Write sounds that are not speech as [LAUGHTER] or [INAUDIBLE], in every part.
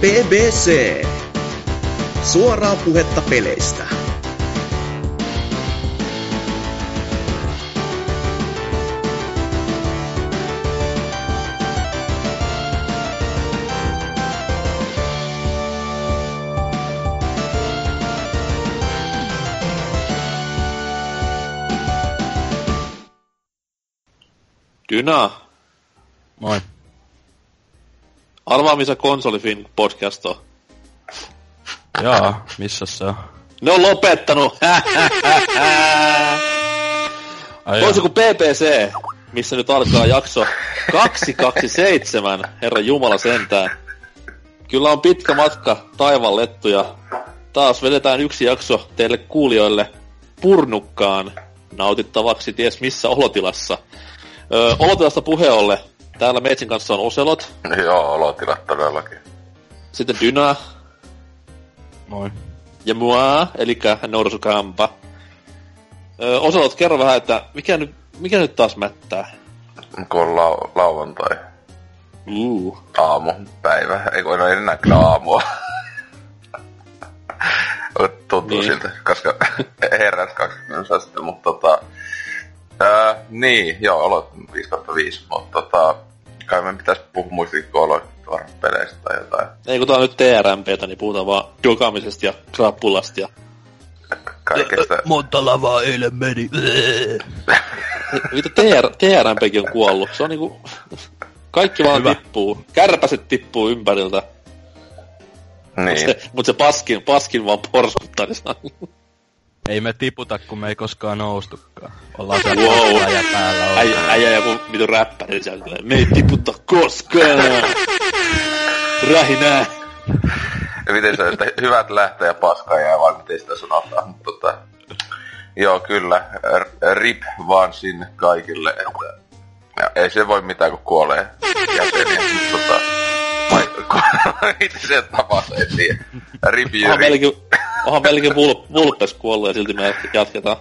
BBC. Suoraa puhetta peleistä. Dyna, Moi. Arvaa missä konsolifin podcast on. Jaa, missä se on? Ne on lopettanut! Toisin kuin PPC, missä nyt alkaa jakso 227, herra Jumala sentään. Kyllä on pitkä matka taivaan lettuja. Taas vedetään yksi jakso teille kuulijoille purnukkaan nautittavaksi ties missä olotilassa. Öö, olotilasta puheolle. Täällä Meitsin kanssa on Oselot, Joo, olotilat todellakin. sitten Dyna Moi. ja mua, eli Norsukampa. Öö, Oselot, kerro vähän, että mikä nyt, mikä nyt taas mättää? Kun on lau- lauantai, Uh. aamu, päivä. Ei kun ei enää kyllä aamua. Tuntuu Niin. siltä, koska [LAUGHS] herät 20 sitten, mutta tota... Ää, niin, joo, aloit 5 5, mutta tota... Kai me pitäisi puhua muistakin, aloit peleistä tai jotain. Ei kun tää on nyt TRMPtä, niin puhutaan vaan dokamisesta ja krappulasta ja... Kaikesta. Monta lavaa eilen meni. [LAUGHS] Mitä TR, TRMPkin on kuollut? Se on niinku... Kaikki vaan Hyvä. tippuu. Kärpäset tippuu ympäriltä. Mut Niin. se, mut se paskin, paskin vaan porskuttaa. Niin ei me tiputa, kun me ei koskaan noustukaan. Ollaan siellä Wow. ja päällä ollaan. äijä, äijä joku vitu räppäri sieltä tulee. Me ei tiputta koskaan! Rähinää! Ja miten se, että hyvät lähtee ja paskaa jää, vai miten sitä sanotaan. Mutta tota, joo, kyllä. Rip vaan sinne kaikille. Että, ja ei se voi mitään, kun kuolee jäseniä. Mutta tota, vai, [LAUGHS] miten se tapahtuu, en tiedä. Rip Jyri. meilläkin, onhan meilläkin vul, Vulpes kuollut ja silti me jatketaan.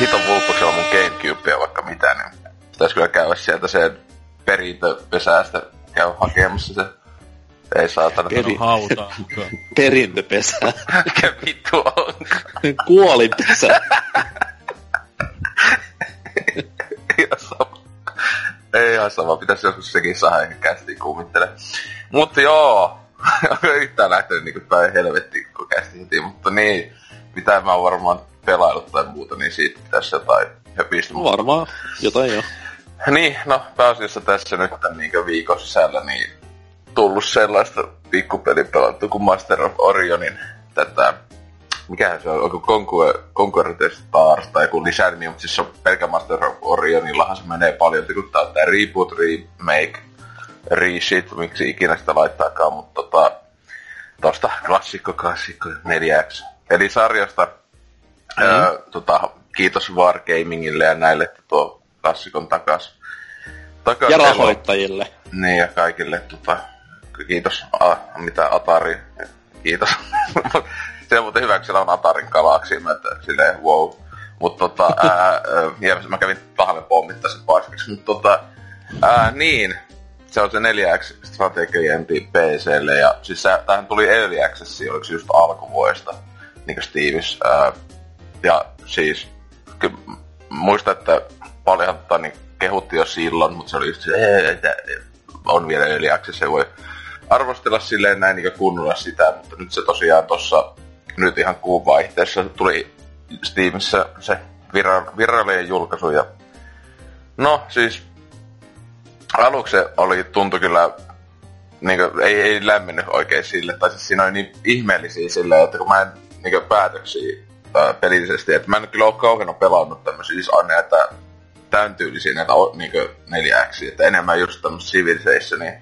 Hiton vulppuksella mun Gamecube ja vaikka mitä, niin pitäisi kyllä käydä sieltä sen perintöpesäästä käy hakemassa se. Ei saatana. Peri- On hautaa. Perintöpesä. Mikä vittu onkaan? Kuolinpesä. Ihan sama. Ei ihan sama, pitäisi joskus sekin saada ehkä kästiin kuumittele. Mutta joo, [LAUGHS] yhtään lähtenyt niinku päin helvettiin, kun kästi heti, mutta niin, mitä mä oon varmaan pelaillut tai muuta, niin siitä pitäisi jotain höpistä. Varmaan jotain jo. Niin, no pääasiassa tässä nyt tämän niin viikon sisällä niin tullut sellaista pikkupelin pelattu kuin Master of Orionin tätä mikähän se on, onko Conquer, Conquer the Stars tai joku lisänimi, mutta siis se on pelkä Master of Orionillahan se menee paljon, kun tää on tää reboot, remake, reshit, miksi ikinä sitä laittaakaan, mutta tota, tosta klassikko, klassikko 4X. Eli sarjasta, mm. ää, tota, kiitos Wargamingille ja näille, että tuo klassikon takas. takas Ja rahoittajille. niin, ja kaikille tota, kiitos, a, mitä Atari, kiitos. [LAUGHS] se on muuten hyvä, kun siellä on Atarin galaksi, että silleen wow. Mutta tota, ää, ää, mä kävin tahalle pommittaa sen paskaksi, mutta tota, ää, niin, se on se 4X strategiempi PClle, ja siis tähän tuli Early Access, oliko se just alkuvuodesta, niin kuin Steamissa, ää, ja siis, ky, muista, että paljonhan tota, niin kehutti jo silloin, mutta se oli just se, että on vielä Early Access, se voi arvostella silleen näin niin kunnolla sitä, mutta nyt se tosiaan tossa nyt ihan kuun vaihteessa tuli Steamissa se vira- virallinen julkaisu ja no siis aluksi oli, tuntui kyllä niin kuin, ei, ei lämmennyt oikein sille, tai siis siinä oli niin ihmeellisiä silleen, että kun mä en niin päätöksiä ää, pelillisesti, että mä en kyllä ole kauhean pelannut tämmöisiä siis on näitä tämän tyylisiä näitä niin 4X, että enemmän just tämmöistä Civilizationia,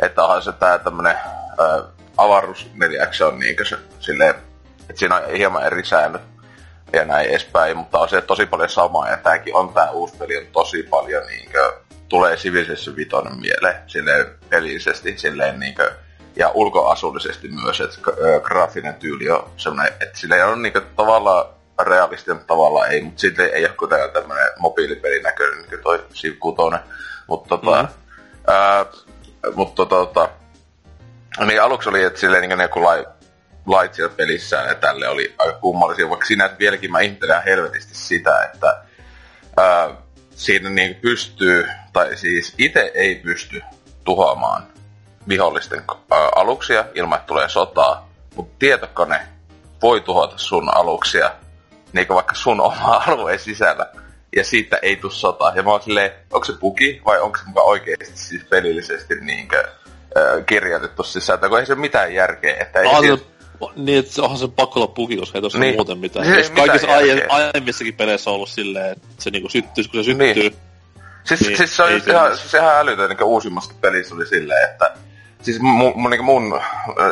että onhan se tää tämmönen ää, avaruus 4X on niinkö se silleen, että siinä on hieman eri säännöt ja näin edespäin, mutta on se tosi paljon samaa. Ja tääkin on tää uusi peli on tosi paljon niinkö tulee Civilization vitonen mieleen silleen pelillisesti silleen niinkö ja ulkoasullisesti myös, että graafinen tyyli on semmoinen, että sillä on niinku tavallaan realistinen, mutta tavallaan ei, mutta sitten ei ole kuitenkaan tämmöinen mobiilipelin näköinen, niin kuin toi Civ 6. Mutta tota, Mm. ää, mutta tota, tota, Niin aluksi oli, että silleen niin ne kun lai, lait siellä pelissä ja tälle oli aika kummallisia, vaikka sinänsä vieläkin mä ihmettelen helvetisti sitä, että ää, siinä niin pystyy, tai siis itse ei pysty tuhoamaan vihollisten aluksia ilman, että tulee sotaa, mutta tietokone voi tuhota sun aluksia niin vaikka sun oma [LAUGHS] alueen sisällä ja siitä ei tule sotaa. Ja mä oon silleen, onko se bugi vai onko se mukaan oikeasti siis pelillisesti niinkö, äh, kirjoitettu sisältö, kun ei se mitään järkeä. Että ei Ah, siis, niin, että onhan se pakko olla bugi, koska ei tossa Niin. niin. muuten mitään. Siis ei Jos kaikissa mitään aie, aiemmissakin peleissä on ollut silleen, että se niinku syttyy, kun se Niin. syttyy. siis, niin, siis se on just se ihan, siis ihan älytön, niin uusimmasta pelissä oli silleen, että Siis mun, mun, niin mun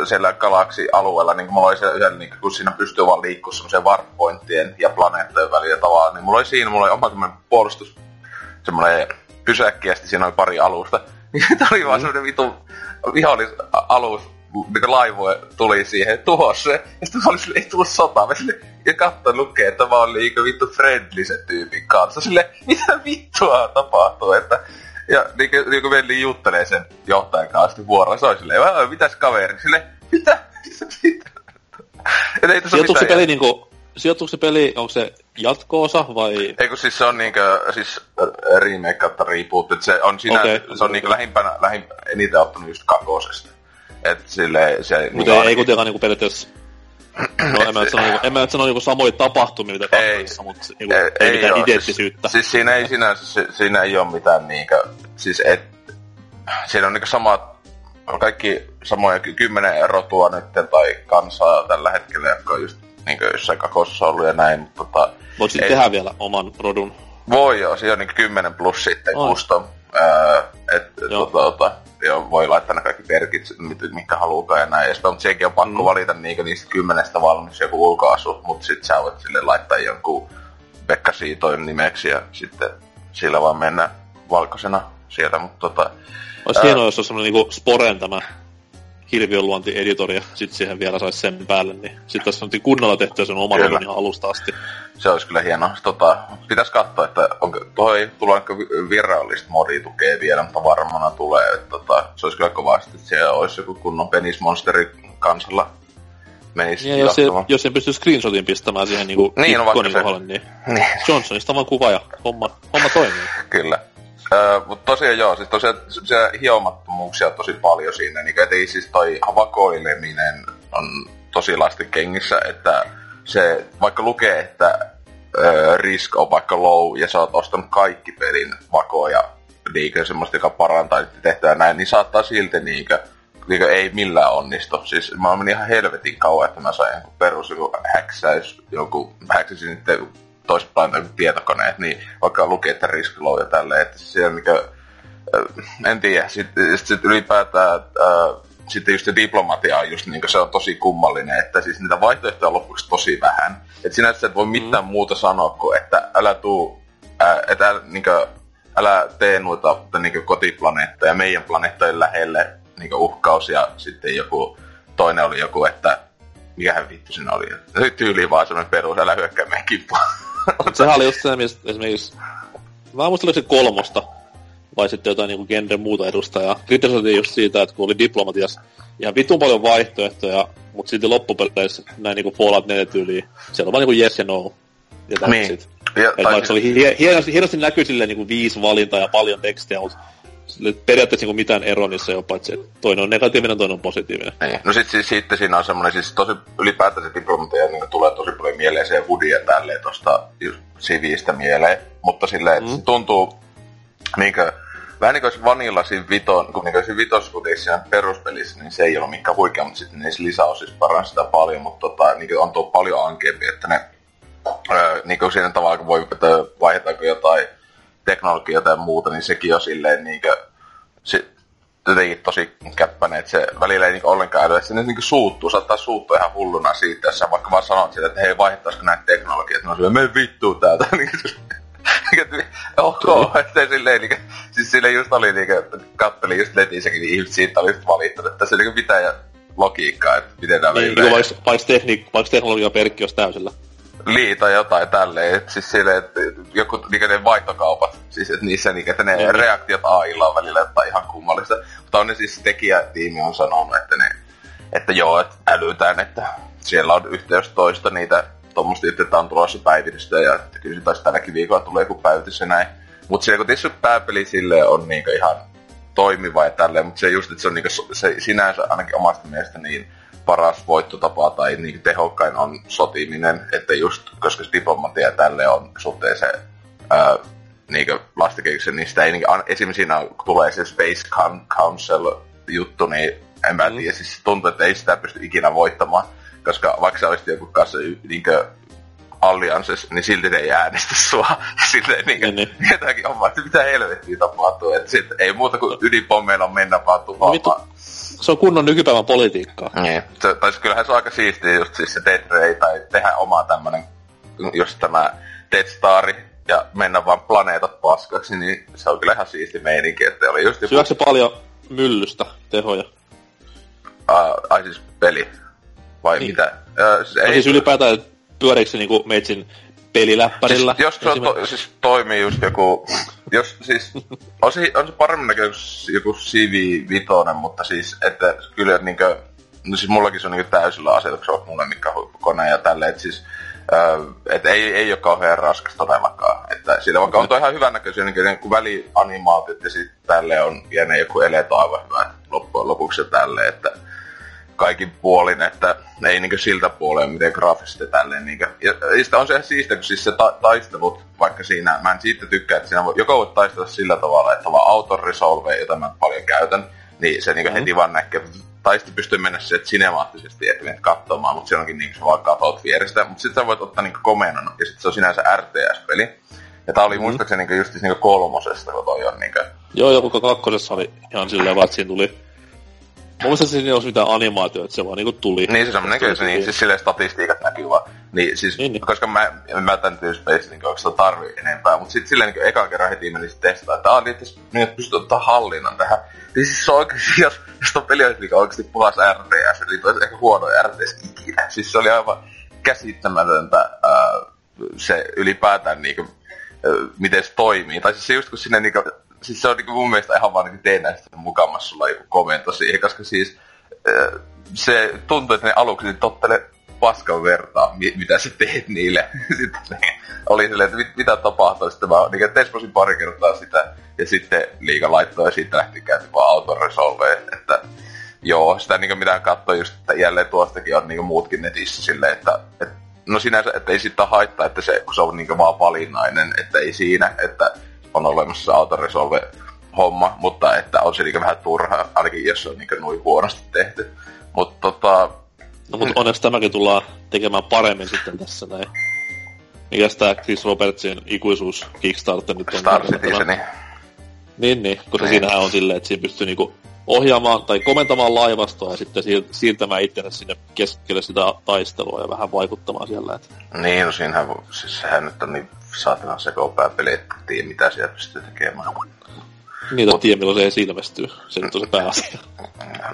siellä galaksi-alueella, niin mulla oli se yhden, niin kun siinä pystyy vaan liikkua semmoisen warp-pointtien ja planeettojen välillä tavallaan, niin mulla oli siinä, mulla oli oma semmoinen puolustus, semmoinen pysäkki ja sitten siinä oli pari alusta. [LAUGHS] Niin oli vaan semmoinen vitu vihollisalus, mikä laivoja tuli siihen, tuhos se. Ja sitten mä olin silleen, ei tullut sotaa. Mä silleen, ja katsoin lukee, että mä olin niinku vittu friendly sen tyypin kanssa. Sille mitä vittua tapahtuu, että... Ja niinku, niinku veli juttelee sen johtajan kanssa vuoroon. Se oli silleen, "Ää, mitäs kaveri? Sille mitä? Mitä? Et ei tässä se mitään peli niinku, se peli, onko se jatko-osa vai... Ei kun siis se on niinkö, siis äh, remake kautta reboot, että se on siinä, okay. se on niinkö lähimpänä, lähimpänä eniten ottanut just kakosesta. Et sille se... Mutta niinku ei, kuitenkaan niinku periaatteessa... No, en mä nyt sano, niinku, en mä nyt sano niinku samoja tapahtumia, mitä kahdessa, mutta niinku, ei, ei, mitään oo. identtisyyttä. Siis, siis siinä ei sinänsä, si- siinä ei ole mitään niinkö, siis et, siinä on niinkö samat, kaikki samoja ky- kymmenen rotua nyt tai kansaa tällä hetkellä, jotka on just niinkö jossain kakossa ollut ja näin, mutta tota, Voit sitten tehdä vielä oman rodun. Voi joo, siinä on niinku 10 plus sitten Oi. custom. Öö, et, Joo. tota, tota, joo, voi laittaa ne kaikki perkit, mit- mitkä haluukaan ja näin. Ja mutta senkin on pakko Mm. valita niinku niistä kymmenestä valmis joku ulkoasu, mutta sitten sä voit sille laittaa jonkun Pekka Siitoin nimeksi ja sitten sillä vaan mennä valkoisena sieltä, mutta tota, Olisi Ää. hienoa, jos olisi semmonen niinku Sporen tämä hirviönluonti-editori ja sitten siihen vielä saisi sen päälle, niin sitten tässä on kunnolla tehty sen oma Kyllä. rodun ihan alusta asti. Se olisi kyllä hienoa. Tota, pitäis katsoa, että onko, ei tullut virallista modia tukea vielä, mutta varmana tulee. Että, tota, se olisi kyllä kovasti, että siellä olisi joku kunnon penismonsteri kansalla menisi Ja jos, se, jos sen pystyy screenshotin pistämään siihen niinku Niin, no se- kohdalle, niin [LAUGHS] Niin, Johnsonista vaan kuva ja homma, homma toimii. kyllä. Öö, mutta tosiaan joo, siis tosiaan hiomattomuuksia tosi paljon siinä, niin ettei siis toi vakoileminen on tosi lasti kengissä, että se vaikka lukee, että risk on vaikka low ja sä oot ostanut kaikki pelin vakoja, niinkö semmoista, joka parantaa tehtävää näin, niin saattaa silti niinkö, niinkö ei millään onnistu. Siis mä menin ihan helvetin kauan, että mä sain joku perus joku häksäys, joku häksäsin sitten planeetan tietokoneet, niin vaikka lukee, että risk low ja tälleen, että siellä niinkö, en tiedä, sitten sit, ylipäätään sitten just se diplomatia on just niin se on tosi kummallinen, että siis niitä vaihtoehtoja on lopuksi tosi vähän. Että sinänsä et voi mitään mm. muuta sanoa kuin, että älä tuu, äh, että älä, niin kuin, älä tee noita niin kotiplaneettoja ja meidän planeettojen lähelle niin uhkaus ja sitten joku, toinen oli joku, että mikähän vittu siinä oli. Nyt tyyli vaan semmoinen perus, älä hyökkää meidän. Mut sehän oli just se, mistä esimerkiksi... Mä muistan, oliko se kolmosta, vai sitten jotain niinku genre muuta edustajaa. Kritisoitiin just siitä, että kun oli diplomatias ihan vitun paljon vaihtoehtoja, mutta silti loppupeleissä näin niinku Fallout 4 tyyliin, siellä on vaan niinku yes ja no. Ja Niin. Ja, Et vaikka se oli hie- hienosti, hienosti näkyy silleen niinku viisi valintaa ja paljon tekstiä, mutta periaatteessa niinku mitään eroa niissä ei ole, paitsi että toinen on negatiivinen, toinen on positiivinen. Niin. No sit, siis, sitten siinä on semmoinen, siis tosi ylipäätään se diplomatia niin tulee tosi paljon mieleen se Woody ja tälleen tosta just Sivistä mieleen. Mutta silleen, että Mm. se tuntuu niinkö, vähän niin kuin Vanilla siinä viton, kun niin vitoskuteissa siinä peruspelissä, niin se ei ole mikään huikea, mutta sitten niissä lisäosissa paransi sitä paljon, mutta tota, niin on tuo paljon ankeampi, että ne öö, niin kuin siinä tavalla, kun voi, vaihdetaanko jotain teknologiaa tai muuta, niin sekin on silleen niin kuin, se, jotenkin tosi käppäinen, että se välillä ei niinku ollenkaan älyä. Se niinku suuttuu, saattaa suuttua ihan hulluna siitä, jos sä vaikka vaan sanot sille, että hei vaihdettaisiko näitä teknologiat. No silleen, mene vittuun täältä. [LAUGHS] Niinku, ok, ettei silleen niinku, siis sille just oli niinku, että kattelin just netissäkin, niin ihmiset siitä oli just valittanut, että se niinku pitää ja logiikkaa, että miten nämä Niin, niin vaikka, vaikka, tekni, vaikka teknologia perkki olisi täysillä. liita jotain tälleen, että siis silleen, että joku niinku ne vaihtokaupat, siis että niissä niinku, että ne Niin. reaktiot AIlla on välillä jotain ihan kummallista, mutta on ne siis tekijätiimi on sanonut, että ne että joo, että älytään, että siellä on yhteys toista niitä tuommoista, että on tulossa päivitystä ja että kyllä se taisi tälläkin viikolla tulee joku päivitys ja näin. Mutta se, kun tietysti pääpeli sille on niinku ihan toimiva ja tälleen, mutta se just, että se on niinku, se sinänsä ainakin omasta mielestä niin paras voittotapa tai niin tehokkain on sotiminen, että just koska diplomatia ja tälle on suhteen se ää, niin lastikehyksen, niin sitä ei niin, esimerkiksi siinä tulee se Space Council juttu, niin en mä mm. tiedä, siis tuntuu, että ei sitä pysty ikinä voittamaan, koska vaikka sä olisit joku kanssa niin alliances, niin silti ne ei äänestä sua. [LAUGHS] Silleen niin, niin, niin. jotakin omaa, että mitä helvettiä tapahtuu. Että sit ei muuta kuin ydinpommeilla mennä vaan tuhoamaan. Se on kunnon nykypäivän politiikkaa. Niin. Se, tai kyllähän se on aika siistiä just siis se Dead tai tehdä oma tämmönen, just tämä Dead Star, ja mennä vaan planeetat paskaksi, niin se on kyllä ihan siisti meininki, että oli just joku... se paljon myllystä tehoja? Uh, ai siis peli? Vai niin. mitä? Uh, siis, no ei... siis ylipäätään, pyöriikö se niinku meitsin peliläppärillä? Siis, jos se to, siis toimii just joku... Jos siis... on, se, on se paremmin näköinen joku CV-vitonen, mutta siis, että kyllä niinkö... No siis mullakin se on niinku täysillä asetuksella mulle mikä huippukone ja tälleen, että siis... Uh, et ei, ei ole kauhean raskas todellakaan. Että siitä vaikka on toi ihan hyvännäköisiä niin, niin välianimaatiot ja sitten tälle on ja joku eleet aivan hyvä loppujen lopuksi tälle, että kaikin puolin, että ei niin siltä puoleen miten graafisesti tälleen. Niin ja, ja sitä on se siistiä, kun siis se ta- taistelut, vaikka siinä, mä en siitä tykkää, että siinä voi, joko voit taistella sillä tavalla, että vaan auto resolve, jota mä paljon käytän, niin se niin mm. heti vaan näkee, tai sitten pystyy mennä se sinemaattisesti, että menet katsomaan, mutta onkin niin se vaan katot vierestä. Mutta sitten sä voit ottaa niin komennon, ja sitten se on sinänsä RTS-peli. Ja tää oli mm. muistaakseni niin just niin kolmosesta, kun toi on niin kuin... Joo, joku kakkosessa oli ihan silleen vaan, että siinä tuli Mun mielestä siinä ei olisi mitään animaatioita, että se vaan niinku tuli. Niin, siis on näkyy se, niin, siis silleen statistiikat näkyy vaan. Niin, siis, niin, niin. koska mä, mä tän Dead Space niin oikeastaan tarvii enempää, mutta sitten silleen niin ekan kerran heti meni testaa, että aah, niin, että niin, että pystyy ottaa hallinnan tähän. Niin siis se on oikeasti, [LAUGHS] jos, jos tuon peli olisi niin oikeasti puhas RTS, niin olisi ehkä huono RTS ikinä. Siis se oli aivan käsittämätöntä äh, se ylipäätään niin kuin, äh, miten se toimii. Tai siis se just kun sinne niin kuin, siis se on niinku mun mielestä ihan vaan tein näistä mukamassa sulla joku komento siihen, koska siis äh, se tuntuu, että ne aluksi niin tottele paskan vertaa, mi- mitä sä teet niille. [LAUGHS] sitten oli silleen, että mit, mitä tapahtuu. Sitten mä niin, tesposin pari kertaa sitä, ja sitten liiga laittoi, ja siitä lähti käynti vaan autoresolve, että joo, sitä niin mitä katsoi just, että jälleen tuostakin on niin muutkin netissä silleen, että, että no sinänsä, että ei sitä haittaa, että se, kun se on niin vaan valinnainen, että ei siinä, että on olemassa autoresolve homma, mutta että on se niinku vähän turha, ainakin jos se on niinku noin huonosti tehty. Mutta tota... No mutta onneksi tämäkin tullaan tekemään paremmin sitten tässä näin. Mikäs tää Chris Robertsin ikuisuus Kickstarter nyt on? Star Citizen. Niin, niin, koska niin. siinähän on silleen, että siinä pystyy niinku ohjaamaan tai komentamaan laivastoa ja sitten siirtämään itsensä sinne keskelle sitä taistelua ja vähän vaikuttamaan siellä. Että... Niin, no siinähän, siis sehän nyt on niin saatana sekopää peli, että tiedä mitä sieltä pystyy tekemään. Niin, Mut... tiedä milloin se ei ilmestyy. Se nyt on se pääasia.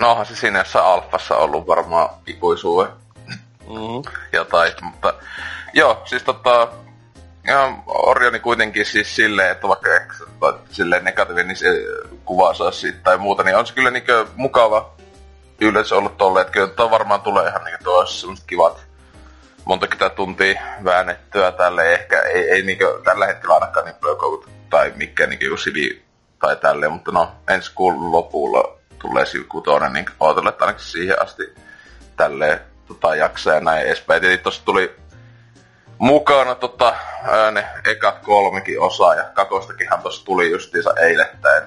No onhan se siinä jossain alfassa ollut varmaan ikuisuuden. Mm-hmm. Jotain, mutta joo, siis tota, ja Orioni kuitenkin siis silleen, että vaikka ehkä silleen negatiivinen niin se kuva saa siitä tai muuta, niin on se kyllä niinkö mukava yleensä ollut tolle, että kyllä toi varmaan tulee ihan niinkö tuossa semmoset kivat monta tuntia väännettyä tälle ehkä ei, ei niinkö tällä hetkellä ainakaan niin paljon tai mikään niinkö Sivi tai tälleen, mutta no ensi kuun lopulla tulee Sivi kutonen, niin ootella, että ainakin siihen asti tälleen tota, jaksaa ja näin edespäin. Tietysti tossa tuli mukana tota, ne ekat kolmekin osaa ja kakostakinhan tossa tuli justiinsa eilettäin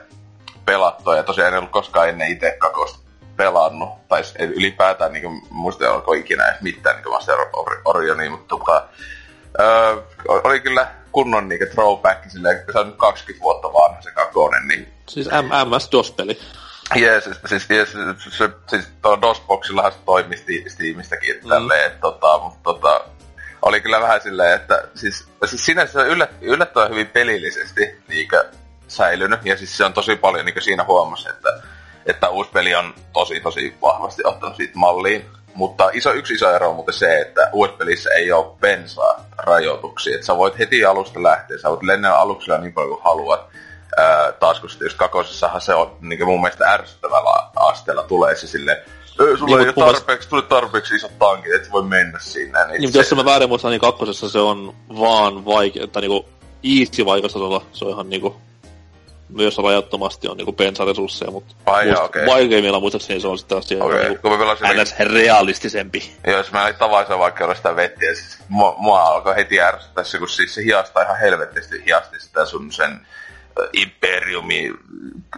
pelattua ja tosiaan en ollut koskaan ennen itse kakosta pelannut, tai ylipäätään niin muista onko ikinä edes mitään niin Master Orioni, mutta tota, öö, oli kyllä kunnon niin throwback silleen, se on nyt 20 vuotta vanha se kakonen, niin... Siis MS-DOS-peli. Yes, siis, siis, yes, se, se, siis tuo DOS-boxillahan se toimi Steamistäkin mm. tälleen, että tota, mutta tota, oli kyllä vähän silleen, että siis, siis sinänsä se on yllät, yllättävän hyvin pelillisesti niinkö säilynyt, ja siis se on tosi paljon niin siinä huomassa, että, että uusi peli on tosi tosi vahvasti ottanut siitä malliin. Mutta iso, yksi iso ero on muuten se, että uudessa pelissä ei ole bensaa rajoituksia. Että sä voit heti alusta lähteä, sä voit lennellä aluksella niin paljon kuin haluat. Ää, taas kun sitten just kakosessahan se on niin mun mielestä ärsyttävällä asteella tulee se sille sulla Niin, ei ole tarpeeksi, tuli tarpeeksi isot tankit, et voi mennä sinne. Niin, Niin, mutta jos mä väärin muista, niin kakkosessa se on vaan vaikea, tai niinku easy vaikeustasolla, se on ihan niinku myös rajattomasti on niinku bensaresursseja, mutta Ai jaa, muist- okei. vaikeimmilla muistaakseni se on sitten taas siellä Okei, niinku ns. realistisempi. Ja jos mä olin tavallisen vaikka sitä vettiä, siis mua, mua alkoi heti ärsyttää se, kun siis se hiastaa ihan helvetisti hiasti sitä sun sen imperiumi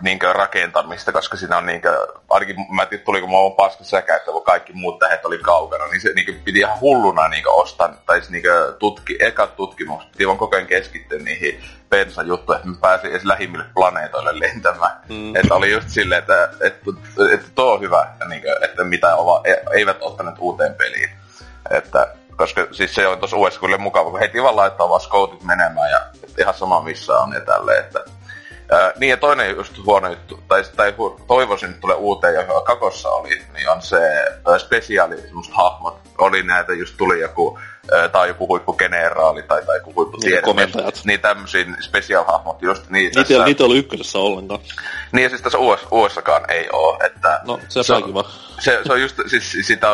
niinkö rakentamista, koska siinä on niinkö, ainakin mä en tiedä tuliko mua paska säkä, että kun kaikki muut tähet oli kaukana, niin se niinkö piti ihan hulluna niinkö ostaa, tai siis niinkö tutki, ekat tutkimukset, piti vaan koko ajan keskittyä niihin bensajuttuihin, että mä pääsin edes lähimmille planeetoille lentämään. Mm. Että oli just silleen, että, että, että, että tuo on hyvä, niinkö, että mitä ova, e- eivät ottaneet uuteen peliin. Että, koska siis se on tuossa uudessa kyllä mukava, kun heti vaan laittaa vaan scoutit menemään ja ihan sama missä on ja tälleen, että Ää, niin ja toinen just huono juttu, tai, tai toivoisin, että tulee uuteen, joka kakossa oli, niin on se spesiaali, semmoista hahmot. Oli näitä, just tuli joku, tai joku huippugeneraali, tai, tai joku huipputiedemies. komentajat. Niin tämmöisiä special-hahmot just. Niin, Niitä, tässä, niitä ollut ykkösessä ollenkaan. niin ja siis tässä US, USakaan ei ole, että... No, se, se on kiva. se, se on just, siis sitä,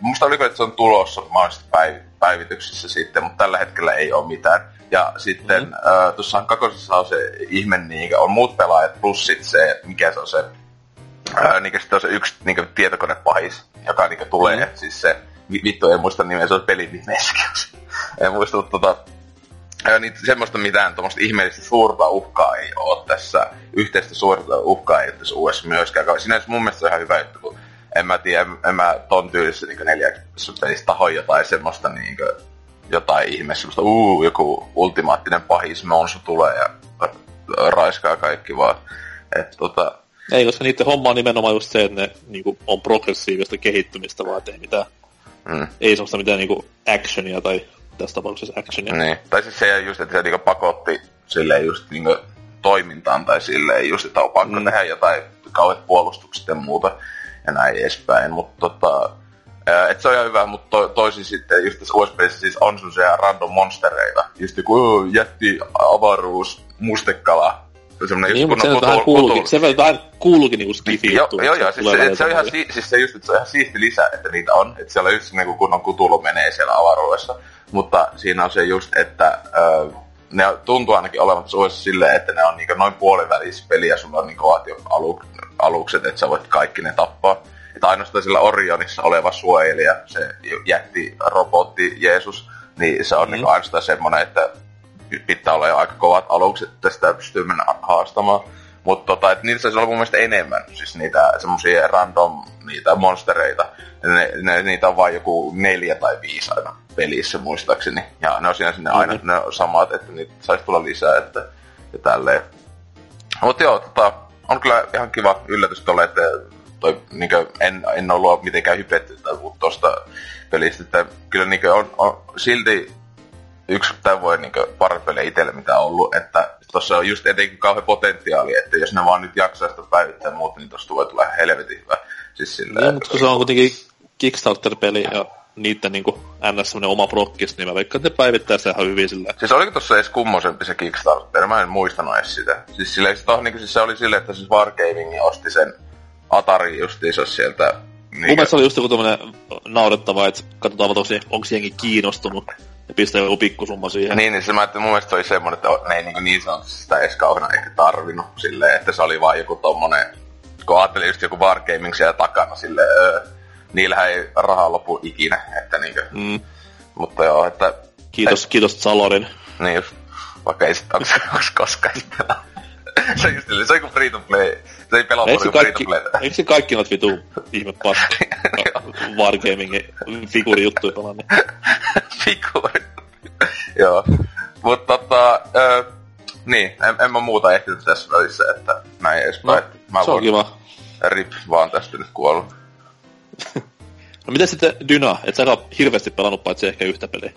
musta oliko, että se on tulossa mahdollisesti päiv, päivityksissä sitten, mutta tällä hetkellä ei ole mitään. Ja sitten Mhm. mm. äh, tuossa kakosessa on se ihme, niin on muut pelaajat, plus sit se, mikä se on se, äh, niin sitten on se yksi niin tietokonepahis, joka niin tulee, Mhm. mm. siis se, vittu en muista nimeä, se on pelin nimeskin. en muista, tota, niin semmoista mitään tuommoista ihmeellistä suurta uhkaa ei ole tässä. Yhteistä suurta uhkaa ei ole tässä uudessa myöskään. Sinänsä mun mielestä se on ihan hyvä juttu, kun en mä tiedä, en, en mä ton tyylissä niin neljä pelistä tahoin jotain semmoista niin jotain ihme, semmoista uu, joku ultimaattinen pahis monsu tulee ja raiskaa kaikki vaan. Et, tota, Ei, koska niiden homma on nimenomaan just se, että ne niinku, on progressiivista kehittymistä, vaan ei mitään, mm. ei semmoista mitään niinku actionia tai tässä tapauksessa actionia. Niin. Tai siis se just, että se niinku pakotti silleen just niinku toimintaan tai silleen just, että on pakko Mm. tehdä jotain kauheat puolustukset ja muuta ja näin edespäin. Mutta tota, ää, et se on ihan hyvä, mutta to, toisin sitten just tässä USBssä siis on sun random monstereita. Just joku "Oo, jätti, avaruus, mustekala. Semmoinen Niin, mutta se, kunnon kutul- kuuluukin, kutul- se vähän kuuluukin niinku skifi Joo, joo, joo, se siis, se, se, on ihan, si, siis se just, se on ihan siisti lisä, että niitä on. Että siellä just niin kuin kunnon kutulu menee siellä avaruudessa. Mutta siinä on se just, että ö, ne tuntuu ainakin olevan uudessa silleen, että ne on niin noin puolivälissä peliä, sulla on niin kovat jo alu, alukset, että sä voit kaikki ne tappaa. Että ainoastaan sillä Orionissa oleva suojelija, se jätti robotti Jeesus, niin se on mm. niin ainoastaan semmoinen, että pitää olla jo aika kovat alukset, että sitä pystyy mennä haastamaan. Mutta tota, et niissä saisi olla mun mielestä enemmän, siis niitä semmosia random niitä monstereita. Ne, ne, niitä on vain joku neljä tai viisi aina pelissä muistaakseni. Ja ne on siinä sinne aina Mhm. ne samat, että niitä saisi tulla lisää, että ja tälleen. Mutta joo, tota, on kyllä ihan kiva yllätys tolle, että toi, niinkö, en, en ollut mitenkään hypetty tuosta pelistä, että kyllä niinkö on, on silti yksi tämän voi niin parempi peli itselle mitä on ollut, että tuossa on just etenkin kauhean potentiaali, että jos ne vaan nyt jaksaa sitä päivittää muuta, niin tuosta voi tulla helvetin hyvä. Siis silleen, Joo, mutta kun se on kuitenkin Kickstarter-peli ja niitten niinku ns. semmonen oma prokkis, niin mä veikkaan, että ne päivittää sitä ihan hyvin sillä. Siis oliko tuossa edes kummosempi se Kickstarter? Mä en muistanut edes sitä. Siis, silleen, siis, tohon, niin siis se oli silleen, että siis Wargaming osti sen Atari justiinsa sieltä. Mun mielestä se oli just joku tämmönen naurettava, että katsotaan, onko, onko jengi kiinnostunut ja pistää joku pikkusumma siihen. Niin, niin se mä ajattelin, mun mielestä se oli semmonen, että ne ei niin, niin sanotusti sitä edes kauheena ehkä tarvinnut. Silleen, että se oli vaan joku tommonen, kun ajattelin just joku Wargaming siellä takana, silleen, öö, niillähän ei rahaa lopu ikinä, että niinkö, Mm. mutta joo, että Kiitos, kiitos Salorin. Niin just, vaikka ei sit, onks, onks koskaan sit pelaa. Se on just silleen, se on kuin free to play. Se ei pelaa se, kuin free to kaikki, play. eikö se kaikki noita vitu ihme paska [LAUGHS] Wargamingin figuurijuttuja pelaa? Niin. [LAUGHS] Figuuri. Joo. Mutta tota, ö, niin, en, en mä muuta ehtinyt tässä välissä, että näin edespäin. No, mä se on kiva. rip vaan tästä nyt kuollut. [LAUGHS] No miten sitten Dyna? Et sä ole hirveästi pelannut paitsi ehkä yhtä peliä.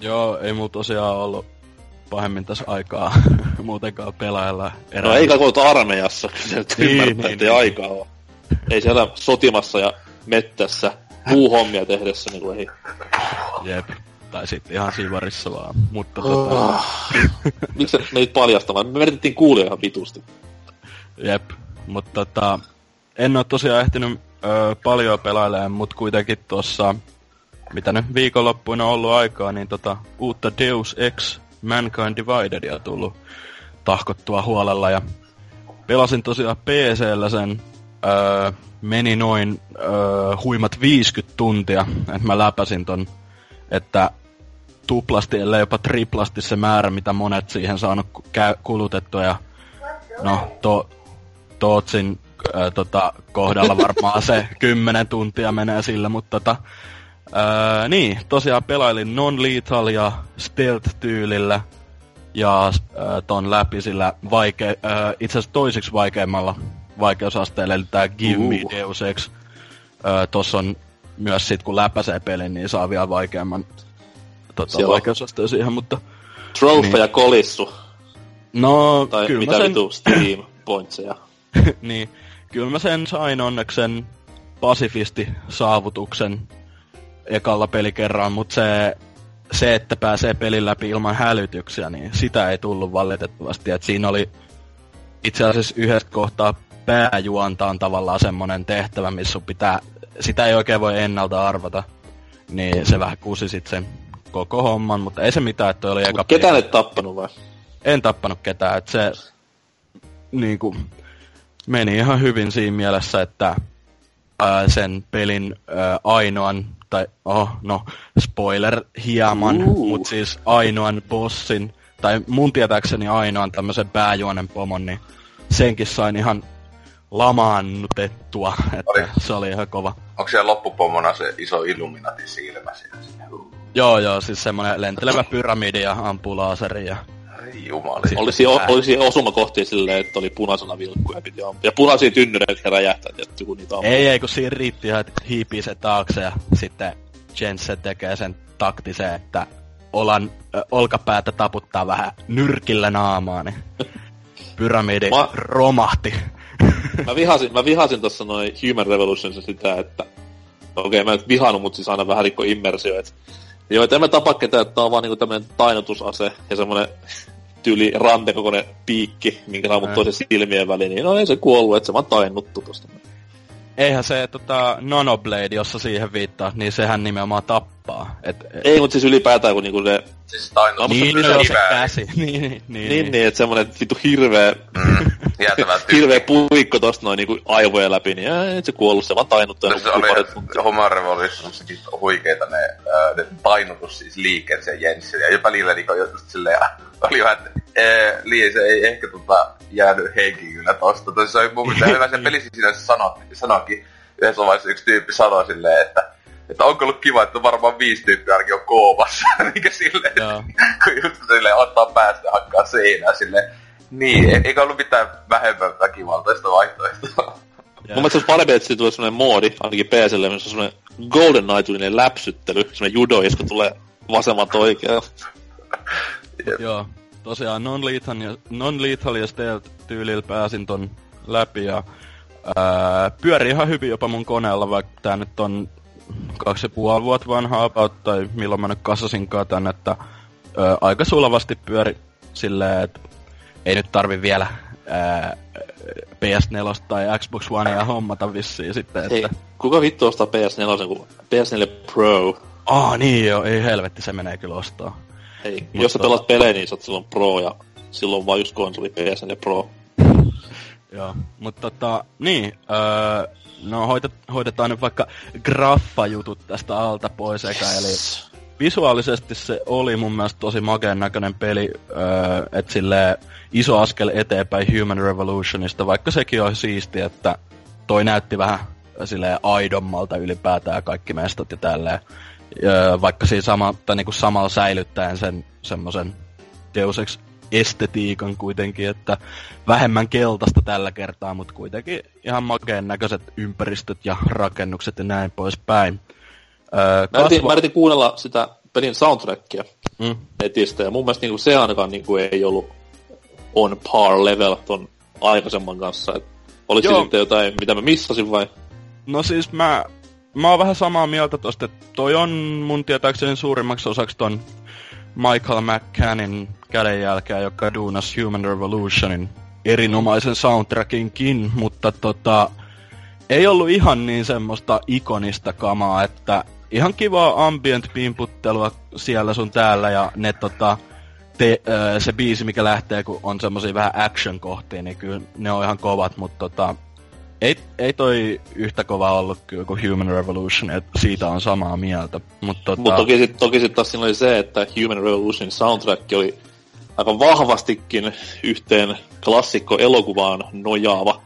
Joo, ei mulla tosiaan ollut pahemmin tässä aikaa [LAUGHS] muutenkaan pelailla erää. No ei kai ollut armeijassa, kyllä [LAUGHS] se nyt Niin, ymmärtää, niin, ettei niin. aikaa ole. Ei siellä sotimassa ja mettässä puuhommia tehdessä niin kuin ei. Jep. Tai sitten ihan sivarissa vaan. Mutta tota, Oh. Miksi sä menit paljastamaan? Me menetettiin kuulia ihan vitusti. jep. Mutta tota, en oo tosiaan ehtinyt öö, paljon pelailemaan, mutta kuitenkin tuossa, mitä nyt viikonloppuina on ollut aikaa, niin tota, uutta Deus Ex Mankind Dividedia tullut tahkottua huolella ja pelasin tosiaan PCllä sen, öö, meni noin öö, huimat 50 tuntia, että mä läpäsin ton, että tuplasti, ellei jopa triplasti se määrä, mitä monet siihen saanut kulutettua. Ja no, to, Tootsin ää, tota, kohdalla varmaan se [LAUGHS] 10 tuntia menee sillä, mutta tota, ää, niin, tosiaan pelailin non-lethal ja stealth-tyylillä ja ää, ton läpi sillä vaike, ää, itse asiassa toiseksi vaikeimmalla vaikeusasteella, eli tää Give uh. Me Deus Ex. Tossa on myös sit kun läpäisee pelin, niin saa vielä vaikeamman tota, vaikeusasteen siihen, mutta... Trophy niin. ja kolissu. No, tai kyllä mitä sen... vitu Steam pointseja. [LAUGHS] niin, kyllä mä sen sain onneksen pasifisti-saavutuksen ekalla pelikerran, mutta se, se, että pääsee pelin läpi ilman hälytyksiä, niin sitä ei tullut valitettavasti. Et siinä oli itse asiassa yhdestä kohtaa pääjuontaan tavallaan semmonen tehtävä, missä pitää, sitä ei oikein voi ennalta arvata. Niin se vähän kusi sit sen koko homman, mutta ei se mitään, että oli eka Ketään et tappanut vai? En tappanut ketään, että se niinku, meni ihan hyvin siinä mielessä, että ää, sen pelin ää, ainoan, tai oh, no, spoiler hieman, uh. mutta siis ainoan bossin, tai mun tietääkseni ainoan tämmöisen pääjuonen pomon, niin senkin sain ihan lamaannutettua, että oli. se oli ihan kova. Onko siellä loppupomona se iso Illuminati silmä siellä? Joo, joo, siis semmonen lentelevä pyramidi ja ampuu laseria. Jumali. Siis olisi, o, olisi osumakohtia silleen, että oli punaisena vilkkuja piti ampua. Ja punaisia tynnyreitä, jotka räjähtää, että kun niitä ampuu. Ei, ei, kun siinä riitti ihan, että hiipii se taakse ja sitten Jensen tekee sen taktisen, että olan, ö, olkapäätä taputtaa vähän nyrkillä naamaa, niin pyramidi mä... romahti. mä vihasin, mä vihasin tossa noin Human Revolutionissa sitä, että okei, okay, mä en vihannut, mutta siis aina vähän rikko immersio, että Joo, että emme tapa ketään, että tää on vaan niinku tämmönen tainotusase ja semmonen tyyli rantekokoinen piikki, minkä saa mut toisen silmien väliin, niin no ei se kuollut, että se vaan tainnuttu tosta. Eihän se tota, Nonoblade, jossa siihen viittaa, niin sehän nimenomaan tappaa. Et, et... Ei, mutta siis ylipäätään kun niinku se... Siis tainut niin, no, se käsi. [LAUGHS] niin, niin, niin, niin, niin, että semmonen vittu hirveä... Mm, [LAUGHS] hirveä puikko tosta noin niinku aivojen läpi, niin ei se kuollut, se vaan tainuttaa. No, se oli Homer Revolutionissakin huikeita ne, äh, ne tainutus siis liikkeet ja Jensen, ja jopa niillä niinku just silleen, [LAUGHS] oli vähän, että ee, Lii, se ei ehkä tota, jäänyt henkiin kyllä tosta. Tosi se oli mun mielestä hyvä se peli siinä sano, sanokin. Yhdessä vaiheessa yksi tyyppi sanoi silleen, että että onko ollut kiva, että varmaan viisi tyyppiä ainakin on koomassa. [LAUGHS] Mikä silleen, kun just silleen ottaa päästä ja hakkaa seinää silleen. Niin, e- eikä ollut mitään vähemmän väkivaltaista vaihtoehtoa. Mun mielestä olisi parempi, että tulee semmoinen moodi, ainakin PClle, missä on semmoinen Golden Knight läpsyttely, semmoinen judo, joska tulee vasemmalta oikeaan. Joo, tosiaan non-lethal ja, non-lethal ja stealth-tyylillä pääsin ton läpi ja ää, pyörii ihan hyvin jopa mun koneella, vaikka tää nyt on kaksi ja puoli vuotta vanha about, tai milloin mä nyt kassasinkaan tän, että ää, aika sulavasti pyöri silleen, että ei nyt tarvi vielä ää, PS4 tai Xbox Onea hommata vissiin sitten, että... Ei, kuka vittu ostaa PS4 kun PS4 Pro? Ah niin joo, ei helvetti, se menee kyllä ostaa. Ei, Mutta... jos sä pelaat pelejä, niin sä oot silloin Pro ja silloin vaan just konsoli PSN Pro. Joo, mutta tota, niin, öö, no hoidet, hoidetaan nyt vaikka graffajutut tästä alta pois eka, eli visuaalisesti se oli mun mielestä tosi makeen näköinen peli, öö, että silleen iso askel eteenpäin Human Revolutionista, vaikka sekin on siisti, että toi näytti vähän silleen aidommalta ylipäätään kaikki mestat ja tälleen. Vaikka siinä sama, tai niinku samalla säilyttäen sen semmoisen Deus Ex estetiikan kuitenkin, että vähemmän keltaista tällä kertaa, mutta kuitenkin ihan makeen näköiset ympäristöt ja rakennukset ja näin poispäin. Öö, kasva... mä, yritin, mä yritin kuunnella sitä pelin soundtrackia mm. netistä, ja mun mielestä niinku se ainakaan niinku ei ollut on par level ton aikaisemman kanssa. Et oliko sitten jotain, mitä mä missasin vai? No siis mä mä oon vähän samaa mieltä tosta, että toi on mun tietääkseni suurimmaksi osaksi ton Michael McCannin kädenjälkeä, joka duunas Human Revolutionin erinomaisen soundtrackinkin, mutta tota, ei ollut ihan niin semmoista ikonista kamaa, että ihan kivaa ambient pimputtelua siellä sun täällä ja ne tota, te, se biisi, mikä lähtee, kun on semmoisia vähän action-kohtia, niin kyllä ne on ihan kovat, mutta tota, ei, ei toi yhtä kova ollut kyllä kuin Human Revolution, että siitä on samaa mieltä. Mutta tota... Mut toki sitten toki sit taas siinä oli se, että Human Revolution soundtrack oli aika vahvastikin yhteen klassikko-elokuvaan nojaava,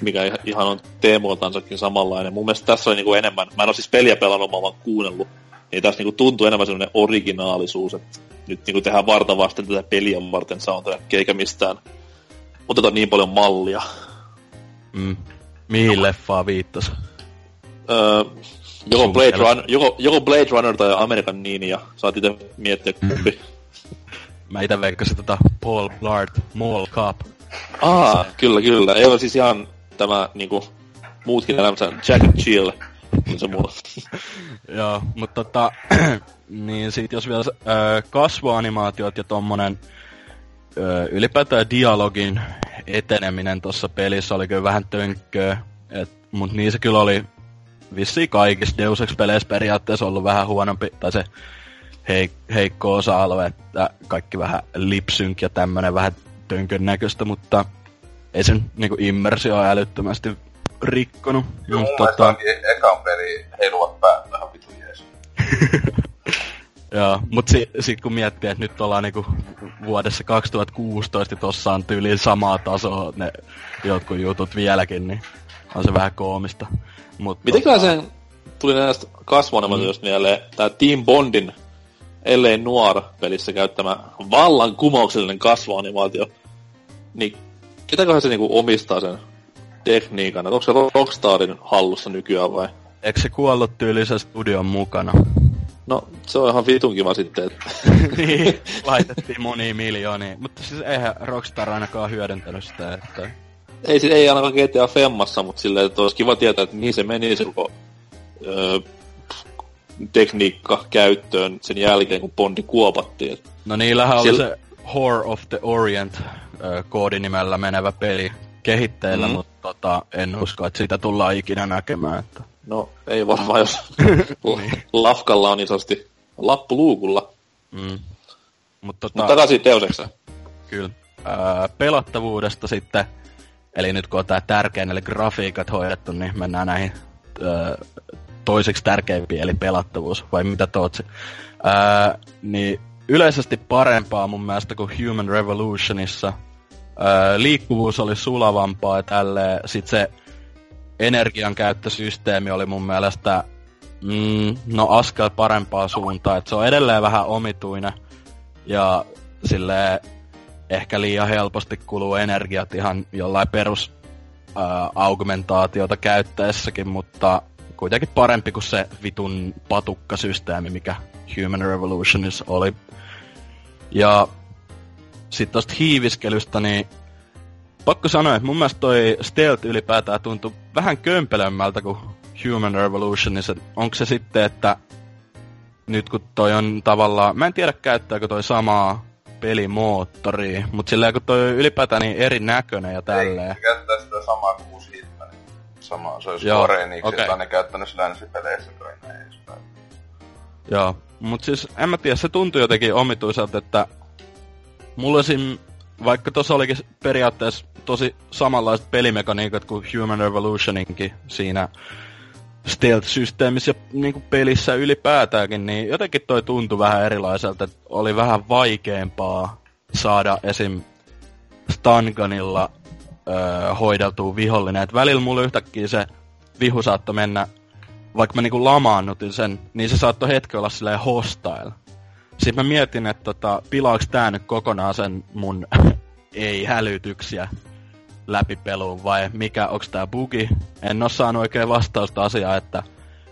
mikä ihan on teemoiltansakin samanlainen. Mun mielestä tässä oli niinku enemmän, mä en ole siis peliä pelannut, mä vaan kuunnellut, niin tässä niinku tuntuu enemmän sellainen originaalisuus, että nyt niinku tehdään vartavasti tätä peliä varten soundtrackia, eikä mistään oteta niin paljon mallia. Mm. Mihin leffaa viittas? Öö, joko, Blade Runner, joko, joko Blade Runner tai American Nini, ja saat itse miettiä kumpi. Mä ite veikkasin tota Paul Blart Mall Cop. Aa, kyllä, kyllä. Ei ole siis ihan tämä niinku muutkin elämänsä Jack and Chill. Se. [LAUGHS] Joo, mutta tota, [CLEARS THROAT] niin sit jos vielä ö, kasvuanimaatiot ja tommonen ö, ylipäätään dialogin eteneminen tuossa pelissä oli kyllä vähän tönkköä, et, mut niin se kyllä oli vissiin kaikissa Deus Ex-peleissä periaatteessa ollut vähän huonompi, tai se heik- heikko osa-alue, että kaikki vähän lipsynk ja tämmönen vähän tönkön näköistä, mutta ei sen niinku immersio älyttömästi rikkonut. Joo, mun Mut tota... ekan peli heiluvat päät vähän vitun jees. [LAUGHS] Joo, mut si- sit kun miettii, että nyt ollaan niinku vuodessa 2016 ja tossa on tyyliin samaa tasoa ne jotkut jutut vieläkin, niin on se vähän koomista. Mut Mitenköhän sen tuli näistä kasvuanimaatioista mm. mieleen, tää Team Bondin ellei Noir-pelissä käyttämä vallankumouksellinen kasvuanimaatio, niin ketäköhän se niinku omistaa sen tekniikan? Onko se Rockstarin hallussa nykyään vai? Eikö se kuollut tyylisen studion mukana? No, se on ihan vitun kiva sitten, että... [LAUGHS] niin, laitettiin monia miljoonia. Mutta siis eihän Rockstar ainakaan hyödyntänyt sitä, että... Ei, siis ei ainakaan GTA Femmassa, mutta silleen, että olisi kiva tietää, että mihin se meni se koko öö, tekniikka käyttöön sen jälkeen, kun Bondi kuopattiin. No niillähän oli se Whore of the Orient ö, koodinimellä menevä peli kehitteillä, Mm. mutta tota, en usko, että sitä tullaan ikinä näkemään. Että... No, ei varmaan, jos [LAUGHS] Niin. lafkalla on isosti lappu luukulla. Mm. Mut tota, Mutta takaisin Deus Exään. Kyllä. Öö, pelattavuudesta sitten, eli nyt kun on tää tärkein, eli grafiikat hoidettu, niin mennään näihin öö, toiseksi tärkeimpiin, eli pelattavuus, vai mitä tootsi? Öö, niin yleisesti parempaa mun mielestä kuin Human Revolutionissa. Öö, liikkuvuus oli sulavampaa ja tälleen. Sitten se energiankäyttösysteemi oli mun mielestä mm, no askel parempaa suuntaan. Et se on edelleen vähän omituinen ja sille ehkä liian helposti kuluu energiat ihan jollain perus ää, augmentaatiota käyttäessäkin, mutta kuitenkin parempi kuin se vitun patukkasysteemi, mikä Human Revolutionissa oli. Ja sitten tosta hiiviskelystä, niin pakko sanoa, että mun mielestä toi stealth ylipäätään tuntui vähän kömpelömmältä kuin Human Revolutionissa. Onko se sitten, että nyt kun toi on tavallaan, mä en tiedä käyttääkö toi samaa pelimoottoria, mutta silleen kun toi on ylipäätään niin erinäköinen ja tälleen. Ei, se käyttää sitä samaa kuin uusi Hitman. Sama, se olisi Joo, Enix, okei. jota ne käyttänyt länsipeleissä kai näin edespäin. Joo, mut siis en mä tiedä, se tuntui jotenkin omituiselta, että mulla esim, vaikka tuossa olikin periaatteessa tosi samanlaiset pelimekaniikat kuin Human Revolutioninkin siinä stealth-systeemissä ja niinku pelissä ylipäätäänkin, niin jotenkin toi tuntui vähän erilaiselta, että oli vähän vaikeampaa saada esim. Stanganilla öö, hoideltua vihollinen. Et välillä mulla yhtäkkiä se vihu saattoi mennä, vaikka mä niinku lamaannutin sen, niin se saattoi hetki olla silleen hostile. Sitten mä mietin, että tota, pilaaks tää nyt kokonaan sen mun [LAUGHS] ei-hälytyksiä läpipeluun vai mikä, onks tää bugi? En oo saanut oikein vastausta asiaa, että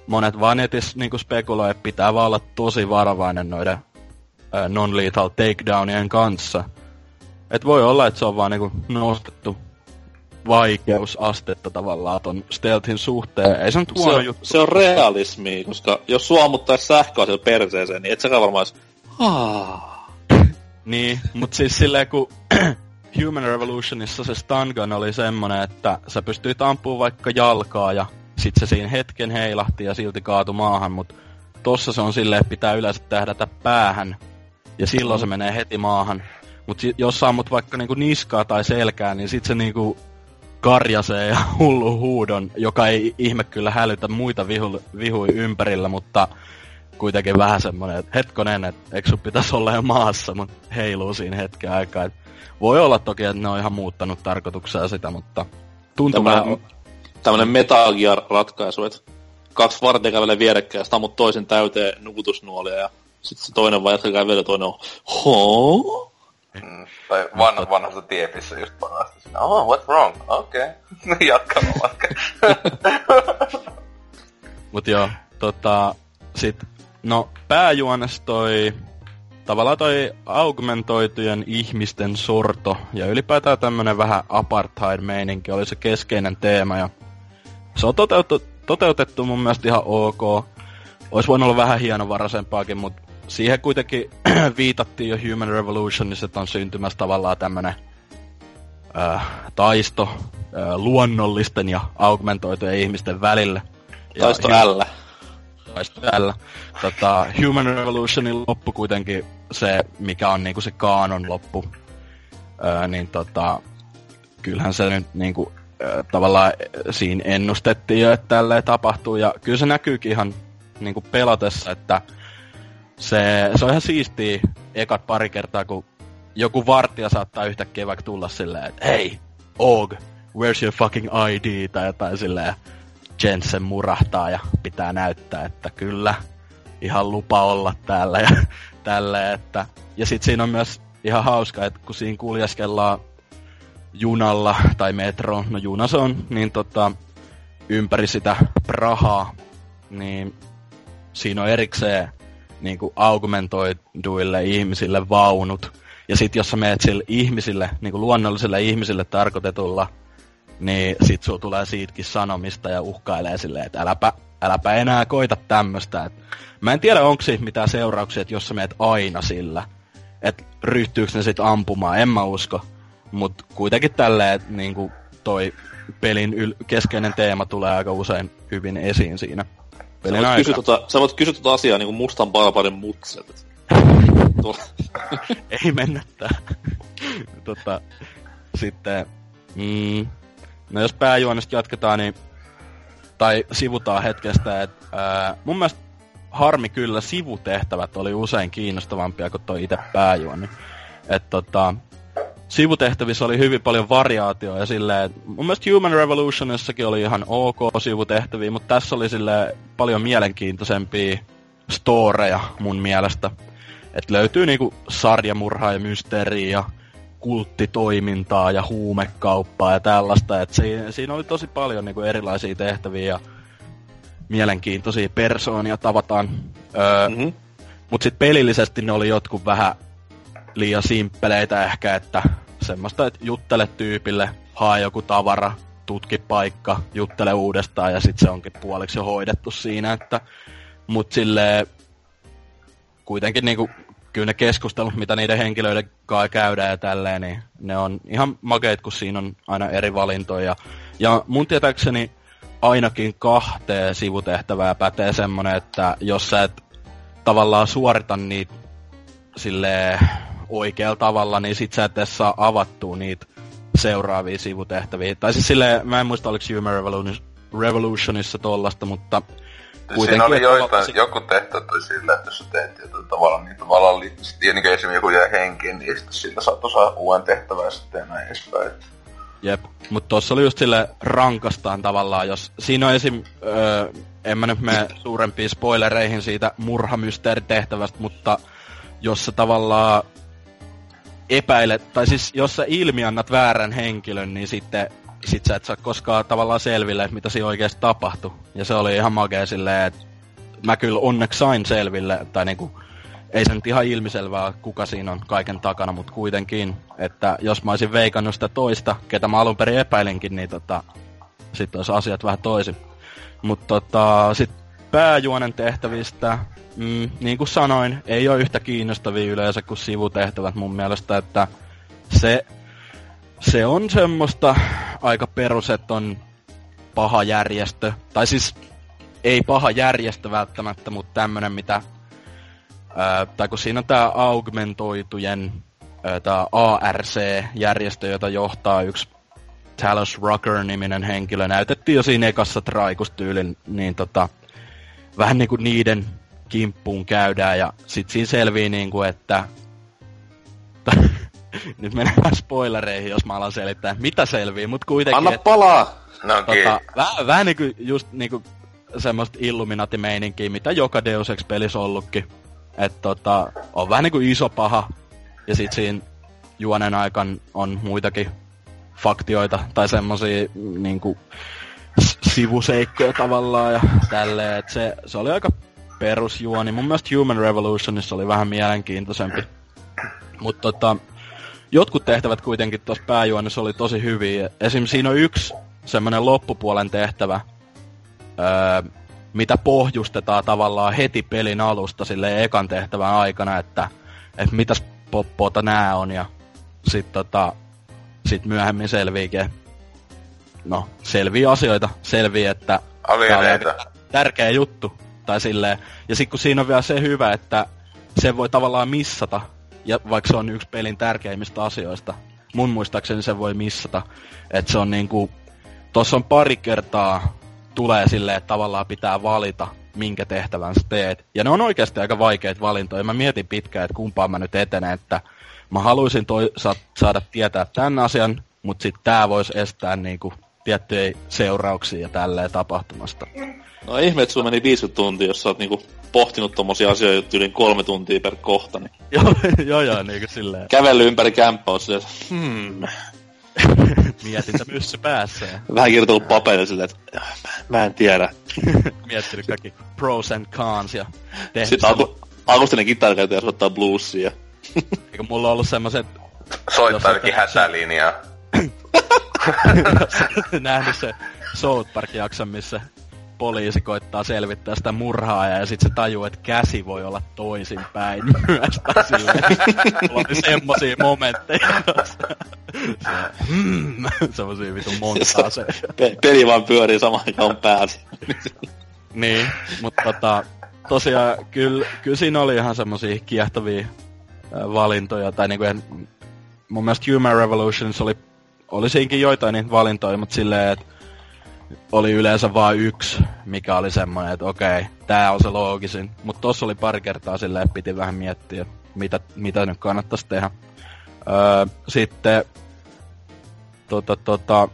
monet vaan netissä niinku spekuloi, että pitää vaan olla tosi varovainen noiden ö, non-lethal takedownien kanssa. Et voi olla, että se on vaan niinku nostettu vaikeusastetta tavallaan ton stealthin suhteen. Ei se nyt Se huono on, juttu. se on realismi, koska jos sua ammuttais sähköä siellä perseeseen, niin et säkään varmaan ois... "Aa." [LAUGHS] Niin, mut siis silleen kun [CLEARS THROAT] Human Revolutionissa se stun gun oli semmonen, että sä pystyit ampumaan vaikka jalkaa ja sit se siinä hetken heilahti ja silti kaatu maahan, mut tossa se on silleen, että pitää yleensä tähdätä päähän ja silloin mm. se menee heti maahan. Mut si- jos saamut vaikka niinku niskaa tai selkää, niin sit se niinku karjasee ja hullu huudon, joka ei ihme kyllä hälytä muita vihu, vihui ympärillä, mutta kuitenkin vähän semmonen, että hetkonen, että eikö sun pitäisi olla jo maassa, mutta heiluu siinä hetken aikaa. Et voi olla toki, että ne on ihan muuttanut tarkoituksia sitä, mutta tuntuu Tämmönen, tämmönen Metal Gear-ratkaisu, että kaksi varten kävelee vierekkäin, ja ammut toisen täyteen nukutusnuolia, ja sitten se toinen jatkaa kävelyä, toinen on Hoo? Mm, tai vanha, vanhasta tiepissä just parasta siinä. Oh, what's wrong? Okei. Okay. Jatka matka. Mut joo, tota, sit, no pääjuones toi, tavallaan toi augmentoitujen ihmisten sorto ja ylipäätään tämmönen vähän apartheid-meininki oli se keskeinen teema ja se on toteutettu, toteutettu mun mielestä ihan ok. Ois voinut olla vähän hienovaraisempaakin, mutta siihen kuitenkin [CLEARS THROAT] viitattiin jo Human Revolutionissa, että on syntymässä tavallaan tämmönen äh, taisto äh, luonnollisten ja augmentoitujen ihmisten välillä. Ja taisto L. Taisto L. Tota, Human Revolutionin loppu kuitenkin se, mikä on niinku se kaanon loppu, äh, niin tota, kyllähän se nyt niinku, äh, tavallaan siinä ennustettiin jo, että tälleen tapahtuu. Ja kyllä se näkyykin ihan niinku pelatessa, että se, se on ihan siistiä ekat pari kertaa, kun joku vartija saattaa yhtäkkiä vaikka tulla silleen, että hei, Og, where's your fucking ID, tai jotain silleen, Jensen murahtaa ja pitää näyttää, että kyllä, ihan lupa olla täällä ja [LAUGHS] tälleen, että... Ja sit siinä on myös ihan hauska, että kun siinä kuljeskellaan junalla tai metro, no juna se on, niin tota, ympäri sitä Prahaa, niin siinä on erikseen niin kuin augmentoiduille ihmisille vaunut. Ja sit jos sä meet sille ihmisille, niin kuin luonnollisille ihmisille tarkoitetulla, niin sit sulla tulee siitäkin sanomista ja uhkailee silleen, että äläpä, äläpä enää koita tämmöstä. Et mä en tiedä, onko siitä mitään seurauksia, että jos sä meet aina sillä, että ryhtyykö ne sit ampumaan, en mä usko. Mut kuitenkin tälleen, että niinku toi pelin yl- keskeinen teema tulee aika usein hyvin esiin siinä. Sä voit, kysyä tota, sä voit kysyä tota asiaa niinku mustan barbarin mutset. [LAUGHS] Ei mennä tää. tota, sitten, mm, no jos pääjuonesta jatketaan, niin, tai sivutaan hetkestä, että mun mielestä harmi kyllä sivutehtävät oli usein kiinnostavampia kuin toi itse pääjuoni. Että tota, sivutehtävissä oli hyvin paljon variaatioa ja silleen, mun mielestä Human Revolutionissakin oli ihan ok sivutehtäviä, mutta tässä oli sille paljon mielenkiintoisempia storeja mun mielestä. Et löytyy niinku sarjamurhaa ja mysteeriä ja kulttitoimintaa ja huumekauppaa ja tällaista. Et siinä, siinä oli tosi paljon niinku erilaisia tehtäviä ja mielenkiintoisia persoonia tavataan. Öö, mm-hmm. Mut sit pelillisesti ne oli jotkut vähän liian simppeleitä ehkä, että semmoista, että juttele tyypille, hae joku tavara, tutki paikka, juttele uudestaan ja sitten se onkin puoliksi jo hoidettu siinä, että mut silleen kuitenkin niinku kyllä ne keskustelut, mitä niiden henkilöiden kanssa käydään ja tälleen, niin ne on ihan makeet, kun siinä on aina eri valintoja. Ja mun tietääkseni ainakin kahteen sivutehtävää pätee semmonen, että jos sä et tavallaan suorita niitä sille oikealla tavalla, niin sit sä et edes saa avattua niitä seuraavia sivutehtäviä. Tai siis silleen, mä en muista oliko Human Revolutionissa tollasta, mutta kuitenkin... Siinä oli joitain, sit... joku tehtävä oli sillä, että jos sä teet tietyllä tavalla, niin tavallaan li... ja niin esimerkiksi joku jää henkiin, niin sitten sillä saattoi saa uuden tehtävän ja sitten näin edespäin. Jep, mutta tuossa oli just sille rankastaan tavallaan, jos siinä on esim... Öö, en mä nyt mene suurempiin spoilereihin siitä murhamysteeritehtävästä, mutta jos sä tavallaan epäilet, tai siis jos sä ilmiannat väärän henkilön, niin sitten sit sä et saa koskaan tavallaan selville, mitä siinä oikeasti tapahtui. Ja se oli ihan makea silleen, että mä kyllä onneksi sain selville, tai niinku, ei se nyt ihan ilmiselvää, kuka siinä on kaiken takana, mutta kuitenkin, että jos mä olisin veikannut sitä toista, ketä mä alun perin epäilinkin, niin tota, sitten olisi asiat vähän toisin. Mutta tota, sit pääjuonen tehtävistä, mm, niin kuin sanoin, ei ole yhtä kiinnostavia yleensä kuin sivutehtävät mun mielestä, että se se on semmoista aika perus, että on paha järjestö. Tai siis ei paha järjestö välttämättä, mutta tämmönen mitä... Ää, tai kun siinä on tää augmentoitujen, tää ARC-järjestö, jota johtaa yksi Talos Rocker-niminen henkilö. Näytettiin jo siinä ekassa traikustyylin, niin tota, vähän niinku niiden kimppuun käydään ja sit siinä selvii niinku, että [LAUGHS] nyt mennään spoilereihin, jos mä alan selittää, mitä selvii, mut kuitenkin... Anna palaa! No tota, vähän, vähän niinku just niinku semmoista Illuminati-meininkiä, mitä joka Deus Ex pelissä ollutkin. että tota, on vähän niinku iso paha, ja sit siinä juonen aikan on muitakin faktioita tai semmosia niinku sivuseikkoja tavallaan ja tälleen, että se, se oli aika perusjuoni. Mun mielestä Human Revolutionissa oli vähän mielenkiintoisempi. Mutta tota, jotkut tehtävät kuitenkin tuossa pääjuonissa oli tosi hyviä. Esim. siinä on yksi semmonen loppupuolen tehtävä, öö, mitä pohjustetaan tavallaan heti pelin alusta sille ekan tehtävän aikana, että, että mitäs poppoota nää on ja sit tota, sit myöhemmin selviikin, no, selvii asioita, selvii, että Oli tärkeä juttu, tai silleen. Ja sit kun siinä on vielä se hyvä, että se voi tavallaan missata, ja vaikka se on yksi pelin tärkeimmistä asioista, mun muistaakseni se voi missata, että se on niinku, tossa on pari kertaa tulee silleen, että tavallaan pitää valita, minkä tehtävän sä teet. Ja ne on oikeasti aika vaikeita valintoja. Mä mietin pitkään, että kumpaan mä nyt etenen, että mä haluaisin saada tietää tämän asian, mutta sitten tää voisi estää niinku tiettyjä seurauksia ja tälleen tapahtumasta. No ihme, että sulla meni 50 tuntia, jos sä oot niinku pohtinut tommosia asioita yli kolme tuntia per kohta, niin... [LAUGHS] joo, joo, joo, niinku silleen. Kävellyt ympäri kämppää silleen, hmm. [LAUGHS] Mietintä myssy päässä. Vähän kirjoitellut paperille silleen, että mä, mä en tiedä. [LAUGHS] Miettinyt kaikki pros and cons ja tehnyt Sitten aku, akustinen kitarakäyttäjä soittaa bluesia. Eikö mulla ollut semmoset... Soittaa jokin hätälinjaa. nähnyt se South Park-jakson, missä poliisi koittaa selvittää sitä murhaa ja sitten se tajuu, että käsi voi olla toisinpäin [LAUGHS] myös. oli semmosia momentteja hmm, semmosia vitun montaa se. Pe- peli vaan pyörii samaan aikaan pääsi. niin, mutta tota, tosiaan kyllä, kyllä siinä oli ihan semmosia kiehtovia valintoja, tai niinku, mun mielestä Human Revolutions oli, oli siinkin joitain niitä valintoja, mutta silleen, että oli yleensä vain yksi, mikä oli semmoinen, että okei, tää on se loogisin. Mutta tossa oli pari kertaa silleen, että piti vähän miettiä, mitä, mitä nyt kannattaisi tehdä. Öö, sitten, tota, tota,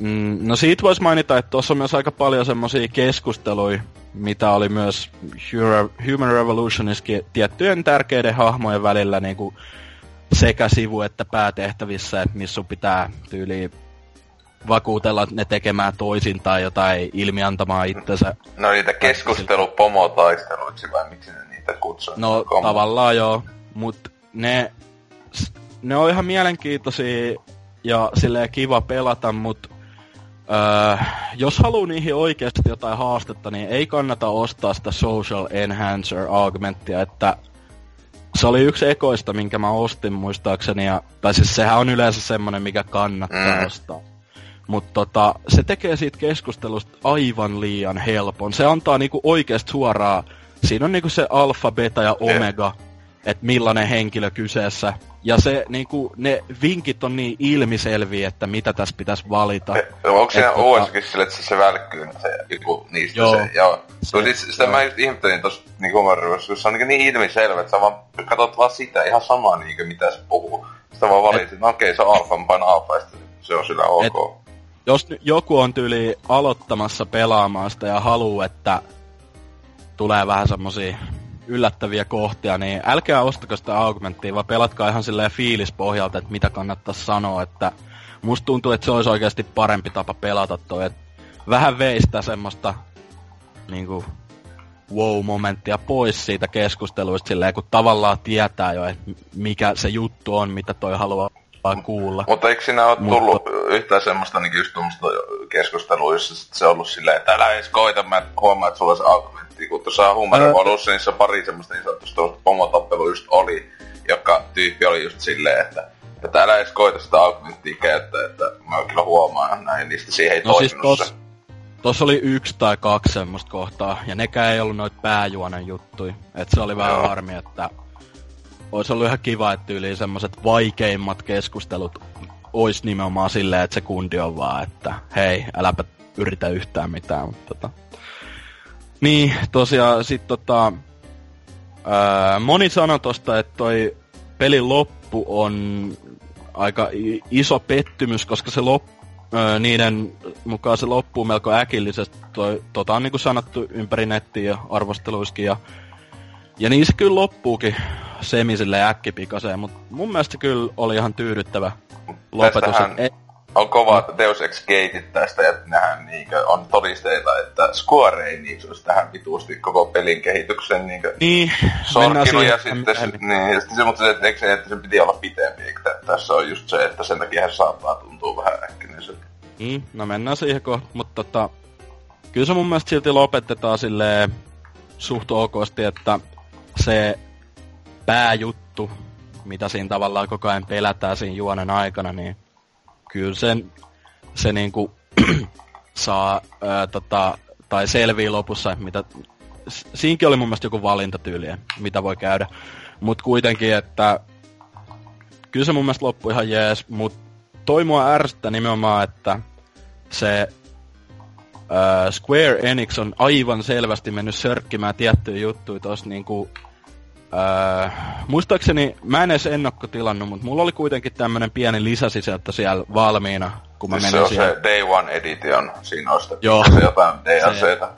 mm, no siitä voisi mainita, että tuossa on myös aika paljon semmoisia keskusteluja, mitä oli myös Human Revolutioniskin tiettyjen tärkeiden hahmojen välillä niin kuin sekä sivu- että päätehtävissä, että missä sun pitää tyyliin vakuutella ne tekemään toisin tai jotain ilmiantamaan itsensä. No niitä keskustelupomotaisteluiksi vai miksi ne niitä kutsuu? No Komo. tavallaan joo, mut ne, ne on ihan mielenkiintoisia ja silleen kiva pelata, mut öö, jos haluaa niihin oikeasti jotain haastetta, niin ei kannata ostaa sitä Social Enhancer Augmentia, että se oli yksi ekoista, minkä mä ostin muistaakseni, ja, tai siis sehän on yleensä semmonen, mikä kannattaa mm. ostaa. Mutta tota, se tekee siitä keskustelusta aivan liian helpon. Se antaa niinku oikeasti suoraa, siinä on niinku se alfa, beta ja omega, että millainen henkilö kyseessä. Ja se niinku, ne vinkit on niin ilmiselviä, että mitä tässä pitäisi valita. E, onko siinä tota... uudessakin sille, että se välkkyy se joku niistä joo. se? Joo. Se, siis, sitä joo. mä just ihmettelin tossa niinku kun se on niinku niin ilmiselvä, että sä vaan katsot vaan sitä ihan samaa niinku mitä se puhuu. Sitä vaan valitsit, et... no okei okay, se on alfa, mä alfa, ja se on sillä ok. Et jos joku on tyyli aloittamassa pelaamaan sitä ja haluaa, että tulee vähän semmosia yllättäviä kohtia, niin älkää ostako sitä augmenttia, vaan pelatkaa ihan silleen fiilispohjalta, että mitä kannattaa sanoa, että musta tuntuu, että se olisi oikeasti parempi tapa pelata toi, että vähän veistä semmoista niinku wow-momenttia pois siitä keskusteluista silleen, kun tavallaan tietää jo, että mikä se juttu on, mitä toi haluaa vaan kuulla. Mutta eikö siinä ole Mutta... tullut yhtään semmoista niin just tuommoista keskustelua, jossa se on ollut silleen, että älä edes koita, mä huomaan, että sulla on se argumentti. Kun tuossa Human Revolutionissa pari semmoista niin sanotusta pomotappelua just oli, joka tyyppi oli just silleen, että Että älä edes koita sitä augmenttia käyttää, että mä kyllä huomaan näin, niistä siihen ei no siis tos, Tossa oli yksi tai kaksi semmoista kohtaa, ja nekään ei ollut noit pääjuonen juttui. Et se oli vähän harmi, että olisi ollut ihan kiva, että yli semmoset vaikeimmat keskustelut olisi nimenomaan silleen, että se kundi on vaan, että hei, äläpä yritä yhtään mitään, mutta tota... Niin, tosiaan sit tota... Ää, moni sanoi tosta, että toi pelin loppu on aika iso pettymys, koska se loppu niiden mukaan se loppuu melko äkillisesti. Toi, tota on niinku sanottu ympäri nettiä ja arvosteluiskin. Ja, ja niin se kyllä loppuukin semisille äkkipikaseen, mutta mun mielestä kyllä oli ihan tyydyttävä lopetus. Tästähän on kova Deus Ex Gateit tästä, ja nehän niinkö, on todisteita, että Square ei niin olisi tähän vituusti koko pelin kehityksen niinkö niin, sorkinut, ja sitten, se, niin, ja sitten se, mutta se, että, se, että sen piti olla pitempi, että tässä on just se, että sen takia se saattaa tuntua vähän äkkinäiseltä. Mm, no mennään siihen kohta, mutta tota, kyllä se mun mielestä silti lopetetaan silleen suht okosti, että se pääjuttu, mitä siinä tavallaan koko ajan pelätään siinä juonen aikana, niin kyllä sen, se niinku [CLEARS THROAT] saa, ää, tota, tai selvii lopussa, mitä... Siinkin oli mun mielestä joku valintatyyli, mitä voi käydä. Mut kuitenkin, että kyllä se mun mielestä loppui ihan jees, mut toi mua ärsyttää nimenomaan, että se ää, Square Enix on aivan selvästi mennyt sörkkimään tiettyjä juttuja tossa niinku Öö, muistaakseni, mä en edes ennakkotilannut, mutta mulla oli kuitenkin tämmönen pieni lisäsisältö siellä valmiina, kun mä siis menin se on siellä. se Day One Edition, siinä on sitten Joo, se jotain DLCtä.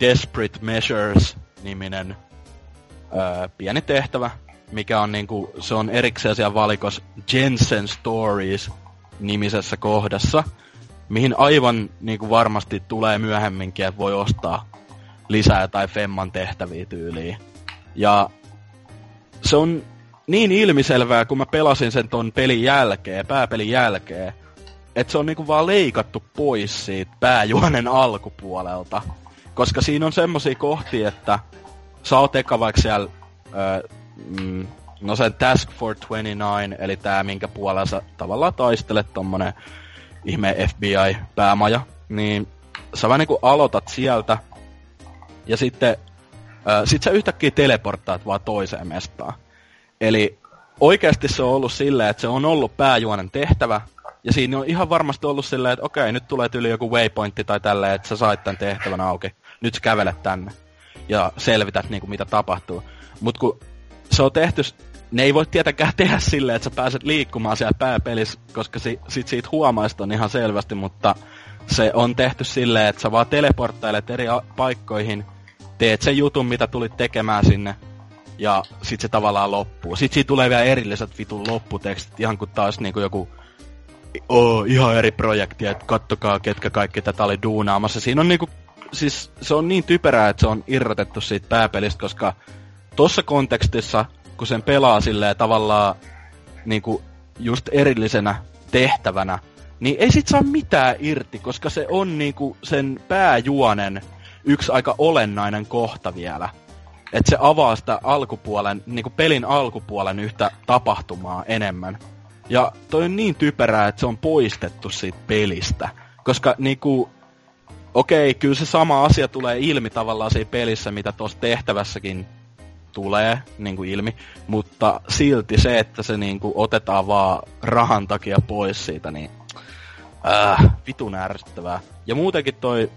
Desperate Measures-niminen öö, pieni tehtävä, mikä on niinku, se on erikseen siellä valikos Jensen Stories nimisessä kohdassa, mihin aivan niinku varmasti tulee myöhemminkin, että voi ostaa lisää tai Femman tehtäviä tyyliin. Ja se on niin ilmiselvää, kun mä pelasin sen ton pelin jälkeen, pääpelin jälkeen, että se on niinku vaan leikattu pois siitä pääjuonen alkupuolelta. Koska siinä on semmosia kohtia, että sä oot eka vaikka siellä, öö, mm, no sen Task for 29, eli tää minkä puolella sä tavallaan taistelet tommonen ihme FBI-päämaja, niin sä vaan niinku aloitat sieltä, ja sitten Ö, sit sä yhtäkkiä teleporttaat vaan toiseen mestaan. Eli oikeasti se on ollut silleen, että se on ollut pääjuonen tehtävä, ja siinä on ihan varmasti ollut silleen, että okei, nyt tulee yli joku waypointti tai tälleen, että sä sait tämän tehtävän auki. Nyt sä kävelet tänne. Ja selvität niinku mitä tapahtuu. Mut kun se on tehty, ne ei voi tietenkään tehdä silleen, että sä pääset liikkumaan siellä pääpelissä, koska si, sit siitä huomaista on ihan selvästi, mutta se on tehty silleen, että sä vaan teleporttailet eri paikkoihin, teet sen jutun, mitä tulit tekemään sinne, ja sit se tavallaan loppuu. Sit siitä tulee vielä erilliset vitun lopputekstit, ihan kuin taas niinku joku oh, ihan eri projekti, että kattokaa ketkä kaikki tätä oli duunaamassa. Siinä on niinku, siis se on niin typerää, että se on irrotettu siitä pääpelistä, koska tossa kontekstissa, kun sen pelaa silleen tavallaan niinku just erillisenä tehtävänä, niin ei sit saa mitään irti, koska se on niinku sen pääjuonen yksi aika olennainen kohta vielä. Että se avaa sitä alkupuolen, niinku pelin alkupuolen yhtä tapahtumaa enemmän. Ja toi on niin typerää, että se on poistettu siitä pelistä. Koska niinku, okei, okay, kyllä se sama asia tulee ilmi tavallaan siinä pelissä, mitä tuossa tehtävässäkin tulee niinku ilmi, mutta silti se, että se niinku otetaan vaan rahan takia pois siitä, niin äh, vitun ärsyttävää. Ja muutenkin toi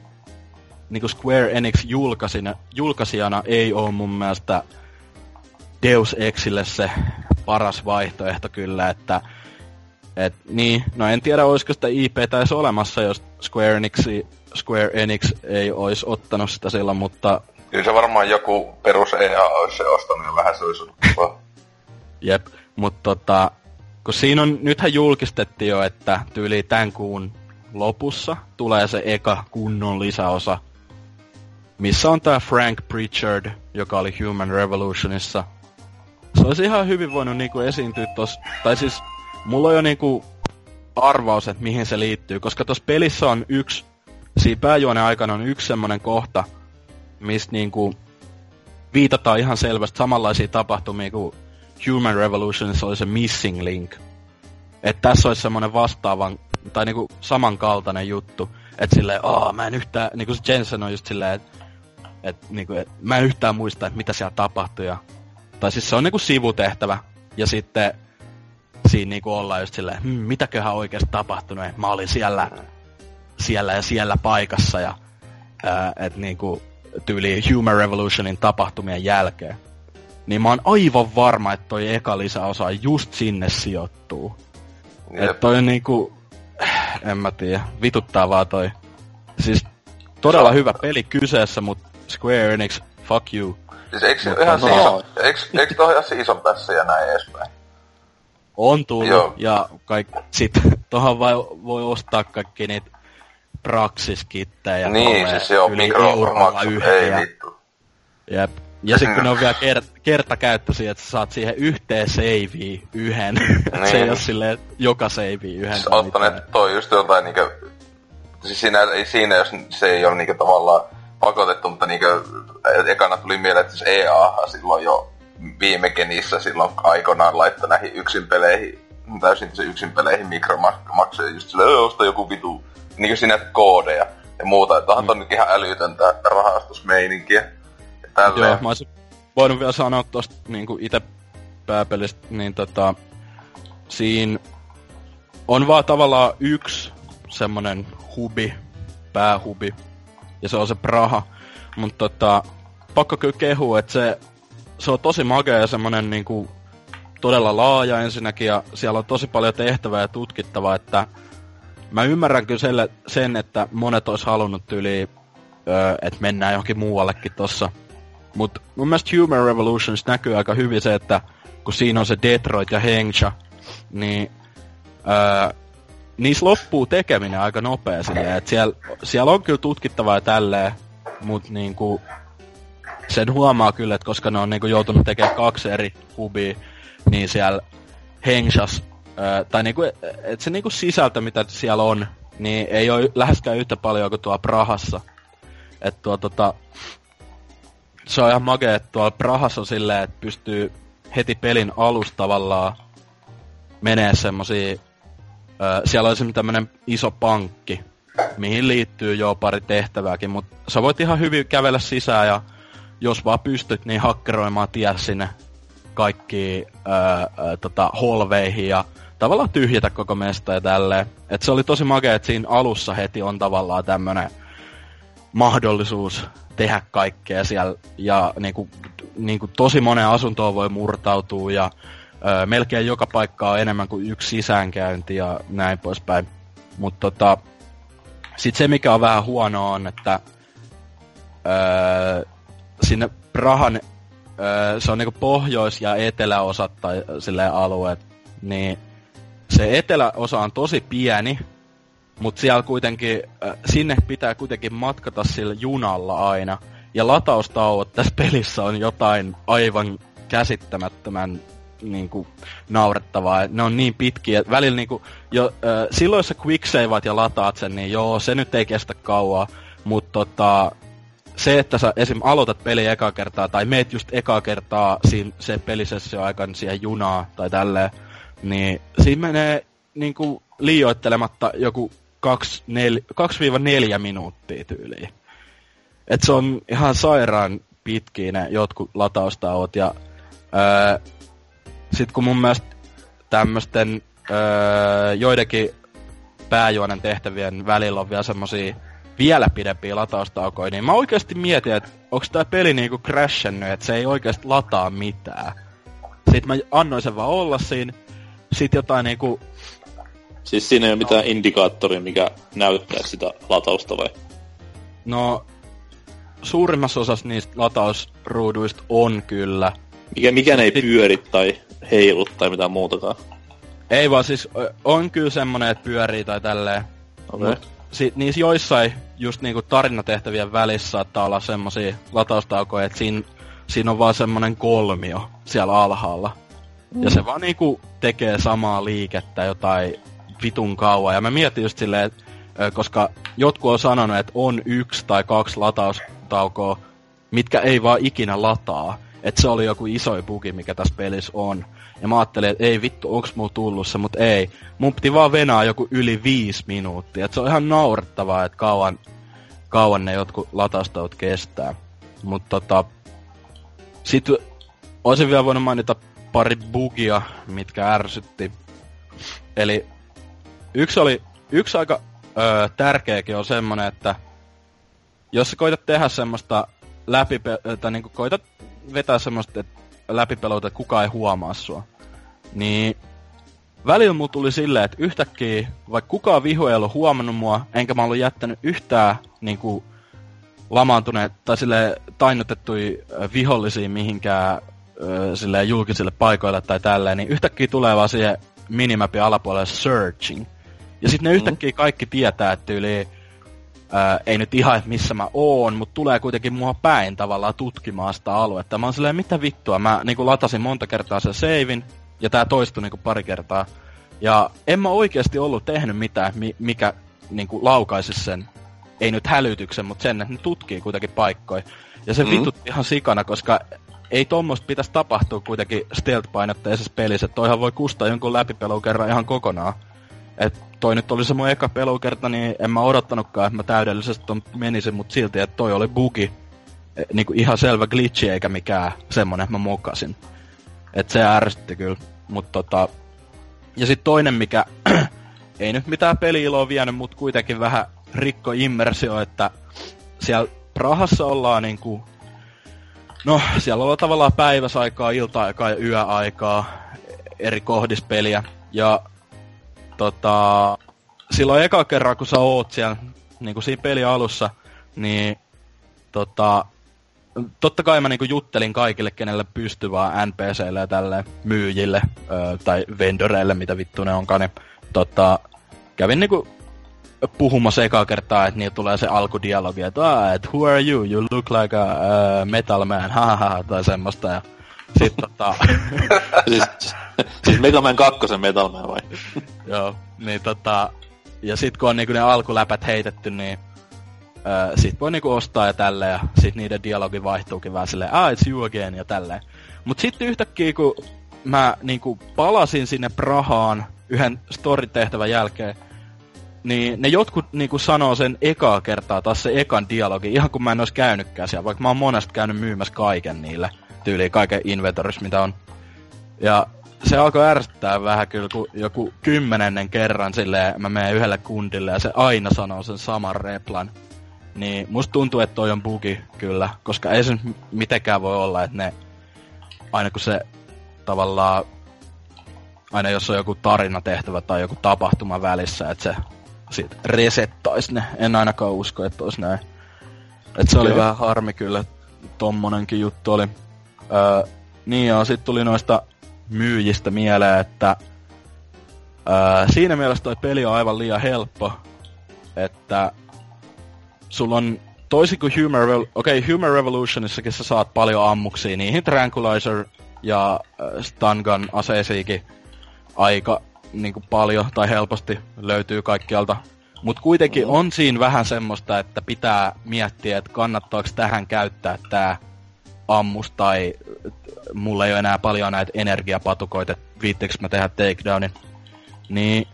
niinku Square Enix julkaisina, julkaisijana ei ole mun mielestä Deus Exille se paras vaihtoehto kyllä, että et, niin, no en tiedä olisiko sitä IP edes olemassa, jos Square Enix, Square Enix ei olisi ottanut sitä silloin, mutta... Kyllä se varmaan joku perus EA olisi se ostanut ja vähän se [LAUGHS] Jep, mutta tota, kun siinä on, nythän julkistettiin jo, että tyyli tämän kuun lopussa tulee se eka kunnon lisäosa missä on tää Frank Pritchard, joka oli Human Revolutionissa. Se olisi ihan hyvin voinut niinku esiintyä tos, tai siis mulla on jo niinku arvaus, että mihin se liittyy, koska tuossa pelissä on yksi, siinä pääjuonen aikana on yksi semmonen kohta, mistä niinku viitataan ihan selvästi samanlaisia tapahtumia kuin Human Revolutionissa oli se Missing Link. että tässä olisi semmoinen vastaavan, tai niinku samankaltainen juttu, että silleen, aah, mä en yhtään, niinku se Jensen on just silleen, että et, niinku, et, mä en yhtään muista, että mitä siellä tapahtui. Ja, tai siis se on niinku sivutehtävä, ja sitten siinä niinku ollaan just silleen, hm, mitäköhän oikeasti tapahtunut, mä olin siellä, siellä ja siellä paikassa, ja että niinku, tyyli Human Revolutionin tapahtumien jälkeen. Niin mä oon aivan varma, että toi eka lisäosa just sinne sijoittuu. Että toi on niinku, en mä tiedä, vituttaa vaan toi. Siis todella hyvä peli kyseessä, mutta Square Enix, fuck you. Siis eikö Mutta ihan no. season, eikö, eikö toi ihan season tässä ja näin edespäin? On tullut, Joo. ja kaik, sit [LAUGHS] tohon vai, voi ostaa kaikki niitä praksiskittejä. Niin, siis se on mikromaksu, ei vittu. Jep. Ja sitten kun ne on vielä [LAUGHS] kert- kertakäyttöisiä, että sä saat siihen yhteen saveen yhden. Niin. [LAUGHS] se ei ole silleen joka saveen yhden. Siis ottaneet toi just jotain niinkö... Siis siinä, ei siinä, jos se ei ole niinkö tavallaan pakotettu, mutta niinkö ekana tuli mieleen, että siis EA silloin jo viime genissä silloin aikoinaan laittoi näihin yksin peleihin, täysin se yksin peleihin mikromaksuja, just silleen, osta joku vitu niin sinne koodeja ja muuta. Että onhan mm. nyt ihan älytöntä rahastusmeininkiä. Tälleen. Joo, mä olisin voinut vielä sanoa tosta niinku ite pääpelistä, niin tota, siinä on vaan tavallaan yksi semmonen hubi, päähubi, ja se on se Praha. Mutta tota, pakko kyllä kehua, että se, se on tosi makea ja semmonen niinku todella laaja ensinnäkin, ja siellä on tosi paljon tehtävää ja tutkittavaa, että mä ymmärrän kyllä sen, että monet olisi halunnut yli, että mennään johonkin muuallekin tossa. Mut mun mielestä Human Revolutions näkyy aika hyvin se, että kun siinä on se Detroit ja Hengsha, niin öö, niissä loppuu tekeminen aika nopea silleen, siellä, siellä on kyllä tutkittavaa tälleen, mut niinku sen huomaa kyllä, että koska ne on niinku joutunut tekemään kaksi eri hubia, niin siellä Hengshas Öö, tai niinku, et se niinku sisältö, mitä siellä on, niin ei ole läheskään yhtä paljon kuin tuolla Prahassa. Et tuo tota, se on ihan makea, että tuolla Prahassa on silleen, että pystyy heti pelin alusta tavallaan menee semmosia... Öö, siellä on esimerkiksi tämmönen iso pankki, mihin liittyy jo pari tehtävääkin, mutta sä voit ihan hyvin kävellä sisään ja jos vaan pystyt, niin hakkeroimaan tie sinne kaikki öö, tota, holveihin ja tavallaan tyhjätä koko mesta ja tälleen. Et se oli tosi makea, että siinä alussa heti on tavallaan tämmönen mahdollisuus tehdä kaikkea siellä. Ja niinku, niinku tosi monen asuntoon voi murtautua ja ö, melkein joka paikka on enemmän kuin yksi sisäänkäynti ja näin poispäin. Mutta tota, sitten se mikä on vähän huono on, että ö, sinne Prahan, se on niinku pohjois- ja eteläosat tai silleen alueet, niin se eteläosa on tosi pieni, mutta siellä kuitenkin, äh, sinne pitää kuitenkin matkata sillä junalla aina. Ja lataustauot tässä pelissä on jotain aivan käsittämättömän niin kuin, naurettavaa. Ne on niin pitkiä, välillä niin kuin, jo, äh, silloin jos sä ja lataat sen, niin joo, se nyt ei kestä kauaa. Mutta tota, se, että sä esim. aloitat peli eka kertaa, tai meet just eka kertaa siinä, se pelisessio aikana siihen junaa, tai tälleen, niin siinä menee niinku liioittelematta joku 2-4 minuuttia tyyliin. Et se on ihan sairaan pitkiä ne jotkut lataustauot ja öö, sit kun mun mielestä tämmösten öö, joidenkin pääjuonen tehtävien välillä on vielä semmosia vielä pidempiä lataustaukoja, niin mä oikeasti mietin, että onko tää peli niinku crashannut, että se ei oikeasti lataa mitään. Sitten mä annoin sen vaan olla siinä, sit jotain niinku... Siis siinä ei ole mitään no. indikaattoria, mikä näyttää sitä latausta vai? No, suurimmassa osassa niistä latausruuduista on kyllä. Mikä, mikä ei pyöri tai heilu tai mitään muutakaan? Ei vaan siis on kyllä semmonen, että pyörii tai tälleen. Okay. Mut sit niissä joissain just niinku tarinatehtävien välissä saattaa olla semmosia lataustaukoja, että siinä, siinä on vaan semmonen kolmio siellä alhaalla. Ja se vaan niinku tekee samaa liikettä jotain vitun kauan. Ja mä mietin just silleen, että koska jotkut on sanonut, että on yksi tai kaksi lataustaukoa, mitkä ei vaan ikinä lataa. Että se oli joku iso bugi, mikä tässä pelissä on. Ja mä ajattelin, että ei vittu, onks mulla tullut se, mutta ei. Mun piti vaan venaa joku yli viisi minuuttia. Et se on ihan naurettavaa, että kauan, kauan ne jotkut lataustaut kestää. Mutta tota, sit olisin vielä voinut mainita pari bugia, mitkä ärsytti. Eli yksi oli, yksi aika öö, tärkeäkin on semmonen, että jos sä koitat tehdä semmoista läpi, tai niinku koitat vetää semmoista läpipeluita, että kukaan ei huomaa sua, niin välillä mulla tuli silleen, että yhtäkkiä, vaikka kukaan viho ei ollut huomannut mua, enkä mä ollut jättänyt yhtään niinku lamaantuneet tai sille tainnutettui vihollisia mihinkään sille julkisille paikoille tai tälleen, niin yhtäkkiä tulee vaan siihen minimapin alapuolelle searching. Ja sitten ne mm. yhtäkkiä kaikki tietää, että yli ää, ei nyt ihan, että missä mä oon, mutta tulee kuitenkin mua päin tavallaan tutkimaan sitä aluetta. Mä oon silleen, mitä vittua, mä niinku latasin monta kertaa sen seivin, ja tää toistui niinku pari kertaa. Ja en mä oikeasti ollut tehnyt mitään, mikä niinku laukaisi sen, ei nyt hälytyksen, mutta sen, että ne tutkii kuitenkin paikkoja. Ja se mm. vitut ihan sikana, koska ei tuommoista pitäisi tapahtua kuitenkin stealth-painotteisessa pelissä. Toihan voi kustaa jonkun läpipelun kerran ihan kokonaan. Et toi nyt oli se mun eka pelukerta, niin en mä odottanutkaan, että mä täydellisesti ton menisin, mutta silti, että toi oli bugi. E, niinku ihan selvä glitchi eikä mikään semmonen, että mä mokasin. Et se ärsytti kyllä. Mut tota... Ja sitten toinen, mikä [CLEARS THROAT] ei nyt mitään peli-iloa vienyt, mutta kuitenkin vähän rikko immersio, että siellä Prahassa ollaan niinku... No, siellä ollaan tavallaan päiväsaikaa, ilta-aikaa ja yöaikaa eri kohdispeliä. Ja tota, silloin eka kerran, kun sä oot siellä, niin kuin siinä peli alussa, niin tota, totta kai mä niinku juttelin kaikille, kenelle pystyy vaan NPCille ja tälle myyjille ö, tai vendoreille, mitä vittu ne onkaan, niin tota, kävin niinku puhumassa ekaa kertaa, että niillä tulee se alkudialogi, että ah, et who are you? You look like a uh, metal man, hahaha, tai semmoista. Ja sit tota... [LAUGHS] siis, siis Mega Man 2 Metal Man vai? [LAUGHS] Joo, niin tota... Ja sit kun on niinku ne alkuläpät heitetty, niin Öö, sit voi niinku ostaa ja tälleen, ja sit niiden dialogi vaihtuukin vähän silleen, ah, it's you again, ja tälleen. Mut sitten yhtäkkiä, kun mä niinku palasin sinne Prahaan yhden story-tehtävän jälkeen, niin ne jotkut niinku sanoo sen ekaa kertaa taas se ekan dialogi, ihan kun mä en ois käynytkään siellä, vaikka mä oon monesti käynyt myymässä kaiken niille, tyyliin kaiken inventoris, mitä on. Ja se alkoi ärsyttää vähän kyllä, kun joku kymmenennen kerran silleen mä menen yhdelle kundille ja se aina sanoo sen saman replan. Niin musta tuntuu, että toi on bugi kyllä, koska ei se mitenkään voi olla, että ne, aina kun se tavallaan, aina jos on joku tarina tehtävä tai joku tapahtuma välissä, että se sit resettaisi ne. En ainakaan usko, että olisi näin. Et se oli vähän harmi kyllä, tommonenkin juttu oli. Öö, niin ja sit tuli noista myyjistä mieleen, että öö, siinä mielessä toi peli on aivan liian helppo, että sulla on toisin kuin Human, Revo- okay, Human Revolutionissakin sä saat paljon ammuksia niihin Tranquilizer ja äh, Stun Gun aseisiinkin aika niin kuin paljon tai helposti löytyy kaikkialta. Mutta kuitenkin mm. on siinä vähän semmoista, että pitää miettiä, että kannattaako tähän käyttää tämä ammus tai mulla ei ole enää paljon näitä energiapatukoita, että mä tehdä takedownin. Niin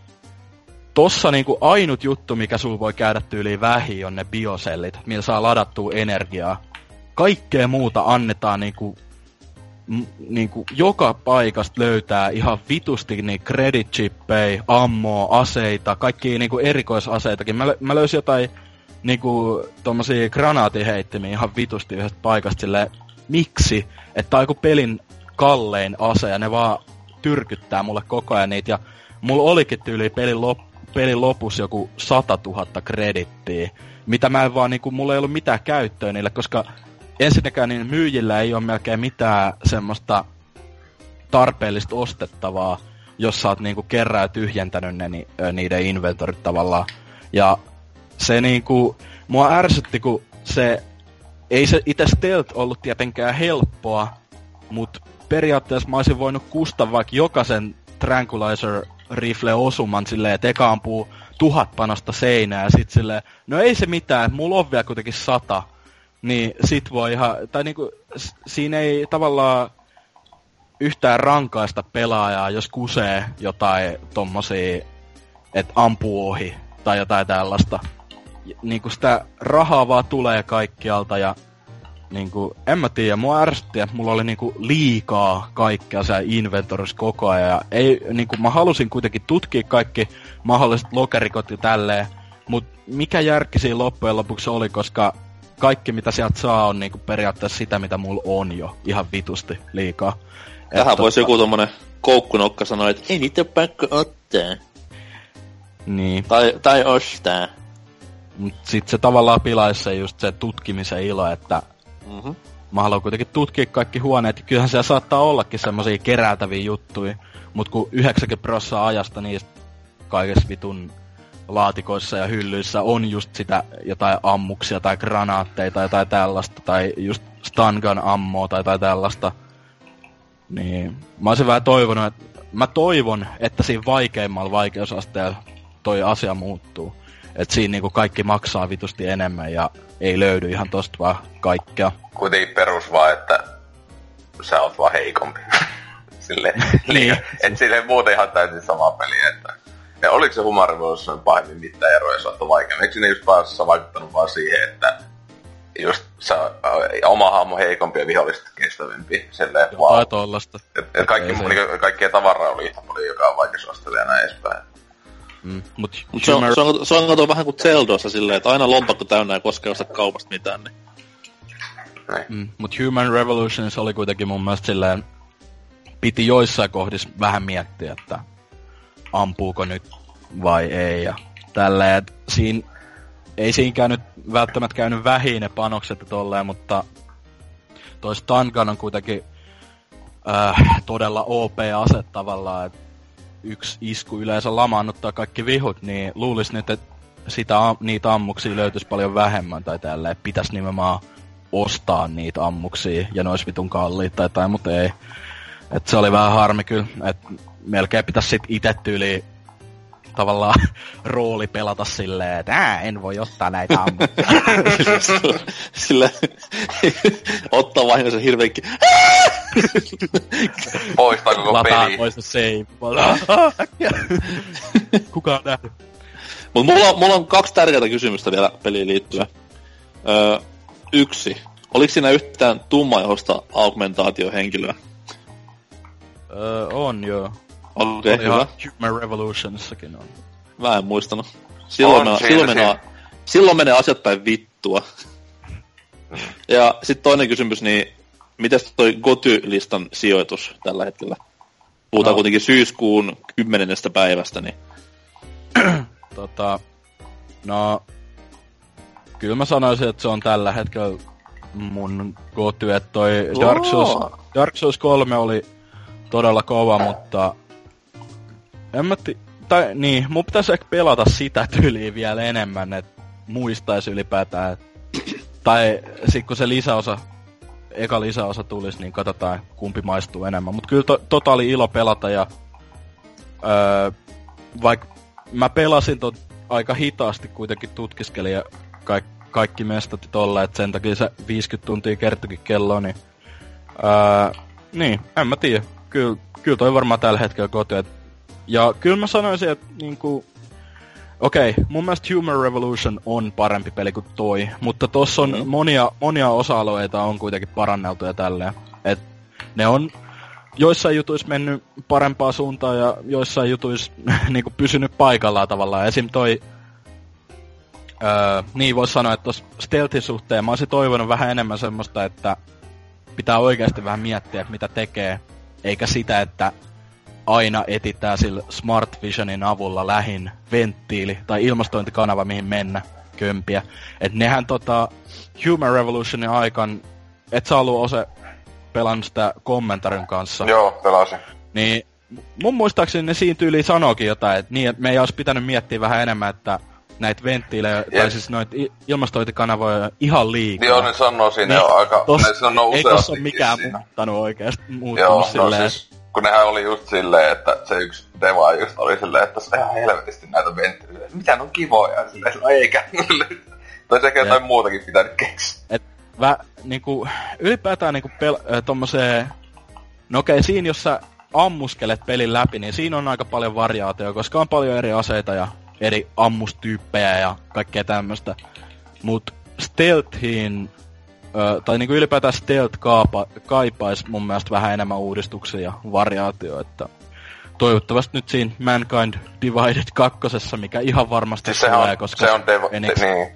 tossa niinku ainut juttu, mikä sul voi käydä tyyliin vähi, on ne biosellit, millä saa ladattua energiaa. Kaikkea muuta annetaan niinku, m- niinku joka paikasta löytää ihan vitusti niin credit chippei, ammoa, aseita, kaikki niinku erikoisaseitakin. Mä, mä löysin jotain niinku tommosia granaatiheittimiä ihan vitusti yhdestä paikasta silleen, miksi? Että on joku pelin kallein ase ja ne vaan tyrkyttää mulle koko ajan niitä ja mulla olikin tyyli pelin loppu pelin lopussa joku 100 000 kredittiä, mitä mä en vaan niinku, mulla ei ollut mitään käyttöä niille, koska ensinnäkään niin myyjillä ei ole melkein mitään semmoista tarpeellista ostettavaa, jos sä oot niinku kerran tyhjentänyt ne ni, niiden inventorit tavallaan. Ja se niinku, mua ärsytti, kun se, ei se itse stealth ollut tietenkään helppoa, mutta periaatteessa mä olisin voinut kustaa vaikka jokaisen Tranquilizer rifle osuman silleen, että eka ampuu tuhat panosta seinää ja sit silleen, no ei se mitään, mulla on vielä kuitenkin sata. Niin sit voi ihan, tai niinku, siinä ei tavallaan yhtään rankaista pelaajaa, jos kusee jotain tommosia, että ampuu ohi tai jotain tällaista. Niinku sitä rahaa vaan tulee kaikkialta ja niinku, en mä tiedä, mua ärsytti, että mulla oli niinku liikaa kaikkea se inventorissa koko ajan. Ja ei, niinku, mä halusin kuitenkin tutkia kaikki mahdolliset lokerikot ja tälleen, mut mikä järki siinä loppujen lopuksi oli, koska kaikki mitä sieltä saa on niinku periaatteessa sitä, mitä mulla on jo ihan vitusti liikaa. Tähän voisi joku tommonen koukkunokka sanoa, että ei niitä pakko ottaa. Niin. Tai, tai ostaa. Mut sit se tavallaan pilaisi se just se tutkimisen ilo, että Mm-hmm. mä haluan kuitenkin tutkia kaikki huoneet. Kyllähän siellä saattaa ollakin semmosia kerätäviä juttuja, mut kun 90 prosenttia ajasta niistä kaikessa vitun laatikoissa ja hyllyissä on just sitä jotain ammuksia tai granaatteja tai jotain tällaista, tai just stun gun ammoa tai jotain tällaista. Niin, mä olisin vähän toivonut, että mä toivon, että siinä vaikeimmalla vaikeusasteella toi asia muuttuu. Että siinä niinku kaikki maksaa vitusti enemmän ja ei löydy ihan tosta vaan kaikkea. Kuitenkin perus vaan, että sä oot vaan heikompi. [LAUGHS] silleen, [LAUGHS] Niin. et silleen muuten ihan täysin sama peli, että... Ja oliko se Human Revolution pahemmin mitään eroja, oot vaikeammin? Eikö sinne just päässä vaikuttanut vaan siihen, että just sä, ä, oma hahmo heikompi ja viholliset kestävämpi. Silleen, Jotain wow. tollasta. Et, et kaikki, Ei se- niin, kaikkea tavaraa oli yhtä paljon joka vaikeusasteella ja näin edespäin. Mm. Mut, Mut se on, se on, se on kato vähän kuin Zeldossa silleen, että aina lompakko täynnä ja koskee ostaa kaupasta mitään, niin Näin. Mm, mut Human Revolutions oli kuitenkin mun mielestä silleen, piti joissain kohdissa vähän miettiä, että ampuuko nyt vai ei ja tälleen, et siinä ei siinäkään nyt välttämättä käynyt vähin ne panokset ja tolleen, mutta toi stun gun on kuitenkin äh, todella OP-ase tavallaan, että yksi isku yleensä lamaannuttaa kaikki vihut, niin luulis nyt, että sitä, niitä ammuksia löytyisi paljon vähemmän tai tälleen, pitäisi nimenomaan ostaa niitä ammuksia ja ne olisi vitun kalliit tai jotain, mutta ei. Et se oli vähän harmi kyllä, että melkein pitäisi sit itse tyyliin tavallaan [LAUGHS] rooli pelata silleen, että ää, en voi ottaa näitä ammuksia. [LAUGHS] sillä [LAUGHS] ottaa vahingossa hirveäkin. Poistaa koko Lataa peli. pois se. Kuka on nähnyt? Mut mulla, on- mulla on kaksi tärkeää kysymystä vielä peliin liittyen. Öö, yksi. Oliko siinä yhtään tummaihosta augmentaatiohenkilöä? Öö, on joo. Okei, okay, hyvä. Human Revolutionissakin on. Mä en muistanut. Silloin, On silloin, menee, silloin menee asiat päin vittua. ja sitten toinen kysymys, niin mitäs toi Goty-listan sijoitus tällä hetkellä? Puhutaan No. kuitenkin syyskuun kymmenennestä päivästä, niin [CLEARS THROAT] Tota, no, kyllä mä sanoisin, että se on tällä hetkellä mun goty, että toi Dark Souls, Dark Souls 3 oli todella kova, mutta en mä ti- tai niin, mun pitäisi ehkä pelata sitä tyyliä vielä enemmän, että muistaisi ylipäätään, tai sit kun se lisäosa, eka lisäosa tulisi, niin katsotaan kumpi maistuu enemmän. Mutta kyllä to, tota oli ilo pelata ja öö, vaikka mä pelasin tot aika hitaasti kuitenkin tutkiskelin ja kaik, kaikki mestat tolle, että sen takia se 50 tuntia kertokin kello, niin... Ää, niin, en mä tiedä. Kyllä, kyllä toi varmaan tällä hetkellä koti. Et, ja kyllä mä sanoisin, että niinku... Okei, okay, mun mielestä Human Revolution on parempi peli kuin toi, mutta tossa on Mm. monia, monia osa-alueita on kuitenkin paranneltu ja tälleen. Et ne on joissain jutuissa mennyt parempaan suuntaan ja joissain jutuissa [LAUGHS] niinku pysynyt paikallaan tavallaan. Esim. toi, öö, niin voisi sanoa, että tuossa stealthin suhteen mä olisin toivonut vähän enemmän semmoista, että pitää oikeasti vähän miettiä, että mitä tekee, eikä sitä, että aina etitään sillä Smart Visionin avulla lähin venttiili tai ilmastointikanava, mihin mennä kömpiä. Et nehän tota Human Revolutionin aikaan, et sä ollut ose pelannut sitä kommentarin kanssa. Joo, pelasin. Niin mun muistaakseni ne siinä tyyliin sanookin jotain, että niin, että meidän olisi pitänyt miettiä vähän enemmän, että näitä venttiilejä, tai siis noita ilmastointikanavoja ihan liikaa. Joo, ne sanoo siinä Niin, jo aika... Tos, ne sanoo ei tossa ole mikään siinä. muuttanut oikeasti, muuttunut Joo, no silleen. siis, kun nehän oli just silleen, että se yksi deva just oli silleen, että se on ihan helvetisti näitä venttiilejä. Mitä ne on kivoja? Silleen, no eikä. [LAUGHS] tai sekä jotain Jep. muutakin pitänyt keksiä. Et vä, niinku, ylipäätään niinku pel, äh, tommoseen No okei, okay, siinä jos sä ammuskelet pelin läpi, niin siinä on aika paljon variaatioa, koska on paljon eri aseita ja eri ammustyyppejä ja kaikkea tämmöstä. Mut stealthiin, ö, tai niinku ylipäätään stealth kaapa, kaipais mun mielestä vähän enemmän uudistuksia ja variaatioa, että toivottavasti nyt siinä Mankind Divided kakkosessa, mikä ihan varmasti siis tulee, on, koska se on devo, Enix, niin.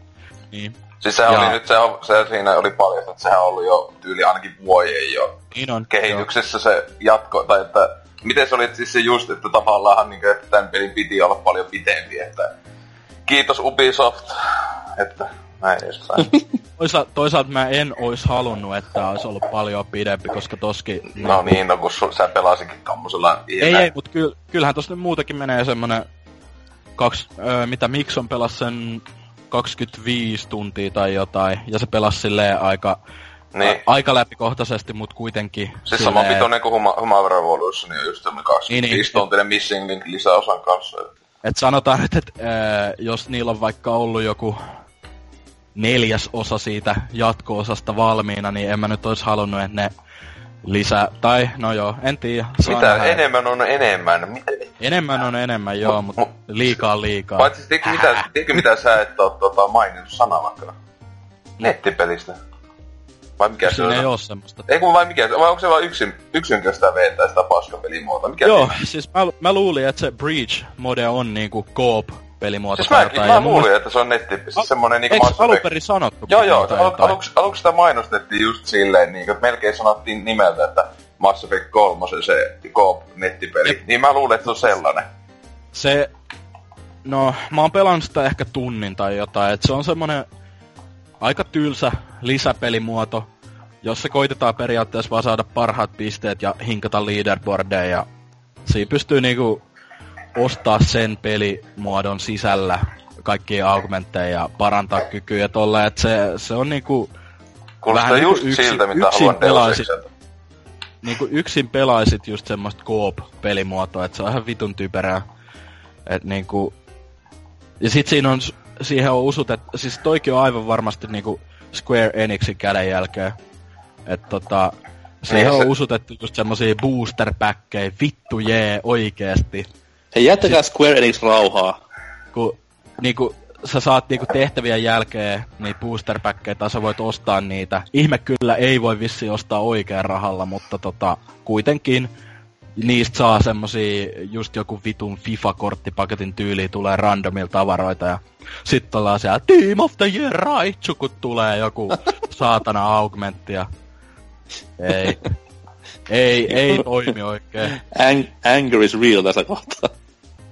niin, Siis sehän ja... oli nyt, se, se siinä oli paljon, että sehän on ollut jo tyyli ainakin vuoden jo niin on, kehityksessä joo. se jatko, tai että miten se oli siis se just, että tavallaan niin kuin, että tämän pelin piti olla paljon pitempi, että kiitos Ubisoft, että näin edespäin. [LAUGHS] Toisa, toisaalta mä en ois halunnut, että olisi ollut paljon pidempi, koska toski... No niin, no kun su, sä pelasikin tommosella... Ei, ei, mut kyll, kyllähän tossa nyt muutakin menee semmonen... Kaks, öö, mitä Mikson pelasi sen 25 tuntia tai jotain, ja se pelasi silleen aika... Niin. A, aika läpikohtaisesti, mut kuitenkin... Siis silleen... sama pitoinen kuin Huma, Huma Revolution, niin just semmonen 25 niin, niin, tuntinen Missing Link lisäosan kanssa. Et sanotaan nyt, että äh, jos niillä on vaikka ollut joku neljäs osa siitä jatko-osasta valmiina, niin en mä nyt ois halunnut, että ne lisää, tai no joo, en tiedä. Mitä? Nähdä. Enemmän on enemmän. Mitä? Enemmän on enemmän, joo, mutta mut, liikaa liikaa. Paitsi tiedätkö mitä, tiedätkö mitä sä et oo tota, maininnut sanallakaan? Nettipelistä. Vai mikä se on? ei oo semmoista. Ei kun vai mikä vai onko se vaan yksin, yksinkertaista veettää sitä paskapelimuotoa? Mikä Joo, siinä? siis mä, mä luulin, että se Breach-mode on niinku Coop pelimuoto. Siis mäkin, mä luulin, että se on netti, siis semmonen niinku Eikö alun perin sanottu? Joo, joo, alu, aluksi, aluksi sitä mainostettiin just silleen, niinku, että melkein sanottiin nimeltä, että Mass Effect 3 se Coop nettipeli. Jep. Niin mä luulen, että se on sellainen. Se, no, mä oon pelannut sitä ehkä tunnin tai jotain, että se on semmonen aika tylsä lisäpelimuoto, jossa koitetaan periaatteessa vaan saada parhaat pisteet ja hinkata leaderboardeja ja siinä pystyy niinku ostaa sen pelimuodon sisällä kaikkia augmentteja ja parantaa kykyä ja tolle, että se, se on niinku... Kuulostaa vähän just niinku siltä, mitä haluan pelaisit, niinku yksin pelaisit just semmoista coop-pelimuotoa, että se on ihan vitun typerää. Et niinku... Ja sit siinä on, siihen on usutettu, siis toikin on aivan varmasti niinku Square Enixin kädenjälkeen. että tota, siihen niin, on se... usutettu just semmosia booster vittu jee, oikeesti Hei, jättäkää Square Enix rauhaa. Kun niinku, sä saat niinku tehtävien jälkeen niin booster tai sä voit ostaa niitä. Ihme kyllä ei voi vissi ostaa oikean rahalla, mutta tota, kuitenkin niistä saa semmosia, just joku vitun FIFA-korttipaketin tyyli tulee randomilta tavaroita ja sitten ollaan siellä Team of the Year Raichu, kun tulee joku [LAUGHS] saatana augmentti ja ei. Ei, ei toimi oikein. Ang- anger is real tässä kohtaa.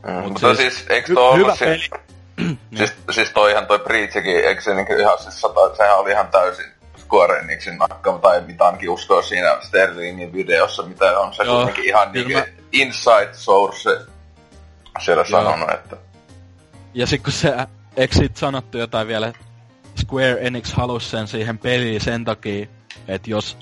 Mm, mutta siis, siis eikö toi hy- hyvä se, peli. [CLEARS THROAT] siis, siis toihan toi Breachikin, eikö se niinku ihan siis sata, sehän oli ihan täysin Square Enixin nakkama, tai mitä ainakin uskoa siinä Sterlingin videossa, mitä on se Joo, kuitenkin ihan niinku mä... inside source siellä Joo. sanonut, että... Ja sit kun se, eikö sit sanottu jotain vielä, Square Enix halusi sen siihen peliin sen takia, että jos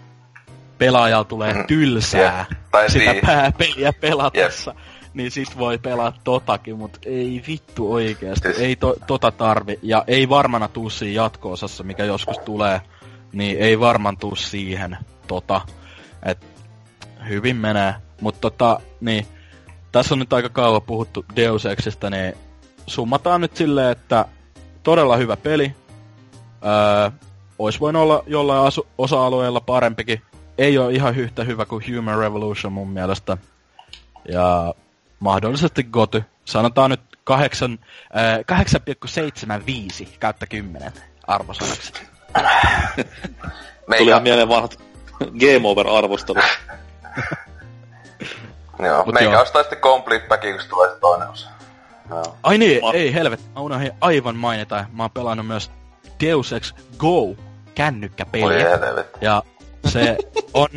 pelaajalla tulee mm. tylsää yeah. tai sitä niin. pääpeliä pelatessa, yeah niin sit voi pelaa totakin, mut ei vittu oikeesti. Ei to, tota tarvi. Ja ei varmana tuu siinä jatko-osassa, mikä joskus tulee, niin ei varmaan tuu siihen tota. Et hyvin menee. Mut tota, niin, tässä on nyt aika kauan puhuttu Deus Existä, niin summataan nyt silleen, että todella hyvä peli. Öö, ois voinut olla jollain asu- osa-alueella parempikin. Ei ole ihan yhtä hyvä kuin Human Revolution mun mielestä. Ja mahdollisesti goty. Sanotaan nyt 8, äh, 8,75 kautta 10 arvosanaksi. Tuli ihan mieleen vanhat Game Over-arvostelu. [LAUGHS] joo, Mut meikä ostaa sitten Complete Pack, kun tulee se toinen osa. No. Ai niin, Ma- ei helvet, mä unohdin aivan mainita, mä oon pelannut myös Deus Ex Go kännykkäpeliä. Ja se on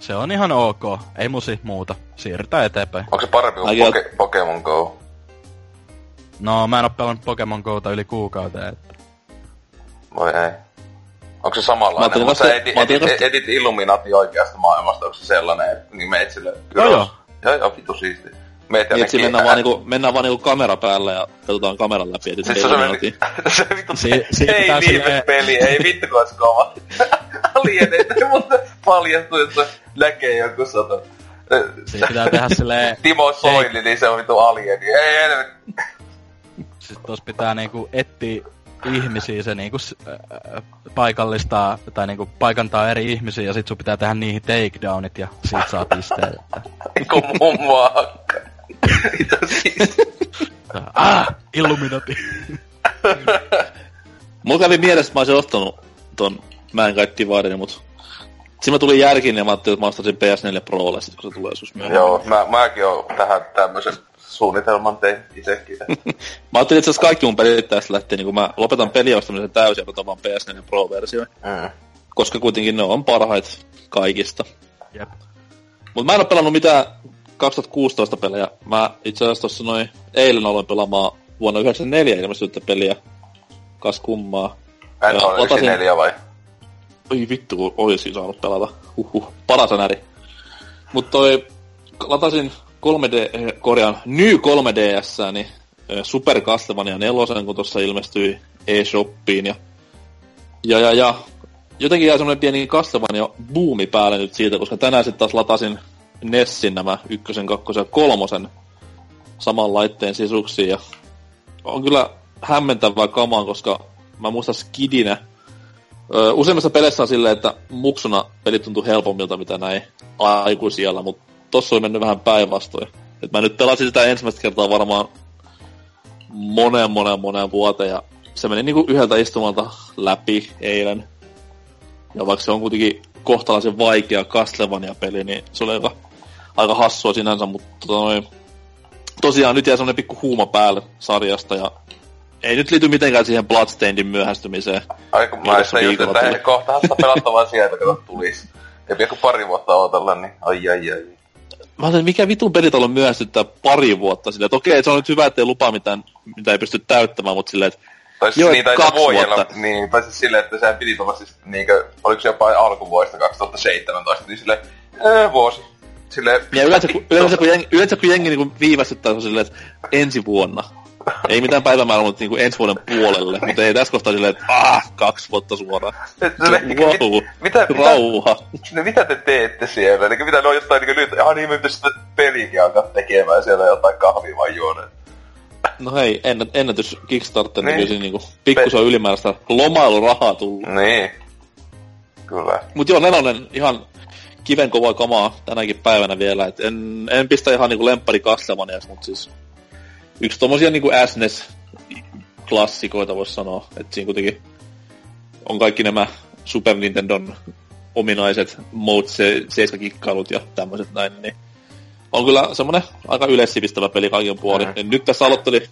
se on ihan ok. Ei musi muuta. Siirrytään eteenpäin. Onko se parempi kuin Poke- Pokemon Go? No, mä en oo pelannut Pokemon Gota yli kuukauteen, että... Voi ei. Onko se samanlainen? Mutta sä edit, edit, edit, edit Illuminati oikeasta maailmasta, onko se sellainen, että niin meet sille Joo joo. Joo joo, vitu siisti. Meet niin, mennään, vaan niinku, mennään vaan niinku kamera päällä ja katsotaan kameran läpi, että se on se [LAUGHS] vittu, si, ei viime peli, ei vittu kun olisi kova. [LAUGHS] Alieneita, mutta paljastuu, että näkee joku sata. Siis pitää tehdä silleen... Timo Soili, niin se on vittu alieni. Ei, ei, Siis tos pitää niinku etsiä ihmisiä, se niinku äh, paikallistaa, tai niinku paikantaa eri ihmisiä, ja sit sun pitää tehdä niihin takedownit, ja sit saa pisteet. Eiku mummoa hakka. Mitä siis? ah, Illuminati. Mulla kävi mielessä, että mä olisin ottanut ton Mankind Dividerin, mut Siinä mä tulin järkiin ja mä ajattelin, että mä ostasin PS4 Prolle sit, kun se tulee joskus myöhemmin. Joo, mä, mäkin oon tähän tämmösen suunnitelman tein itsekin. [LAUGHS] mä ajattelin itse asiassa kaikki mun pelit tästä lähtee, niin kun mä lopetan peliostamisen täysin ja otan vaan PS4 Pro-versio. Mm. Koska kuitenkin ne on parhaita kaikista. Jep. Mut mä en oo pelannut mitään 2016 pelejä. Mä itse asiassa tossa noin eilen aloin pelaamaan vuonna 1994 ilmestynyttä peliä. Kas kummaa. NHL 94 vai? Oi vittu, kun olisi saanut pelata. Huhhuh, paras ääri. Mut toi, latasin 3D, korjaan, New 3DS, niin Super Castlevania 4, kun tuossa ilmestyi eShoppiin. Ja, ja, ja, ja jotenkin jäi semmonen pieni Castlevania buumi päälle nyt siitä, koska tänään sitten taas latasin Nessin nämä ykkösen, kakkosen ja kolmosen saman laitteen sisuksiin. Ja on kyllä hämmentävää kamaa, koska mä muistan Skidinä, Öö, useimmissa peleissä on silleen, että muksuna pelit tuntuu helpommilta, mitä näin aikuisilla, mutta tossa oli mennyt vähän päinvastoin. Et mä nyt pelasin sitä ensimmäistä kertaa varmaan moneen, moneen, moneen vuoteen, ja se meni niinku yhdeltä istumalta läpi eilen. Ja vaikka se on kuitenkin kohtalaisen vaikea Castlevania-peli, niin se oli aika, aika hassua sinänsä, mutta tota noin, tosiaan nyt jää semmonen pikku huuma päälle sarjasta, ja ei nyt liity mitenkään siihen Bloodstainedin myöhästymiseen. Ai kun mä sitä just, että ei kohtahan sitä pelattavaa sieltä, kun tulis. Ja vielä pari vuotta odotella, niin ai ai ai. Mä sanoin, mikä vitun pelitalo myöhästyttää pari vuotta silleen, että okei, se on nyt hyvä, ettei lupaa mitään, mitä ei pysty täyttämään, mutta silleen, että tai siis, niin, tai kaksi vuotta. Niin, tai siis silleen, että sehän piti tulla siis niinkö, oliko se jopa alkuvuodesta 2017, niin silleen, ee, vuosi. Silleen, ja yleensä, kun, yleensä, kun jengi, yleensä kun jengi niin viivästyttää, on silleen, että ensi vuonna. [LAUGHS] Ei mitään päivämäärää, mutta niinku ensi vuoden puolelle. Mutta ei tässä kohtaa silleen, että ah, kaksi vuotta suoraan. wow, mit, mitä, rauha. Mitä, mitä te teette siellä? Eli mitä ne on jotain niinku nyt, ah niin me pitäisi sitä peliäkin alkaa tekemään siellä jotain kahvia vai juoneet. No hei, ennä, ennätys Kickstarter, niin, niin niinku pikkusen Pe- ylimääräistä lomailurahaa tullut. Niin. Kyllä. Mut joo, nelonen ihan kiven kovaa kamaa tänäkin päivänä vielä. Et en, en pistä ihan niinku lemppari Castlevanias, mut siis yksi tommosia niinku SNES-klassikoita voisi sanoa. Että siinä kuitenkin on kaikki nämä Super Nintendon ominaiset Mode 7 kikkailut ja tämmöiset näin, niin on kyllä semmonen aika yleissivistävä peli kaiken puolin. Mm-hmm. Nyt tässä aloittelin,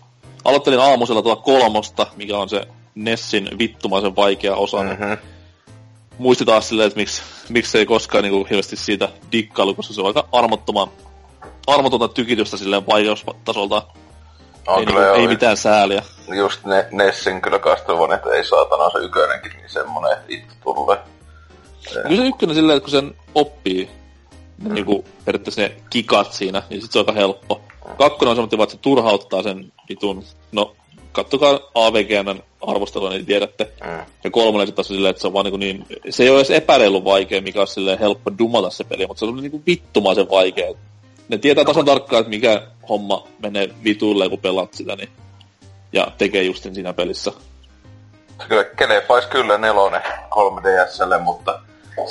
aloittelin aamusella tuolla kolmosta, mikä on se Nessin vittumaisen vaikea osa. Mm-hmm. Muisti taas silleen, että miksi, miksi ei koskaan niinku hirveästi siitä dikkailu, koska se on aika armottoman, armotonta tykitystä silleen vaikeustasolta on ei, niinku, ei mitään sääliä. Just ne, Nessin kyllä Castlevania, että ei saatana se ykönenkin, niin semmonen itse tulee. Kyllä se ykkönen silleen, että kun sen oppii, mm. niinku periaatteessa ne kikat siinä, niin sit se on aika helppo. Kakkonen on semmoinen, että se turhauttaa sen vitun, no kattokaa AVGN arvostelua, niin tiedätte. Mm. Ja kolmonen sitten silleen, että se on vaan niin, niin, se ei ole edes epäreilu vaikea, mikä on silleen helppo dumata se peli, mutta se on niin vittumaisen vaikea ne tietää tasan tarkkaan, että mikä homma menee vituille, kun pelaat sitä, niin, ja tekee justin siinä pelissä. Kyllä, kelepais kyllä nelonen 3DSlle, mutta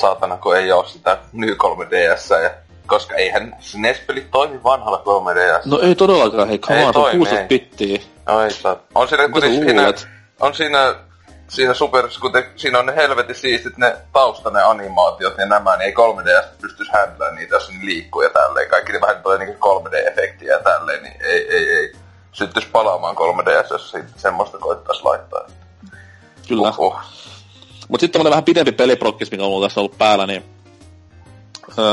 saatana kun ei ole sitä New 3DS, ja koska eihän NES-pelit toimi vanhalla 3DS. No ei todellakaan, hei, come on, 16 bittiä. No ei saa. On siinä, siis siinä, on siinä siinä super, kun te, siinä on ne helvetin siistit ne tausta, ne animaatiot ja nämä, niin ei 3DS pystyisi händlään niitä, jos ne liikkuu ja tälleen. Kaikki ne vähän tulee niinku 3D-efektiä ja tälleen, niin ei, ei, ei. Syttyisi palaamaan 3DS, jos semmoista koittaisi laittaa. Kyllä. Uhuh. Mut sitten tämmönen vähän pidempi peliprokkis, mikä on mulla tässä ollut päällä, niin... Öö,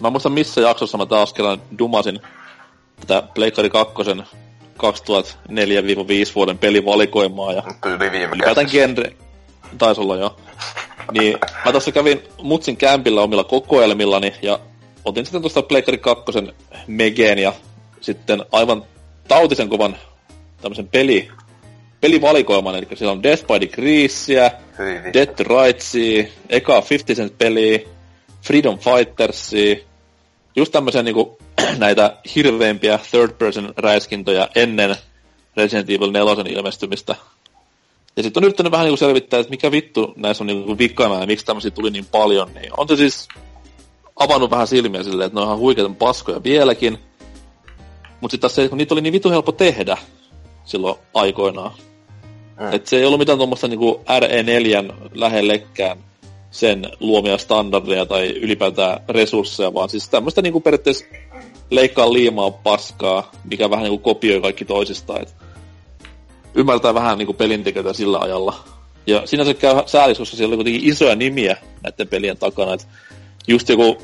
mä muistan missä jaksossa mä taas kerran dumasin tätä Pleikkari 2 2004-5 vuoden pelivalikoimaa ja ylipäätään genre, taisi olla jo. Niin mä tossa kävin Mutsin kämpillä omilla kokoelmillani ja otin sitten tuosta Pleikkari 2 Megeen ja sitten aivan tautisen kovan tämmöisen peli, pelivalikoiman, eli siellä on Death by Decreesia, Dead Rightsia, eka 50 Cent peliä, Freedom Fightersia, just tämmöisiä niinku, näitä hirveimpiä third person räiskintoja ennen Resident Evil 4 ilmestymistä. Ja sitten on yrittänyt vähän niinku selvittää, että mikä vittu näissä on niinku vikana ja miksi tämmöisiä tuli niin paljon. Niin on se siis avannut vähän silmiä silleen, että ne on ihan huikeita paskoja vieläkin. Mutta sitten taas se, kun niitä oli niin vitu helppo tehdä silloin aikoinaan. Mm. Että se ei ollut mitään tuommoista niinku RE4 lähellekään sen luomia standardeja tai ylipäätään resursseja, vaan siis tämmöistä niinku periaatteessa leikkaa liimaa paskaa, mikä vähän niinku kopioi kaikki toisistaan. Et ymmärtää vähän niinku pelintekijöitä sillä ajalla. Ja siinä se käy säälis, koska siellä oli kuitenkin isoja nimiä näiden pelien takana. Et just joku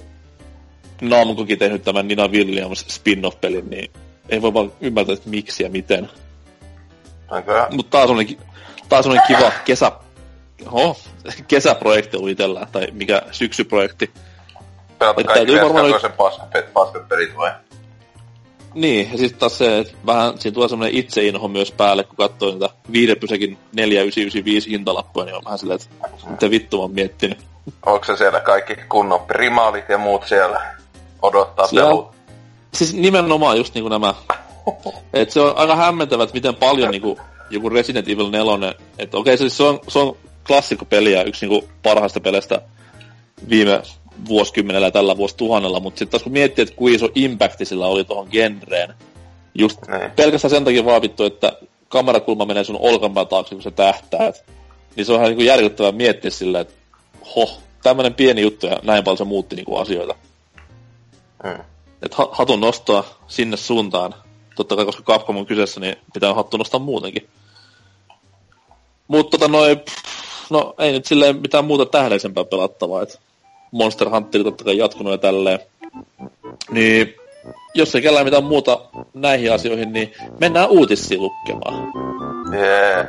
Namcokin tehnyt tämän Nina Williams spin-off-pelin, niin ei voi vaan ymmärtää, että miksi ja miten. Mutta taas on, taas on kiva kesä, oh, kesäprojekti ollut itsellään, tai mikä syksyprojekti. Pelata kaikki varmaan toisen paskat, paskat pelit vai? Niin, ja sitten taas se, että vähän siinä tulee semmoinen itseinho myös päälle, kun katsoo niitä viidepysäkin 4995 hintalappuja, niin on vähän silleen, että mitä vittu on miettinyt. Onko se siellä kaikki kunnon primaalit ja muut siellä odottaa siellä... pelut? Siis nimenomaan just niinku nämä. [LAUGHS] Et se on aika hämmentävä, että miten paljon niinku joku Resident Evil 4, että okei, okay, siis se on, se on klassikkopeli ja yksi niinku parhaista peleistä viime vuosikymmenellä ja tällä vuosituhannella, mutta sitten taas kun miettii, että kuinka iso impacti sillä oli tuohon genreen, just ne. pelkästään sen takia vaavittu, että kamerakulma menee sun olkanpään taakse, kun sä tähtäät, niin se on ihan niin järkyttävää miettiä sillä, että hoh, tämmönen pieni juttu ja näin paljon se muutti niinku asioita. Mm. Et ha- hatun nostoa sinne suuntaan. Totta kai, koska Capcom on kyseessä, niin pitää hattu nostaa muutenkin. Mutta tota noin, no ei nyt silleen mitään muuta tähdellisempää pelattavaa, että Monster Hunter totta kai jatkunut ja tälleen. Niin, jos ei kellään mitään muuta näihin asioihin, niin mennään uutisia lukemaan. Yeah.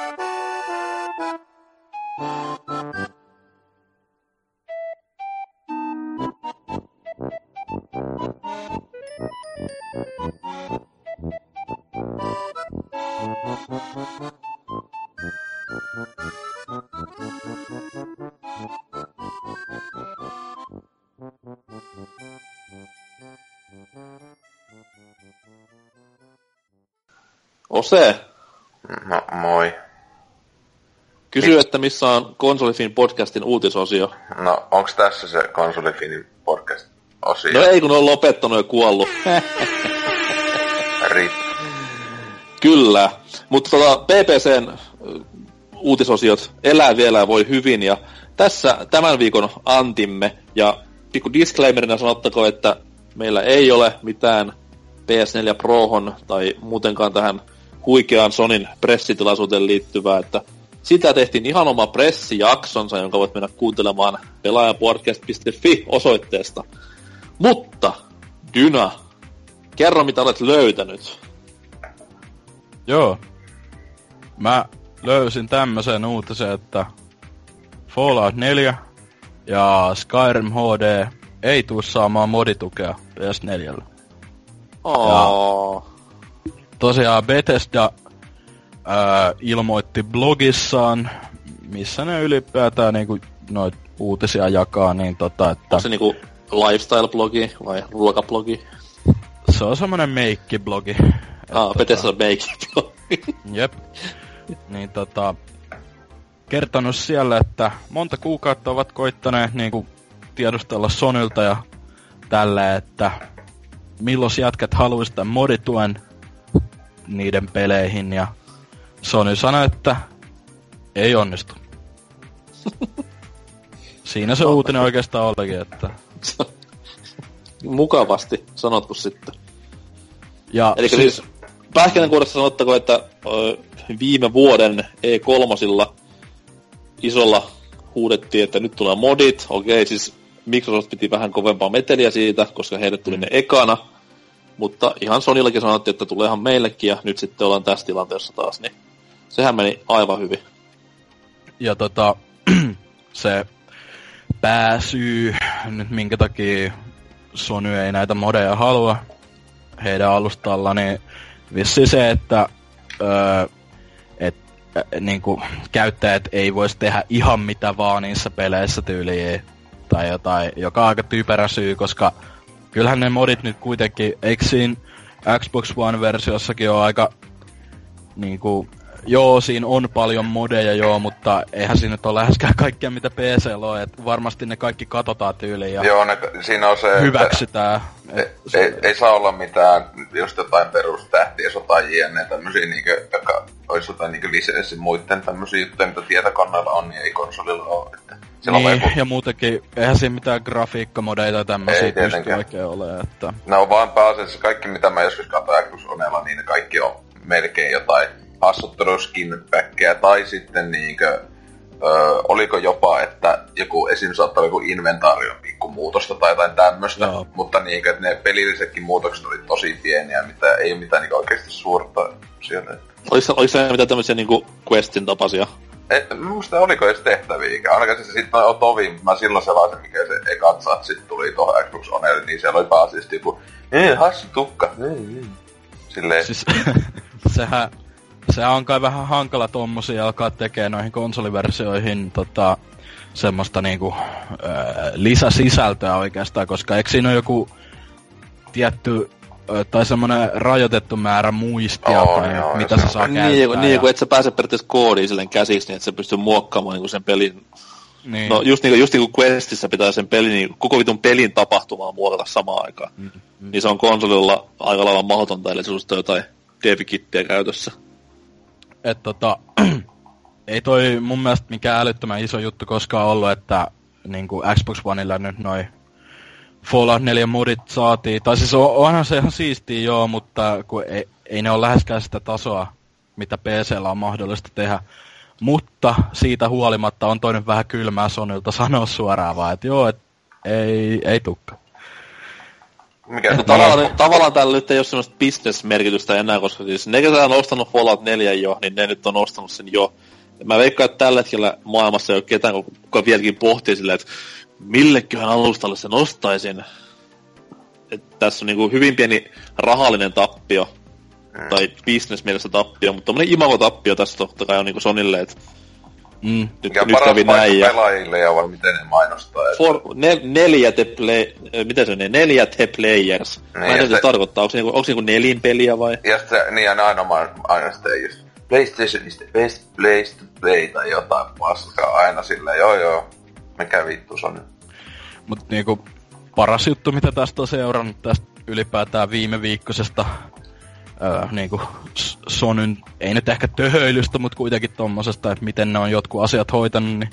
Ose. No, moi. Kysy, että missä on Konsolifin podcastin uutisosio. No, onks tässä se Konsolifinin podcast-osio? No ei, kun on lopettanut ja kuollut. Rip. Kyllä. Mutta tota, PPCn uutisosiot elää vielä ja voi hyvin. Ja tässä tämän viikon antimme. Ja pikku disclaimerina sanottako, että meillä ei ole mitään PS4 Prohon tai muutenkaan tähän huikeaan Sonin pressitilaisuuteen liittyvää, että sitä tehtiin ihan oma pressijaksonsa, jonka voit mennä kuuntelemaan pelaajapodcast.fi osoitteesta. Mutta, Dyna, kerro mitä olet löytänyt. Joo. Mä löysin tämmöisen uutisen, että Fallout 4 ja Skyrim HD ei tuu saamaan moditukea PS4. Oh tosiaan Bethesda ää, ilmoitti blogissaan, missä ne ylipäätään niinku noit uutisia jakaa, niin tota, että... Onko se niinku lifestyle-blogi vai ruokablogi? Se on semmonen meikki-blogi. Ah, tota... Bethesda meikki-blogi. [LAUGHS] Jep. Niin tota, kertonut siellä, että monta kuukautta ovat koittaneet niinku tiedustella Sonylta ja tällä, että milloin jätkät haluaisi tämän modituen niiden peleihin ja Sony sanoi, että ei onnistu. Siinä se uutinen oikeastaan olikin, että... Mukavasti sanottu sitten. Ja Eli siis, siis pähkinänkuoressa sanottako, että ö, viime vuoden E3 isolla huudettiin, että nyt tulee modit. Okei, siis Microsoft piti vähän kovempaa meteliä siitä, koska heille tuli ne ekana. Mutta ihan Sonillakin sanottiin, että tuleehan meillekin ja nyt sitten ollaan tässä tilanteessa taas, niin sehän meni aivan hyvin. Ja tota, [CLEARS THROAT] se pääsyy, nyt minkä takia Sony ei näitä modeja halua heidän alustalla, niin vissi se, että öö, et, äh, niin kuin, käyttäjät ei voisi tehdä ihan mitä vaan niissä peleissä tyyliin tai jotain, joka on aika typerä syy, koska kyllähän ne modit nyt kuitenkin, eikö Xbox One-versiossakin ole aika niinku, joo, siinä on paljon modeja joo, mutta eihän siinä nyt ole läheskään kaikkea mitä PC on, että varmasti ne kaikki katsotaan tyyliin ja Joo, ne, siinä on se, hyväksytään. Ei, ei, ei, saa olla mitään, just jotain perustähtiä, sotaan jne, tämmösiä niinkö, joka olisi jotain niinkö lisenssin muiden tämmösiä juttuja, mitä tietokoneella on, niin ei konsolilla ole. Että niin, joku... ja muutenkin, eihän siinä mitään grafiikkamodeita tai tämmösiä pysty oikein ole, että... Ne on vaan pääasiassa kaikki, mitä mä joskus katsoin Xbox Onella, niin ne kaikki on melkein jotain hassutteluskin päkkejä, tai sitten niinkö, öö, oliko jopa, että joku esim. saattaa joku inventaarion pikkumuutosta tai jotain tämmöstä, Joo. mutta niinkö, että ne pelillisetkin muutokset oli tosi pieniä, mitä ei ole mitään niinkö oikeasti suurta siellä. Oliko, oliko se mitään tämmöisiä niinku questin tapaisia et, muista oliko edes tehtäviä. Ainakaan se sitten on tovi, mä silloin sellaisin, mikä se eka sitten tuli tuohon Xbox Onelle, niin siellä oli pääasiassa joku, ei, hassu tukka, ei, ei. Silleen. Siis, [LAUGHS] sehän, sehän on kai vähän hankala tommosia alkaa tekee noihin konsoliversioihin tota, semmoista niinku ää, lisäsisältöä oikeastaan, koska eikö siinä ole joku tietty tai semmoinen rajoitettu määrä muistia oh, tai joo, mitä se, saa niin, käyttää. Niin, ja... kun et sä pääse periaatteessa koodiin silleen käsiksi, niin että sä pystyy muokkaamaan niin sen pelin. Niin. No just niin, kuin, just niin kuin Questissä pitää sen pelin, niin koko vitun pelin tapahtumaa muokata samaan aikaan. Mm, mm. Niin se on konsolilla aika lailla mahdotonta, eli susta jotain dev-kittiä käytössä. Et tota, [CLEARS THROAT] ei toi mun mielestä mikään älyttömän iso juttu koskaan ollut, että niin kuin Xbox Oneilla nyt noin Fallout 4 modit saatiin. Tai siis on, onhan se ihan siistiä joo, mutta kun ei, ei ne ole läheskään sitä tasoa, mitä PCllä on mahdollista tehdä. Mutta siitä huolimatta on toinen vähän kylmää Sonylta sanoa suoraan vaan, että joo, et ei, ei tukka. Mikä no, tavallaan, tavallaan tällä nyt ei ole semmoista business-merkitystä enää, koska siis ne, ketä on ostanut Fallout 4 jo, niin ne nyt on ostanut sen jo. Mä veikkaan, että tällä hetkellä maailmassa ei ole ketään, kuka vieläkin pohtii silleen, että milleköhän alustalle sen ostaisin. Et tässä on niinku hyvin pieni rahallinen tappio, mm. tai bisnesmielessä tappio, mutta tommonen imago-tappio tässä totta kai on niinku Sonille, että Mm. Nyt, ja nyt kävi näin. Ja... pelaajille ja vai miten ne mainostaa? Että... For, ne, neljä te play, mitä se on, ne neljä te players. Niin, Mä en tiedä, se tarkoittaa, onko se, niinku, onko se niinku nelin peliä vai? Ja sitten, niin ja ne aina, aina sitten just PlayStation is the best place to play tai jotain paskaa aina silleen, joo joo, mikä vittu se on mutta niinku, paras juttu, mitä tästä on seurannut tästä ylipäätään viime viikkoisesta öö, niinku Sonyn, ei nyt ehkä töhöilystä, mutta kuitenkin tommosesta, että miten ne on jotkut asiat hoitanut, niin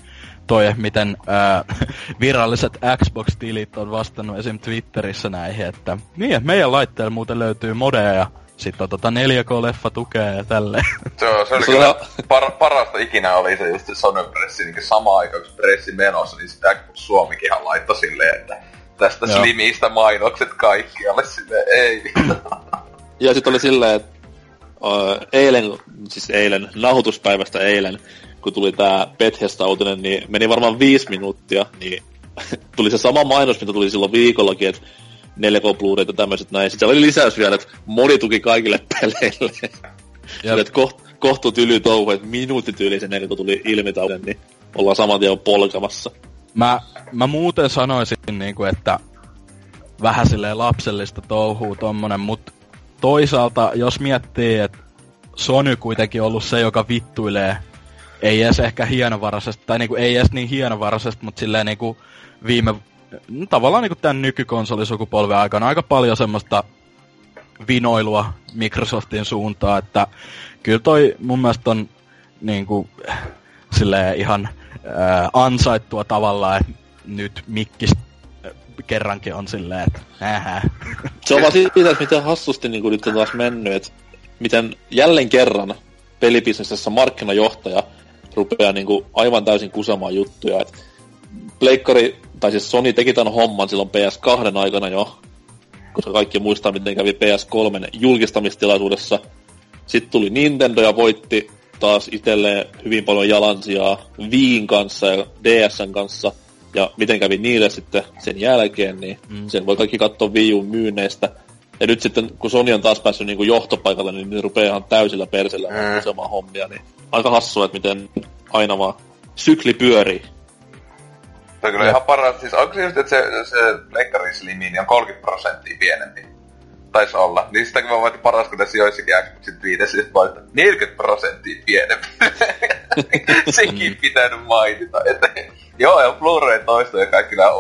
toi, miten öö, [LAUGHS] viralliset Xbox-tilit on vastannut esim. Twitterissä näihin, että niin, että meidän laitteella muuten löytyy modeja ja sitten on tota 4K-leffa tukea ja tälleen. Se, on, se oli kyllä par, parasta ikinä oli se just se Sony pressi, niin sama aika kun pressi menossa, niin sitä Suomikinhan laittoi silleen, että tästä Joo. Slimistä mainokset kaikkialle silleen, ei. [CLEARS THROAT] ja sitten oli silleen, että uh, eilen, siis eilen, nauhoituspäivästä eilen, kun tuli tää Bethesda-uutinen, niin meni varmaan viisi minuuttia, niin [LAUGHS] tuli se sama mainos, mitä tuli silloin viikollakin, että 4K blu ja tämmöiset näin. Sitten oli lisäys vielä, että modi tuki kaikille peleille. Sille, että koht, kohtu tyly touhu, että minuutti sen ennen kuin tuli ilmi tauden, niin ollaan saman tien polkamassa. Mä, mä muuten sanoisin, niin kuin, että vähän silleen lapsellista touhuu tommonen, mutta toisaalta jos miettii, että Sony kuitenkin ollut se, joka vittuilee, ei edes ehkä hienovaraisesti, tai niinku ei edes niin hienovaraisesti, mutta silleen niinku viime No, tavallaan niin kuin tämän nykykonsolisukupolven aikana aika paljon semmoista vinoilua Microsoftin suuntaan, että kyllä toi mun mielestä on niin kuin, ihan ää, ansaittua tavallaan, että nyt Mikkis kerrankin on silleen, että ähä. Se on vaan siitä, että miten hassusti niin kuin nyt on taas mennyt, että miten jälleen kerran pelibisnesessä markkinajohtaja rupeaa niinku aivan täysin kusemaan juttuja. Et Pleikkari, tai siis Sony teki tämän homman silloin PS2 aikana jo, koska kaikki muistaa, miten kävi PS3 julkistamistilaisuudessa. Sitten tuli Nintendo ja voitti taas itselleen hyvin paljon jalansijaa Viin kanssa ja DSn kanssa. Ja miten kävi niille sitten sen jälkeen, niin mm. sen voi kaikki katsoa Wii U myynneistä. Ja nyt sitten, kun Sony on taas päässyt niin johtopaikalle, niin ne rupeaa ihan täysillä persillä mm. hommia. Niin aika hassua, että miten aina vaan sykli pyörii. Se on kyllä ja. ihan paras. Siis onko se just, että se, se Leikkari Slimin on 30 prosenttia pienempi? Taisi olla. Niin sitäkin mä voin paras, kun tässä joissakin Xboxin twiiteissä siis 40 prosenttia pienempi. [LAUGHS] Sekin pitänyt mainita. Että, joo, ja Blu-ray toista ja kaikki nämä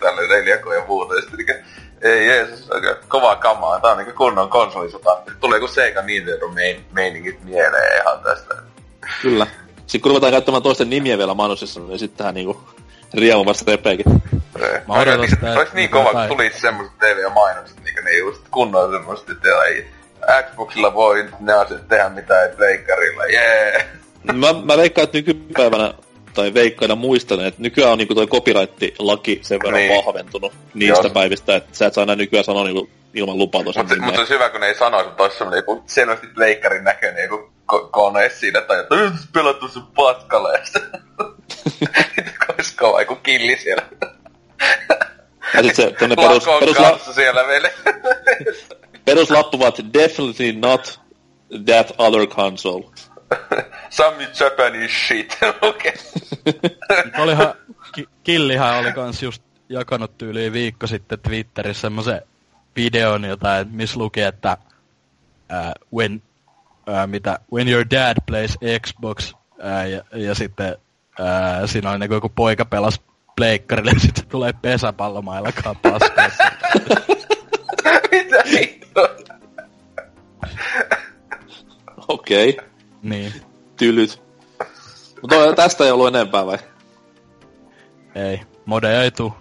tällä 4K ja muuta. Ja sitten niin, ei Jeesus, okay. kova kamaa. Tää on niinku kunnon konsolisota. Tulee kun Sega Nintendo main, meiningit mieleen ihan tästä. Kyllä. Sitten kun ruvetaan käyttämään toisten nimiä vielä mainosissa, niin sitten tähän niinku riemu vasta repeekin. Mä odotan sitä, Olisi niin kova, kun tulisi semmoset TV-mainokset, niin ne just kunnon semmoset, että ei Xboxilla voi ne asiat tehdä mitä ei pleikkarilla, jee! Yeah. Mä, mä veikkaan, että nykypäivänä tai veikkaina muistelen, että nykyään on niinku toi copyright-laki sen verran niin. vahventunut niistä Joo. päivistä, että sä et saa enää nykyään sanoa niinku ilman lupaa tosiaan. Mutta mut olisi hyvä, kun ne ei sanoisi, että olisi semmoinen joku selvästi leikkarin näköinen joku ko- kone siinä, tai että nyt pelattu sun paskalle, ja [LAUGHS] sitten olisi kova joku killi siellä. Ja sit se tonne perus... perus la- siellä vele. [LAUGHS] peruslappu vaat definitely not that other console. [LAUGHS] Some Japanese shit, okei. [LAUGHS] okay. [LAUGHS] Olihan, ki- Killihän oli kans just jakanut tyyliin viikko sitten Twitterissä semmoisen videon jotain, missä luki, että uh, when, uh, mitä, when your dad plays Xbox, uh, ja, ja sitten uh, siinä on niin joku poika pelas pleikkarille, ja sitten tulee pesäpallomaillakaan paskassa. Mitä hittoa? Okei. Okay. Niin. Tylyt. Mutta tästä ei ollut enempää vai? Ei. Modeja ei tuu.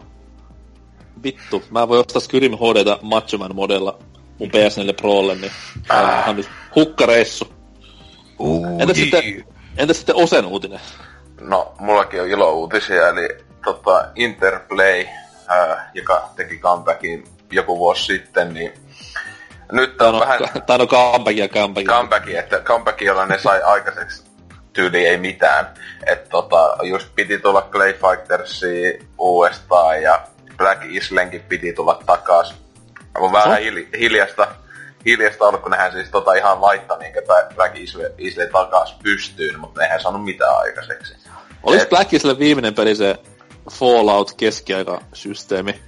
Vittu, mä voin ostaa Skyrim HDtä Macho Man modella mun PS4 Prolle, niin ah. on nyt hukkareissu. Uh, entäs, sitten, entäs sitten Osen uutinen? No, mullakin on ilo uutisia, eli tota, Interplay, ää, joka teki comebackin joku vuosi sitten, niin nyt on, vähän... Tai no comeback ja comeback. Comeback, että comeback, jolla ne sai aikaiseksi tyyli ei mitään. Että tota, just piti tulla Clay Fightersi uudestaan ja Black Islenkin piti tulla takas. On vähän hil- hiljasta, hiljasta ollut, kun nehän siis tota ihan laittaa niinkä Black Isle, Isle takas pystyyn, mutta nehän saanut mitään aikaiseksi. Olis Et... Black Isle viimeinen peli se Fallout keskiaikasysteemi?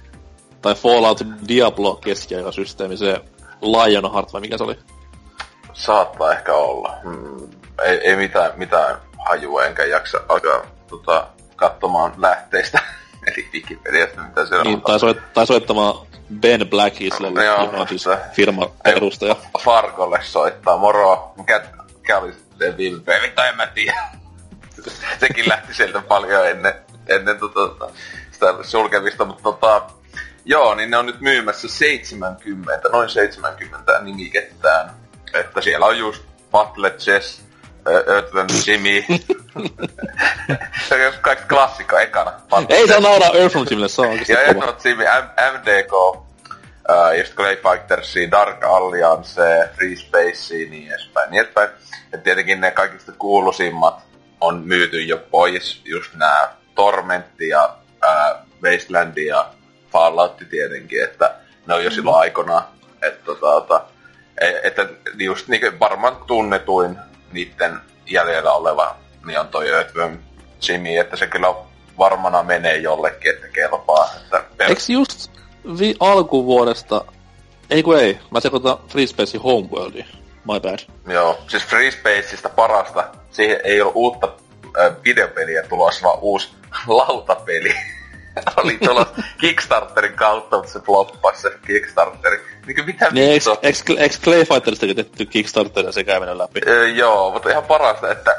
Tai Fallout Diablo keskiaikasysteemi, se Lionheart vai mikä se oli? Saattaa ehkä olla. Hmm. Ei, ei mitään, mitään hajua, enkä jaksa alkaa tota, katsomaan lähteistä. [LAUGHS] Eli Wikipediasta, mitä se niin, on. Tai, soit, tai soittamaan Ben Blackiselle, no, joka on siis firma perustaja. Fargolle soittaa, moro. Mikä, mikä oli se viime peli, tai en mä tiedä. [LAUGHS] Sekin lähti sieltä paljon ennen, ennen tota, sitä sulkemista, mutta tota, Joo, niin ne on nyt myymässä 70, noin 70 nimikettään. Että siellä on just Battle Chess, Earthworm Jimmy. [LAUGHS] se on kaikki klassikko ekana. Battle Ei saa nauraa Earthworm Jimmylle, se on oikeesti Ja Earthworm Jimmy, M- MDK, uh, just Grey Fightersia, Dark Alliance, Free Space, niin edespäin, niin edespäin. Ja tietenkin ne kaikista kuuluisimmat on myyty jo pois, just nämä Tormentti ja uh, Wasteland ja Fallout tietenkin, että ne on jo silloin aikoinaan. Että, tota, että just niin varmaan tunnetuin niiden jäljellä oleva niin on toi Earthworm Jimmy, että se kyllä varmana menee jollekin, että kelpaa. Että per... Eikö just vi- alkuvuodesta, ei kun ei, mä sekoitan Free Spacein Homeworldiin, my bad. Joo, siis Free Spaceista parasta, siihen ei ole uutta äh, videopeliä tulossa, vaan uusi [LAUGHS] lautapeli. [LAUGHS] oli tuolla Kickstarterin kautta, mutta se floppasi se Kickstarteri. Niinkö mitä niin, eikö, eikö, Clay Fighterista tehty Kickstarter ja se käy mennä läpi? Öö, joo, mutta ihan parasta, että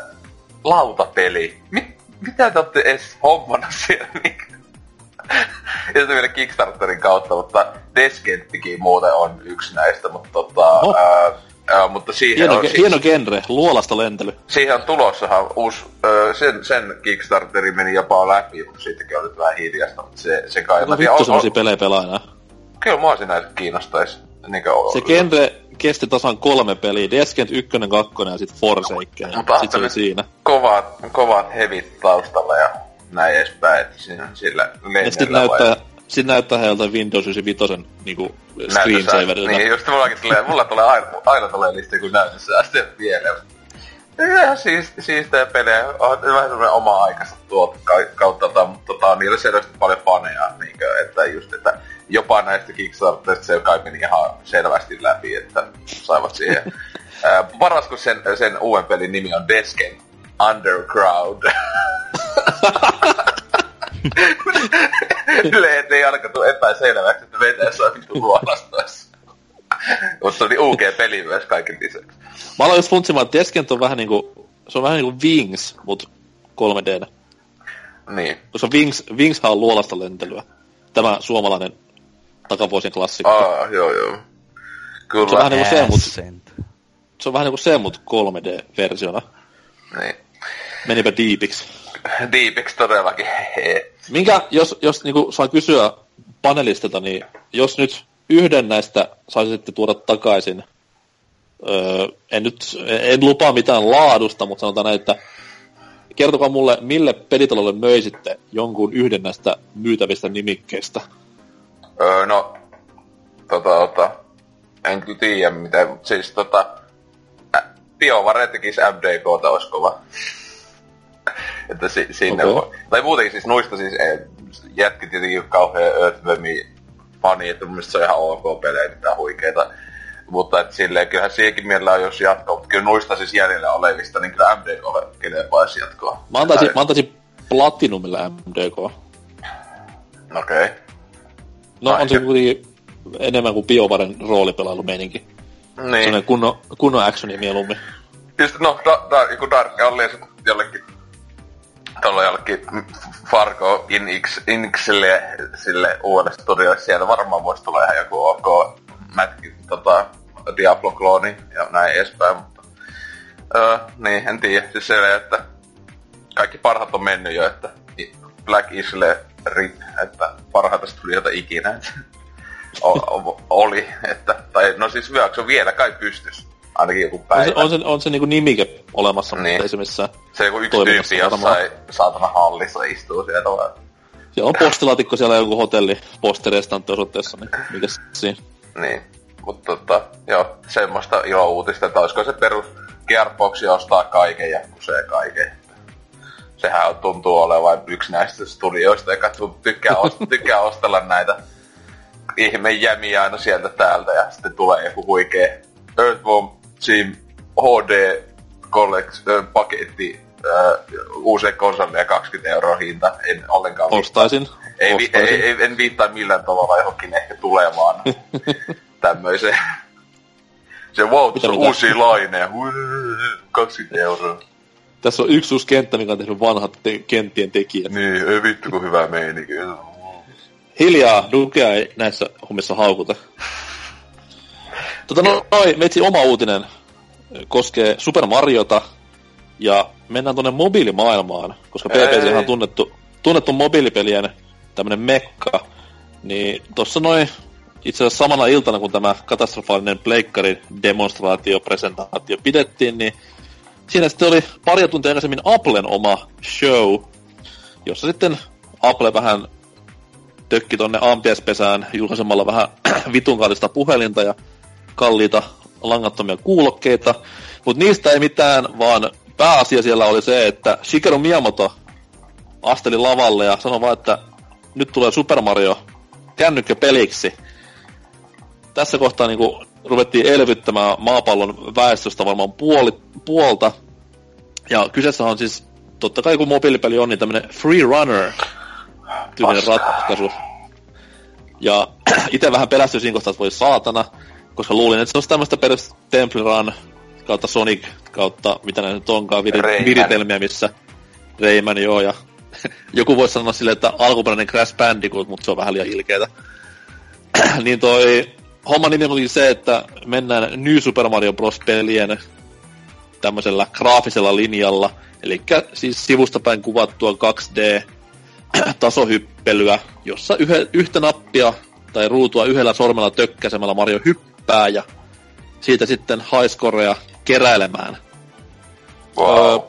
lautapeli. Mit, mitä te olette edes hommana siellä? [LAUGHS] ja se vielä Kickstarterin kautta, mutta Descenttikin muuten on yksi näistä, mutta tota, oh. ää, Uh, mutta siihen Hieno, on, siis, hieno genre, luolasta lentely. siihen on tulossahan uusi, uh, sen, sen Kickstarteri meni jopa läpi, mutta siitäkin on nyt vähän hiljasta, mutta se, se kai... Mä vittu on- semmosia on- pelejä pelaajana? Kyllä mua sinä kiinnostais. Niinkö, Se genre kesti tasan kolme peliä. Descent 1, 2 ja sit Forsaken. Ja Mutta sit se oli siinä. kovat, kovat hevit taustalla ja näin edespäin, että siinä, sillä Ja sit lennellä vai- näyttää, sit näyttää heiltä Windows 95 niinku screensaverina. Niin, just mullakin tulee, mulla tulee aina, aina tulee listi, kun näytössä sitten vielä. Ihan siis, siistejä pelejä, on vähän semmoinen oma aikansa tuot ka- kautta, tota, mutta tota, niillä selvästi paljon faneja, niinkö, että just, että jopa näistä Kickstarterista se kai meni ihan selvästi läpi, että saivat siihen. [LAUGHS] Ää, paras, kun sen, sen uuden pelin nimi on Desken Underground. [LAUGHS] Silleen, ettei ainakaan tule epäselväksi, että vetää saa vittu luolastaisi. Mutta oli UG-peli myös kaiken lisäksi. Mä aloin just funtsimaan, että Descent on vähän niinku, se on vähän niinku Wings, mut 3D. Niin. Koska Wings, Wingshan on luolasta lentelyä. Tämä suomalainen takavuosien klassikko. Aa, joo joo. Se on Kyllä. vähän niinku se, mut se on vähän niinku se, mut 3D-versiona. Niin. Menipä diipiksi. Deepix todellakin. [LAUGHS] Minkä, jos, jos niinku saa kysyä panelistilta, niin jos nyt yhden näistä saisitte tuoda takaisin, öö, en nyt, en lupaa mitään laadusta, mutta sanotaan näin, että kertokaa mulle, mille pelitalolle möisitte jonkun yhden näistä myytävistä nimikkeistä. Öö, no, tota, tota, en kyllä tiedä mitä, mutta siis tota, BioVare tekisi MDKta, olisi kova. [LAUGHS] että si, sinne Okei. voi. Tai muutenkin siis noista siis, ei, jätki tietenkin kauhean Earthwormi fani, että mun mielestä se on ihan ok pelejä, mitään huikeita. Mutta et silleen, kyllähän siihenkin mielellään jos jatkoa, mutta kyllä noista siis jäljellä olevista, niin kyllä MDKlle kelepaisi jatkoa. Mä antaisin, Tai- mä antaisin Platinumille MDK. Okei. Okay. No Ai, on se kuitenkin enemmän kuin BioVaren roolipelailumeininki. Niin. Sellainen kunnon, kunnon actioni mieluummin. Just, no, da, da, joku Dark Alley jollekin tuolla jollekin Fargo Inix, Inixille sille uudelle studiolle siellä varmaan voisi tulla ihan joku ok mätki, tota, Diablo-klooni ja näin edespäin, mutta öö, niin, en tiedä. Siis se, että kaikki parhaat on mennyt jo, että Black Isle rip, että parhaita studioita ikinä. [LAUGHS] o, o, oli, että, tai no siis Vyöks on vielä kai pystys, ainakin joku On päivä. se, on se, on se niinku nimike olemassa, Niin. mutta ei se missään. Se joku yksi tyyppi jossain saatana hallissa istuu siellä vaan. Siellä on postilaatikko siellä joku hotelli posterestantti osoitteessa, niin mikä siinä? Niin. Mutta tota, joo, semmoista ilo-uutista, että olisiko se perus Gearboxi ostaa kaiken ja kusee kaiken. Sehän on, tuntuu olevan yksi näistä studioista, joka tykkää, ost- [LAUGHS] tykkää ostella näitä ihme jämiä aina sieltä täältä ja sitten tulee joku huikee Earthworm Team HD Collect, ö, paketti ö, uuseen konsoleja 20 euroa hinta. En ollenkaan Ostaisin. ei, vi, ei, ostaisin. ei, en viittaa millään tavalla johonkin ehkä tulevaan [LAUGHS] tämmöiseen. Se wow, Mitä, on mitä? uusia laineja. 20 euroa. Tässä on yksi uusi kenttä, mikä on tehnyt vanhat te- kenttien tekijät. Niin, ei vittu kun hyvä meininki. Hiljaa, Dukea ei näissä hommissa haukuta. Tota, no, noi, meitsi oma uutinen. Koskee Super Mariota, ja mennään tuonne mobiilimaailmaan, koska PPC on tunnettu, tunnettu mobiilipelien tämmönen mekka, niin tossa noin itse asiassa samana iltana, kun tämä katastrofaalinen pleikkarin demonstraatio, presentaatio pidettiin, niin siinä sitten oli pari tuntia aikaisemmin Applen oma show, jossa sitten Apple vähän tökki tonne ampiaispesään julkaisemalla vähän [CLEARS THROAT] vitun puhelinta ja kalliita langattomia kuulokkeita. Mutta niistä ei mitään, vaan pääasia siellä oli se, että Shigeru Miyamoto asteli lavalle ja sanoi vaan, että nyt tulee Super Mario kännykkäpeliksi. Tässä kohtaa niin ruvettiin elvyttämään maapallon väestöstä varmaan puoli, puolta. Ja kyseessä on siis, totta kai kun mobiilipeli on, niin tämmönen free runner tyylinen ratkaisu. Ja [CLEARS THROAT] itse vähän pelästyin siinä kohtaa, että voi saatana, koska luulin, että se olisi tämmöistä perus Temple Run kautta Sonic kautta mitä näitä nyt onkaan, Rayman. viritelmiä, missä Rayman joo, ja [LAUGHS] joku voisi sanoa silleen, että alkuperäinen Crash Bandicoot, mutta se on vähän liian ilkeetä. [CLEARS THROAT] niin toi homma nimi oli se, että mennään New Super Mario Bros. pelien tämmöisellä graafisella linjalla. Eli siis sivustapäin kuvattua 2D [CLEARS THROAT] tasohyppelyä, jossa yhe, yhtä nappia tai ruutua yhdellä sormella tökkäsemällä Mario hyppää ja siitä sitten highscorea keräilemään. Wow. Öö,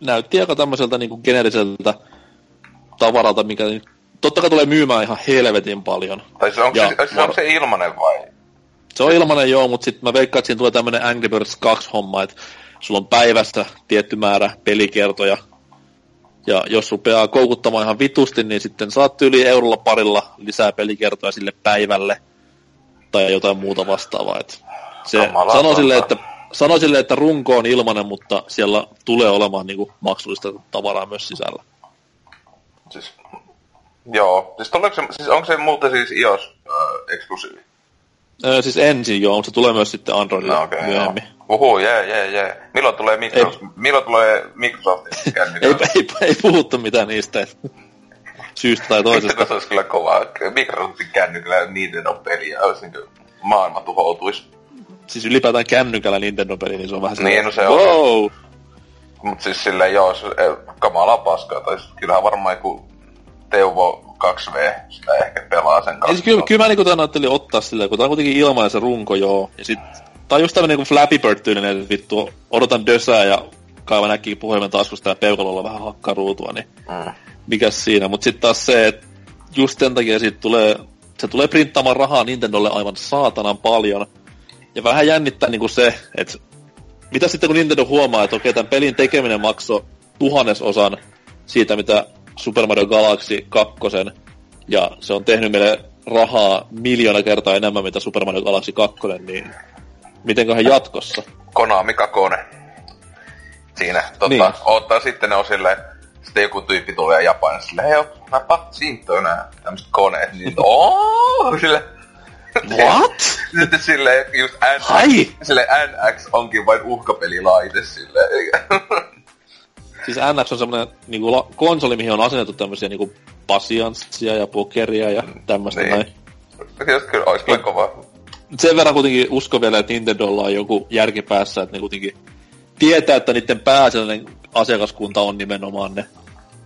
näytti aika tämmöiseltä niinku geneeriseltä tavaralta, mikä totta kai tulee myymään ihan helvetin paljon. Tai se, onko, ja, se, se, onko se ilmanen vai? Se on ilmanen joo, mutta sitten mä veikkaan, että siinä tulee tämmönen Angry Birds 2 homma, että sulla on päivässä tietty määrä pelikertoja, ja jos rupeaa koukuttamaan ihan vitusti, niin sitten saat yli eurolla parilla lisää pelikertoja sille päivälle tai jotain muuta vastaavaa. Et se sanoo sille, että, sanoo sille, että runko on ilmanen, mutta siellä tulee olemaan niinku maksullista tavaraa myös sisällä. Siis, joo. Siis, se, siis onko se muuten siis iOS äh, eksklusiivi? Öö, siis ensin joo, mutta se tulee myös sitten Androidille no, okay, myöhemmin. Joo. Uhu, jee, jee, jee. Milloin tulee Microsoft? Ei, milloin tulee Microsoft [LAUGHS] ei, ei, ei, puhuttu mitään niistä syystä tai toisesta. se olisi kyllä kovaa. Microsoftin kännykällä Nintendo-peliä olisi niin maailma tuhoutuisi. Siis ylipäätään kännykällä Nintendo-peli, niin se on vähän Niin, no se on. Wow! Mut siis silleen joo, se, kamala paskaa. Tai kyllähän varmaan joku Teuvo 2V sitä ehkä pelaa sen kanssa. Siis kyllä, kyllä mä niinku tämän ajattelin ottaa silleen, kun tää on kuitenkin ilmainen se runko joo. Ja sit Tää on just tämmönen niinku Flappy Bird-tyylinen, että vittu, odotan dösää ja kaiva näki puhelimen taskusta ja peukalolla vähän hakkaa ruutua, niin mm. Mikäs siinä. Mut sit taas se, että just sen takia siitä tulee, se tulee printtaamaan rahaa Nintendolle aivan saatanan paljon. Ja vähän jännittää niinku se, että mitä sitten kun Nintendo huomaa, että okei, tämän pelin tekeminen maksoi tuhannesosan siitä, mitä Super Mario Galaxy 2, ja se on tehnyt meille rahaa miljoona kertaa enemmän, mitä Super Mario Galaxy 2, niin mitenköhän jatkossa. Konami Kakone. Siinä, tota, niin. ottaa sitten ne on silleen, sitten joku tyyppi tulee Japanissa silleen, hei, mä patsin on nää tämmöset koneet, niin ooo, [LAUGHS] sille What? [LAUGHS] Sitten silleen just NX, Hai? sille NX onkin vain uhkapelilaite silleen. [LAUGHS] siis NX on semmonen niinku konsoli, mihin on asennettu tämmösiä niinku pasianssia ja pokeria ja tämmöstä niin. näin. Kyllä, ois kyllä kovaa sen verran kuitenkin usko vielä, että Nintendolla on joku järki päässä, että ne kuitenkin tietää, että niiden pääasiallinen asiakaskunta on nimenomaan ne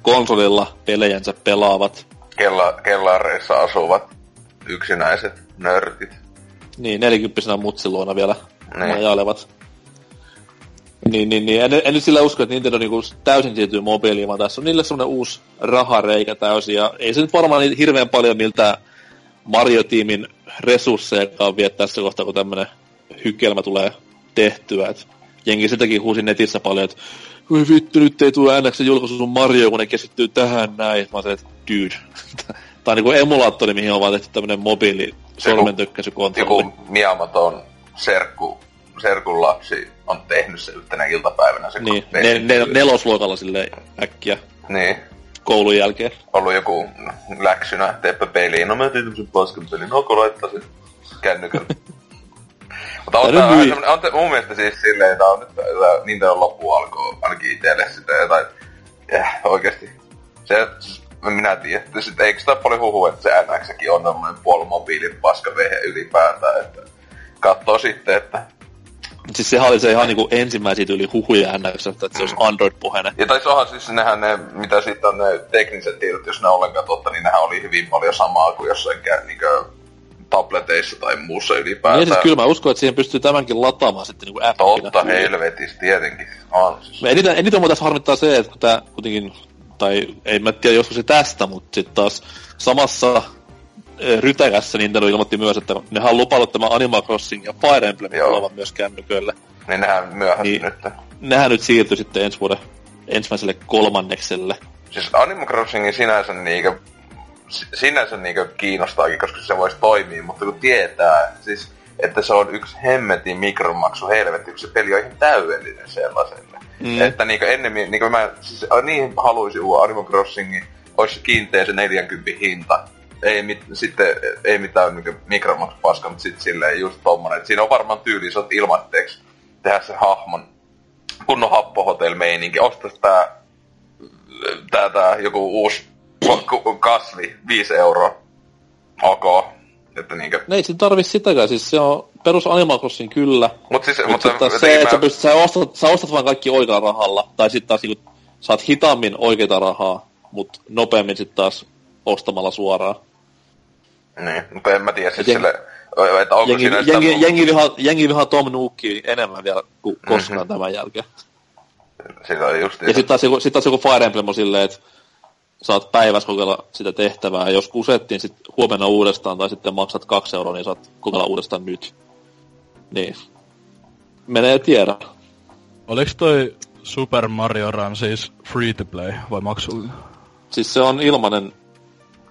konsolilla pelejänsä pelaavat. Kella, kellareissa asuvat yksinäiset nörtit. Niin, nelikymppisenä mutsiluona vielä niin. majailevat. Niin, niin, niin. En, en nyt sillä usko, että Nintendo niinku täysin siirtyy mobiiliin, vaan tässä on niille semmonen uusi rahareikä täysin. Ja ei se nyt varmaan niin hirveän paljon miltä Mario-tiimin resursseja vie tässä kohtaa, kun tämmönen hykelmä tulee tehtyä. Et jengi sitäkin huusi netissä paljon, että voi vittu, nyt ei tule NX julkaisu sun Mario, kun ne keskittyy tähän näin. Mä sanoin, että dude. [LAUGHS] Tää on niinku emulaattori, mihin on vaan tehty tämmönen mobiili sormentökkäisykontrolli. Joku miamaton serkku, serkun lapsi on tehnyt se yhtenä iltapäivänä. Se niin, ne, ne, nelosluokalla sille äkkiä. Niin koulun jälkeen. Ollut joku läksynä, teepä peliin. No mä tein tämmösen paskan pelin. No laittaa sen kännykän. [LAUGHS] Mutta on, tää, on, on, mun mielestä siis silleen, että on nyt Nintendo loppu alkoi ainakin itselle sitä jotain. Ja oikeesti. Se, minä tiedän, että sit, eikö sitä paljon huhu, että se NXkin on tämmönen puolimobiilin paskavehe ylipäätään, että katsoo sitten, että Siis sehän oli se ihan niinku ensimmäisiä yli huhuja NX, että se olisi Android-puheinen. Ja taisi onhan siis nehän ne, mitä sitten on ne tekniset tiedot, jos ne ollenkaan totta, niin nehän oli hyvin paljon samaa kuin jossain niinku tableteissa tai muussa ylipäätään. Niin siis kyllä mä uskon, että siihen pystyy tämänkin lataamaan sitten niinku appina. Totta helvetis, tietenkin. On. Eniten, eniten mun tässä harmittaa se, että tää kuitenkin, tai ei mä tiedä joskus se tästä, mutta sitten taas samassa rytäkässä Nintendo ilmoitti myös, että ne on lupannut tämä Animal Crossing ja Fire Emblem tulevan myös kännyköille. Niin nehän myöhässä niin, nyt. Nehän nyt siirtyi sitten ensi vuoden ensimmäiselle kolmannekselle. Siis Animal Crossingin sinänsä niinkö, sinänsä niinkö kiinnostaakin, koska se voisi toimia, mutta kun tietää, siis että se on yksi hemmetin mikromaksu helvetti, kun se peli on ihan täydellinen sellaiselle. Mm. Että niinkö ennemmin, niinkö mä siis, niin haluaisin uuden Animal Crossingin, olisi kiinteä se 40 hinta, ei, mit, sitten, ei mitään niin Micromax paska, mutta sitten silleen just tommonen. Et siinä on varmaan tyyli, sä ilmatteeksi tehdä se hahmon kunnon happohotel-meininki. Ostas tää, tää, tää joku uusi kasvi, 5 euroa. Ok. Että niinkö... Ne ei sit tarvi sitäkään, siis se on perus Animal Crossing kyllä. Mut siis, Mut mutta, taas mutta se, että sä, mä- pystyt, sä, ostat, sä ostat vaan kaikki oikealla rahalla, tai sitten taas niinku, saat hitaammin oikeita rahaa, mutta nopeammin sitten taas ostamalla suoraan. Niin, mutta en mä tiedä siis jeng- sille, että onko Jengi, siinä sitä... jengi, jengi, vihaa, jengi vihaa Tom Nookia enemmän vielä kuin koskaan mm-hmm. tämän jälkeen. Sitä on just Ja sitten taas, joku- sit taas joku Fire Emblem on silleen, että saat päivässä kokeilla sitä tehtävää, ja jos kusettiin sit huomenna uudestaan, tai sitten maksat kaksi euroa, niin saat kokeilla uudestaan nyt. Niin. Menee tiedä. Oliks toi Super Mario Run siis free to play vai maksullinen? Siis se on ilmanen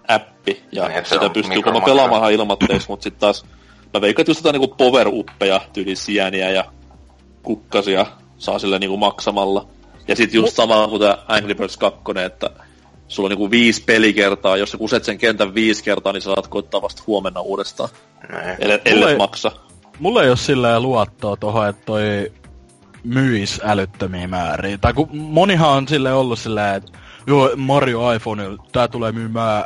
appi, ja Niin, sitä pystyy kuulemma pelaamaan ilmatteeksi, mutta sitten taas mä veikkaan, että just jotain niinku power-uppeja, tyyli sieniä ja kukkasia saa sille niinku maksamalla. Ja sitten just sama kuin tää Angry Birds 2, että sulla on niinku viisi pelikertaa, jos sä kuset sen kentän viisi kertaa, niin sä saat koittaa vasta huomenna uudestaan. Ellei ei- maksa. Mulla ei oo silleen luottoa tohon, että toi myis älyttömiä määriä. Tai kun monihan on sille ollut silleen, että joo, Mario iPhone, tää tulee myymään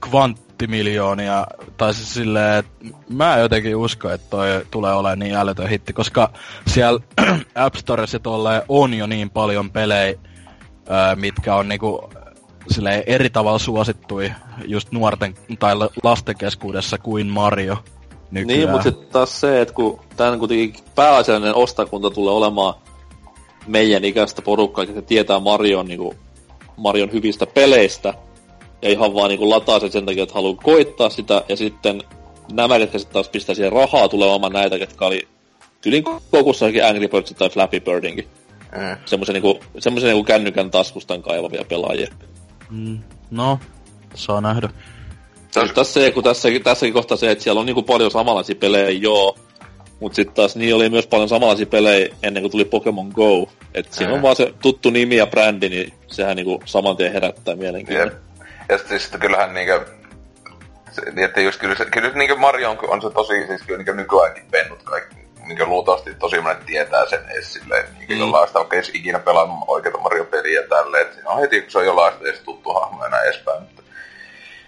kvanttimilioonia. Tai siis silleen, että mä en jotenkin usko, että toi tulee olemaan niin älytön hitti, koska siellä [CLEARS THROAT] App Storessa on jo niin paljon pelejä, mitkä on niinku silleen eri tavalla suosittui just nuorten tai la- lasten keskuudessa kuin Mario. Nykyään. Niin, mutta sitten taas se, että kun tämän kuitenkin pääasiallinen ostakunta tulee olemaan meidän ikäistä porukkaa, joka tietää Marion, niin kuin, Marion hyvistä peleistä, ja ihan vaan niin kuin, lataa sen sen takia, että haluaa koittaa sitä, ja sitten nämä, jotka sitten taas pistää siihen rahaa tulemaan näitä, jotka oli tylin kokussakin Angry Birds tai Flappy Birdinkin. Mm. Semmoisen niinku, semmoisen niinku kännykän taskustan kaivavia pelaajia. Mm, no, saa nähdä. Tässä se, kun tässäkin, tässäkin kohtaa se, että siellä on niinku paljon samanlaisia pelejä, joo. Mutta sitten taas niin oli myös paljon samanlaisia pelejä ennen kuin tuli Pokemon Go. Että siinä on Mm. vaan se tuttu nimi ja brändi, niin sehän niinku saman tien herättää mielenkiintoa. Ja sitten siis kyllähän niinkö... Se, niin että just kyllä, se, kyllä niinkö Mario on, on se tosi, siis kyllä niinkö nykyäänkin pennut kaikki. Niinkö luultavasti tosi monet tietää sen edes silleen, niinkö Mm. mm. jollain sitä oikein edes ikinä pelannut oikeita Mario-peliä tälleen. Et siinä on heti, kun se on jollain sitä edes tuttu hahmo ja näin edespäin. Mutta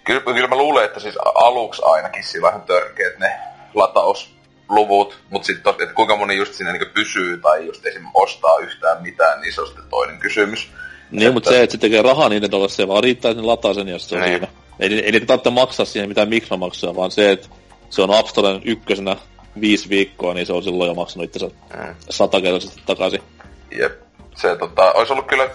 Kyllä, kyllä mä luulen, että siis aluksi ainakin sillä on törkeät ne latausluvut, mutta sitten että kuinka moni just siinä niin pysyy tai just esim. ostaa yhtään mitään, niin se on sitten toinen kysymys. Niin, mutta se, että se tekee rahaa niiden dollassa, se vaan riittää, että ne lataa sen ja se on Niin. siinä. Ei, ei niitä tarvitse maksaa siihen mitään mikromaksuja, vaan se, että se on App Storen ykkösenä viisi viikkoa, niin se on silloin jo maksanut itsensä Mm. satakertaisesti takaisin. Jep. Se tota, olisi ollut kyllä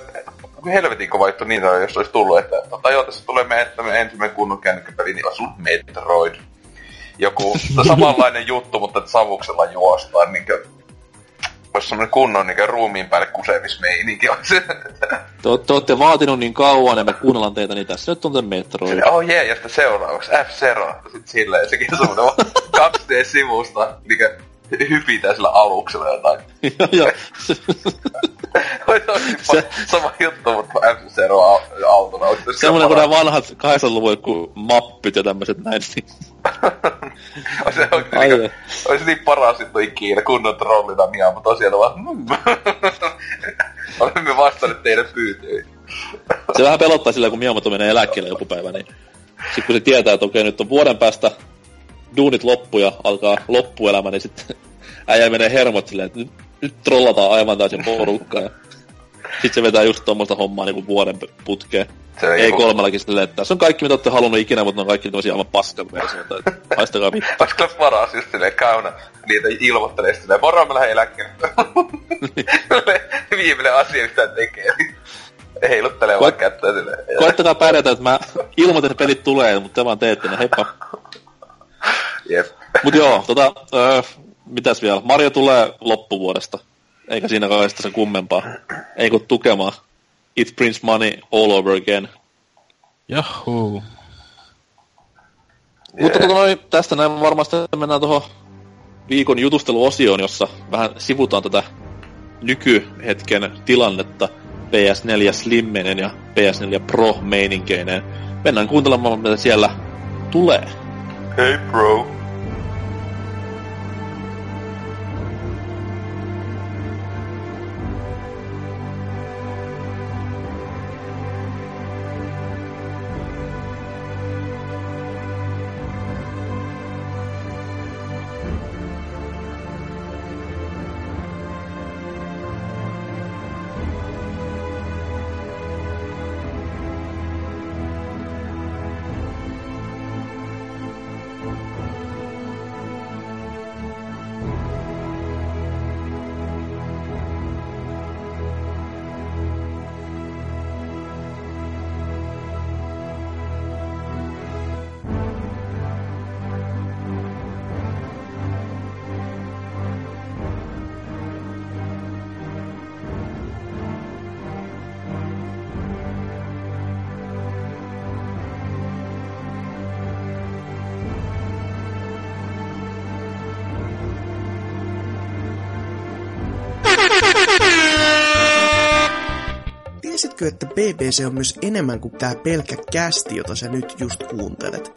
helvetin kova juttu niin, jos olisi tullut, että tota, joo, tässä tulee meidän, meidän ensimmäinen kunnon kännykkäpeli, niin olisi ollut Metroid. Joku [LAUGHS] samanlainen juttu, mutta että savuksella juostaan, niin kuin, olisi semmoinen kunnon niin ruumiin päälle kusemismeininki. Te, te olette vaatinut niin kauan ja me kuunnellaan teitä, niin tässä nyt on te Metroid. oh jee, yeah, ja sitten seuraavaksi F-Zero. Sitten silleen, sekin on semmoinen 2D-sivusta, [LAUGHS] mikä hypitää sillä aluksella jotain. ja, ja, [LAUGHS] se, sama juttu, mutta F-Zero au- autona. Semmoinen kuin nämä vanhat 80-luvun joku mappit ja tämmöiset näin. Niin. [LAUGHS] Olisi, Ai niin, olisi niin paras juttu ikinä, kunnon trollina Mia, mutta tosiaan vaan... mm. [LAUGHS] Olemme vastanneet teidän pyytöihin. Se vähän pelottaa sillä, kun Miyamoto menee eläkkeelle joku päivä, niin sitten kun se tietää, että okei, nyt on vuoden päästä duunit loppu ja alkaa loppuelämä, niin sitten [LAUGHS] äijä menee hermot silleen, että nyt, nyt trollataan aivan täysin porukkaa. Ja [LAUGHS] sitten se vetää just tuommoista hommaa niin kuin vuoden putkeen. Ei kolmellakin silleen, että tässä on kaikki, mitä olette halunnut ikinä, mutta ne on kaikki tämmöisiä aivan paskan versioita. Haistakaa vittu. Olisi kyllä paras just silleen käynä niitä ilmoittelee silleen, moro mä lähden eläkkeelle. [LAUGHS] Viimeinen asia, mitä tekee. Heiluttelee vaan kättä silleen. Koittakaa pärjätä, että mä ilmoitan, että pelit tulee, mutta te vaan teette ne. Heippa. Jep. Mut joo, tota, öö, mitäs vielä? Mario tulee loppuvuodesta. Eikä siinä kai sitä sen kummempaa. Ei kun tukemaan. It prints money all over again. Jahuu. Mutta tota noin, tästä näin varmasti mennään tuohon viikon jutusteluosioon, jossa vähän sivutaan tätä nykyhetken tilannetta PS4 Slimmeinen ja PS4 Pro meininkeineen. Mennään kuuntelemaan, mitä siellä tulee. Hey bro. Että BBC on myös enemmän kuin tää pelkkä kästi, jota sä nyt just kuuntelet?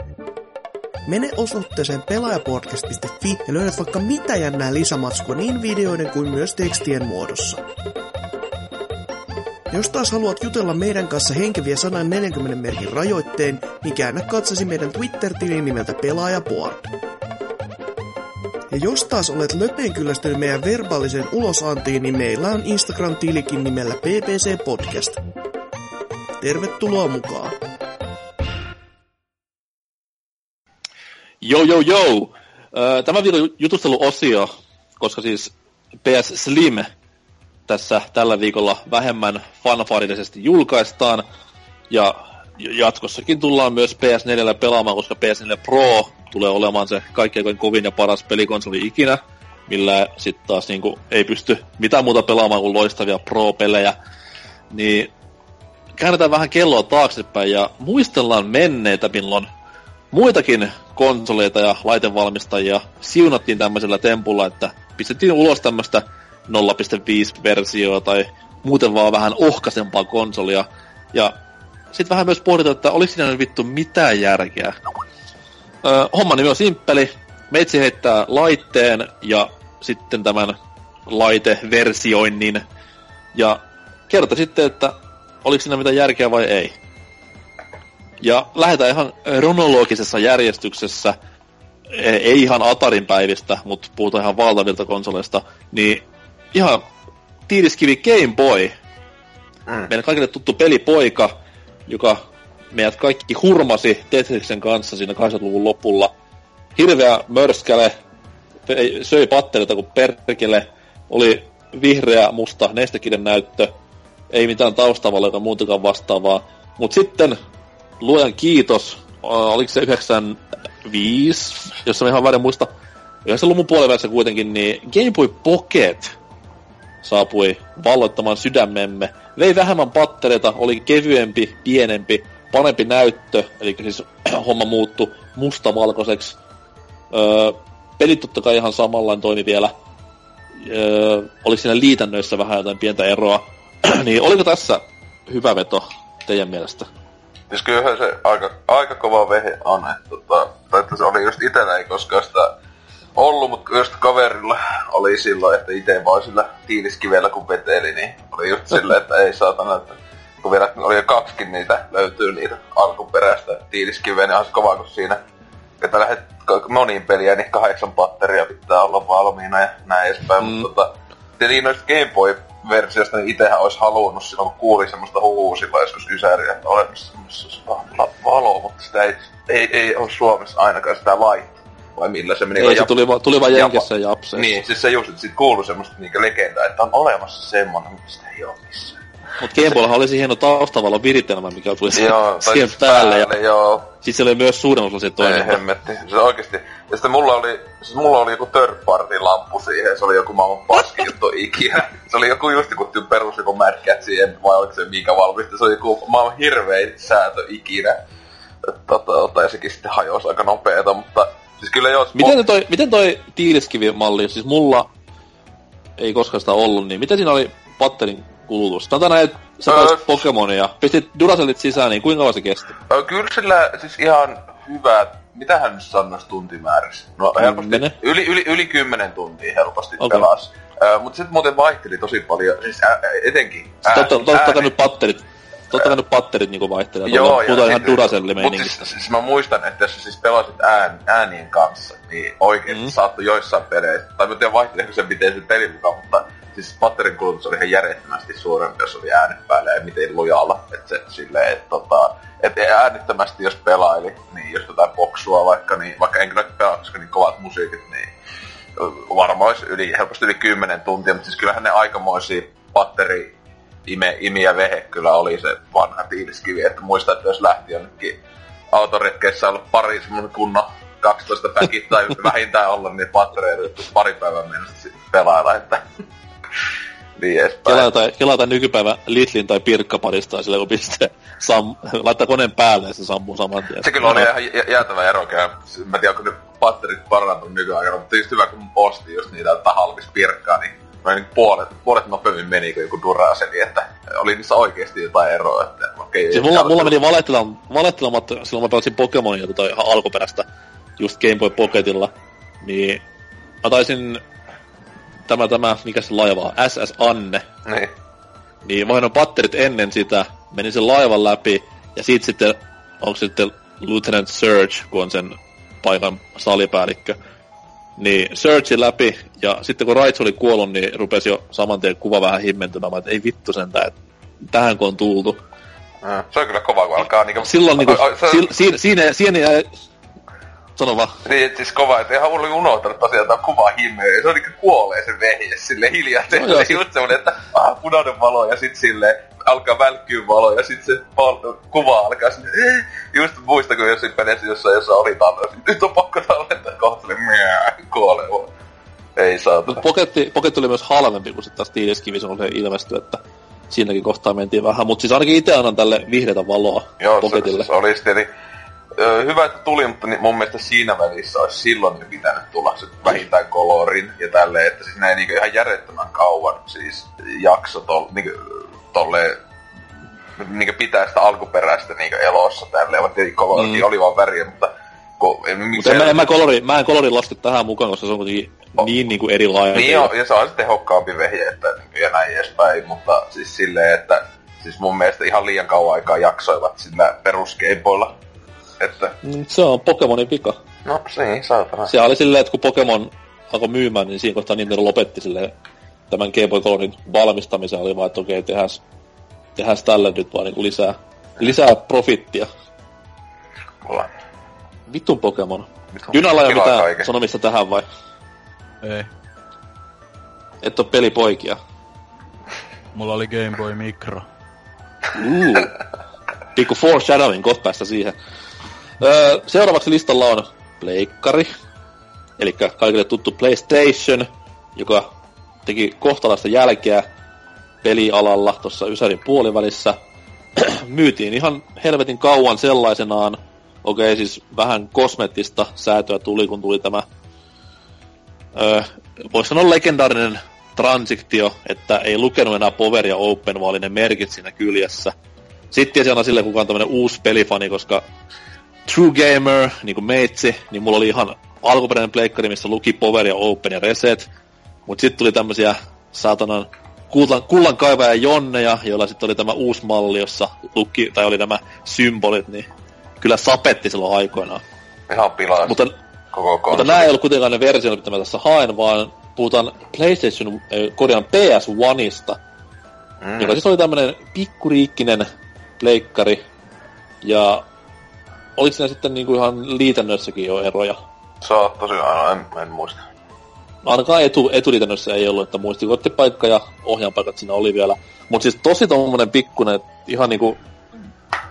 Mene osoitteeseen pelaajapodcast.fi ja löydät vaikka mitä jännää lisämatskua niin videoiden kuin myös tekstien muodossa. Jos taas haluat jutella meidän kanssa henkeviä 140 merkin rajoitteen, niin käännä katsasi meidän Twitter-tilin nimeltä Pelaajaport. Ja jos taas olet löpeen kyllästynyt meidän verbaaliseen ulosantiin, niin meillä on Instagram-tilikin nimellä PPC Podcast. Tervetuloa mukaan! Joo, joo, joo. Tämä viikon jutusteluosio, koska siis PS Slim tässä tällä viikolla vähemmän fanfaarillisesti julkaistaan. Ja jatkossakin tullaan myös PS4 pelaamaan, koska PS4 Pro tulee olemaan se kaikkein kovin ja paras pelikonsoli ikinä, millä sitten taas niinku ei pysty mitään muuta pelaamaan kuin loistavia Pro-pelejä. Niin käännetään vähän kelloa taaksepäin ja muistellaan menneitä, milloin muitakin konsoleita ja laitevalmistajia siunattiin tämmöisellä tempulla, että pistettiin ulos tämmöistä 0.5-versioa tai muuten vaan vähän ohkaisempaa konsolia. Ja sitten vähän myös pohditaan, että oliko siinä nyt vittu mitään järkeä. Öö, homman nimi on simppeli. Meitsi heittää laitteen ja sitten tämän laiteversioinnin. Ja kerta sitten, että oliko siinä mitään järkeä vai ei. Ja lähdetään ihan kronologisessa järjestyksessä, e, ei ihan Atarin päivistä, mutta puhutaan ihan valtavilta konsoleista, niin ihan tiiliskivi Game Boy. Mm. Meidän kaikille tuttu pelipoika, joka meidät kaikki hurmasi Tetriksen kanssa siinä 80-luvun lopulla. Hirveä mörskäle, söi pattereita kuin perkele, oli vihreä, musta nestekiden näyttö, ei mitään taustavaloita muutakaan vastaavaa. Mutta sitten, luojan kiitos, oliko se 95, jos mä ihan väärin muista, 90-luvun puolivälissä kuitenkin, niin Game Boy Pocket saapui valloittamaan sydämemme. Vei vähemmän pattereita, oli kevyempi, pienempi, parempi näyttö, eli siis [CLEARS THROAT] homma muuttu mustavalkoiseksi. Öö, pelit totta kai ihan samanlainen toimi vielä. Öö, oliko siinä liitännöissä vähän jotain pientä eroa? [CLEARS THROAT] niin oliko tässä hyvä veto teidän mielestä? Siis kyllähän se aika, aika kova vehe on, että, tota, että se oli just itellä ei koskaan sitä ollut, mutta just kaverilla oli silloin, että itse vaan sillä tiiliskivellä kun veteli, niin oli just silleen, että ei saatana, että kun vielä oli jo kaksikin niitä, löytyy niitä alkuperäistä tiiliskiveä, niin on se kova, kun siinä, että lähdet moniin peliä, niin kahdeksan patteria pitää olla valmiina ja näin edespäin, mm. mutta tota, niin noista Game Boy versiosta, niin itsehän olisi halunnut silloin, kun kuuli semmoista huhua silloin joskus Ysäriä, että olemassa semmoista valoa, mutta sitä ei, ei, ei ole Suomessa ainakaan sitä laittaa vai millä se meni? Ei, se tuli, va, tuli vaan Jenkessä ja Japseessa. Niin, siis se just, että sit kuului semmoista niinku legendaa, että on olemassa semmonen, mutta sitä ei oo missään. Mut Gameboyllahan oli se hieno taustavalon viritelmä, mikä tuli joo, siihen päälle. päälle ja joo. Siis se oli myös suuren osa siitä toimintaa. Ei hemmetti. Se oikeesti. Ja sitten mulla oli, siis mulla oli joku third party lampu siihen. Se oli joku maailman paskin juttu ikinä. Se oli joku just joku perus joku Mad siihen, vai oliko se mikä valmisti. Se oli joku maailman hirvein säätö ikinä. Tota, ja sekin sitten hajosi aika nopeeta, mutta Siis kyllä joo... Miten toi, miten toi tiiliskivimalli, siis mulla ei koskaan sitä ollut, niin miten siinä oli patterin kulutus? Sanotaan näin, että sä öö, Pokemonia, pistit Duracellit sisään, niin kuinka kauan se kesti? Öö, kyllä sillä siis ihan hyvä, mitähän nyt sanoisi tuntimäärässä? No helposti, yli, yli, yli 10 tuntia helposti okay. pelasi. Öö, mutta sitten muuten vaihteli tosi paljon, siis ä, etenkin. Ää, totta, totta ääni. nyt patterit Totta kai ne patterit niinku vaihtelee. Joo, Puhutaan ja ihan Duracelli Mutta siis, siis, mä muistan, että jos siis pelasit ään, äänien kanssa, niin oikein mm. saattoi joissain peleissä, tai mä tiedän vaihteleeko se miten se peli mukaan, mutta siis patterin kulutus oli ihan järjettömästi suurempi, jos oli äänet päällä ja miten lujalla. Että se silleen, että tota, et äänittömästi jos pelaili, niin jos jotain boksua vaikka, niin vaikka en kyllä pelaa, koska niin kovat musiikit, niin varmaan olisi yli, helposti yli 10 tuntia, mutta siis kyllähän ne aikamoisia patteri ime, imi ja vehe kyllä oli se vanha tiiliskivi, että muistan, että jos lähti jonnekin autoretkeissä ollut pari semmoinen kunnon 12 päki tai [LAUGHS] vähintään olla niin pattereita pari päivän mennessä pelailla, että niin edespäin. Kelata, kelata nykypäivän Litlin tai Pirkkaparista sillä kun pistää, sam, laittaa koneen päälle ja se sammuu saman tien. Se kyllä oli ihan jäätävä ero. Mä tiedän, kun ne patterit parantunut nykyaikana, mutta just hyvä kun osti just niitä halvis pirkkaa, niin mä niin puolet, puolet nopeammin meni kuin joku Duracell, että oli niissä oikeesti jotain eroa, että okei. Siis mulla, mulla meni valettelematta, silloin mä pelasin Pokemonia tota ihan alkuperäistä, just Game Boy Pocketilla, niin mä taisin tämä, tämä, mikä se laiva on, SS Anne. Niin. Niin vaihdoin patterit ennen sitä, menin sen laivan läpi, ja siitä sitten, onko se sitten Lieutenant Surge, kun on sen paikan salipäällikkö, niin Surgein läpi, ja sitten kun Raits oli kuollut, niin rupesi jo saman tien kuva vähän himmentymään, että ei vittu sentään, että tähän kun on tultu. se on kyllä kova, kun alkaa niinku... Silloin niinku, o, o, se... si, si, siinä, siinä jäi Sano vaan. Niin, siis kova, että ihan oli unohtanut tosiaan tämä kuva himmeä. Se on niinku kuolee se vehje sille hiljaa. No, joo, just semmonen, että ah, punainen valo ja sit sille alkaa välkkyä valo ja sit se pal- kuva alkaa sinne. Eh, just muista, kun jossain pelissä jossain, jossa oli tallentaa. Nyt on pakko tallentaa kohta sille kuolee Ei saa. Poketti, Poketti oli myös halvempi kuin sitten taas Tiiliskivi, se ilmestyi, että siinäkin kohtaa mentiin vähän. Mutta siis ainakin itse annan tälle vihreätä valoa Joo, Poketille. Se, se oli sitten, eli hyvä, että tuli, mutta mun mielestä siinä välissä olisi silloin jo pitänyt tulla se vähintään kolorin ja tälleen, että siis näin niinku ihan järjettömän kauan siis jakso tol, niinku, tolle niinku pitää sitä alkuperäistä niinku elossa tälleen, vaikka kolori mm. oli vaan väriä, mutta Ko, en, Mutta en, en, mä, kolori, mä en kolori laske tähän mukaan, koska se on kuitenkin oh. niin niinku erilainen. Niin on, ja se on sitten tehokkaampi vehje, että, ja näin edespäin, mutta siis silleen, että siis mun mielestä ihan liian kauan aikaa jaksoivat sillä peruskeimpoilla että... Mm, se on Pokemonin vika. No, niin, saatana. Se oli silleen, että kun Pokemon alkoi myymään, niin siinä kohtaa Nintendo lopetti silleen tämän Game Boy Colorin valmistamisen oli vaan, että okei, tehdään, tehdään tälle nyt vaan niin lisää, lisää profittia. Mulla. Vittun Pokemon. Dynalla ei ole mitään kaiken. sanomista tähän vai? Ei. Et oo pelipoikia. Mulla oli Game Boy Micro. Uh. Pikku foreshadowing, kohta päästä siihen. Öö, seuraavaksi listalla on Pleikkari, eli kaikille tuttu PlayStation, joka teki kohtalaista jälkeä pelialalla tuossa Ysärin puolivälissä. [CLEARS THROAT] Myytiin ihan helvetin kauan sellaisenaan. Okei, siis vähän kosmettista säätöä tuli, kun tuli tämä, öö, voisi sanoa legendaarinen transiktio, että ei lukenut enää Power ja Open, vaan oli ne merkit siinä kyljessä. Sitten tiesi aina sille, kuka on tämmönen uusi pelifani, koska True Gamer, niin kuin meitsi, niin mulla oli ihan alkuperäinen pleikkari, missä luki Power ja Open ja Reset. Mut sitten tuli tämmösiä saatanan kullan, kullan kaivaja Jonneja, joilla sitten oli tämä uusi malli, jossa luki, tai oli nämä symbolit, niin kyllä sapetti silloin aikoinaan. Ihan pilaa mutta, koko konsoli. Mutta nämä ei ollut kuitenkaan ne versiot, mitä mä tässä haen, vaan puhutaan PlayStation, korjaan PS1ista, mm. joka siis oli tämmönen pikkuriikkinen pleikkari, ja oliko siinä sitten niinku ihan liitännössäkin jo eroja? Saattoi aina, en, en muista. Ainakaan etu, etuliitännössä ei ollut, että muistikorttipaikka ja ohjaanpaikat siinä oli vielä. Mutta siis tosi tommonen pikkunen, ihan niinku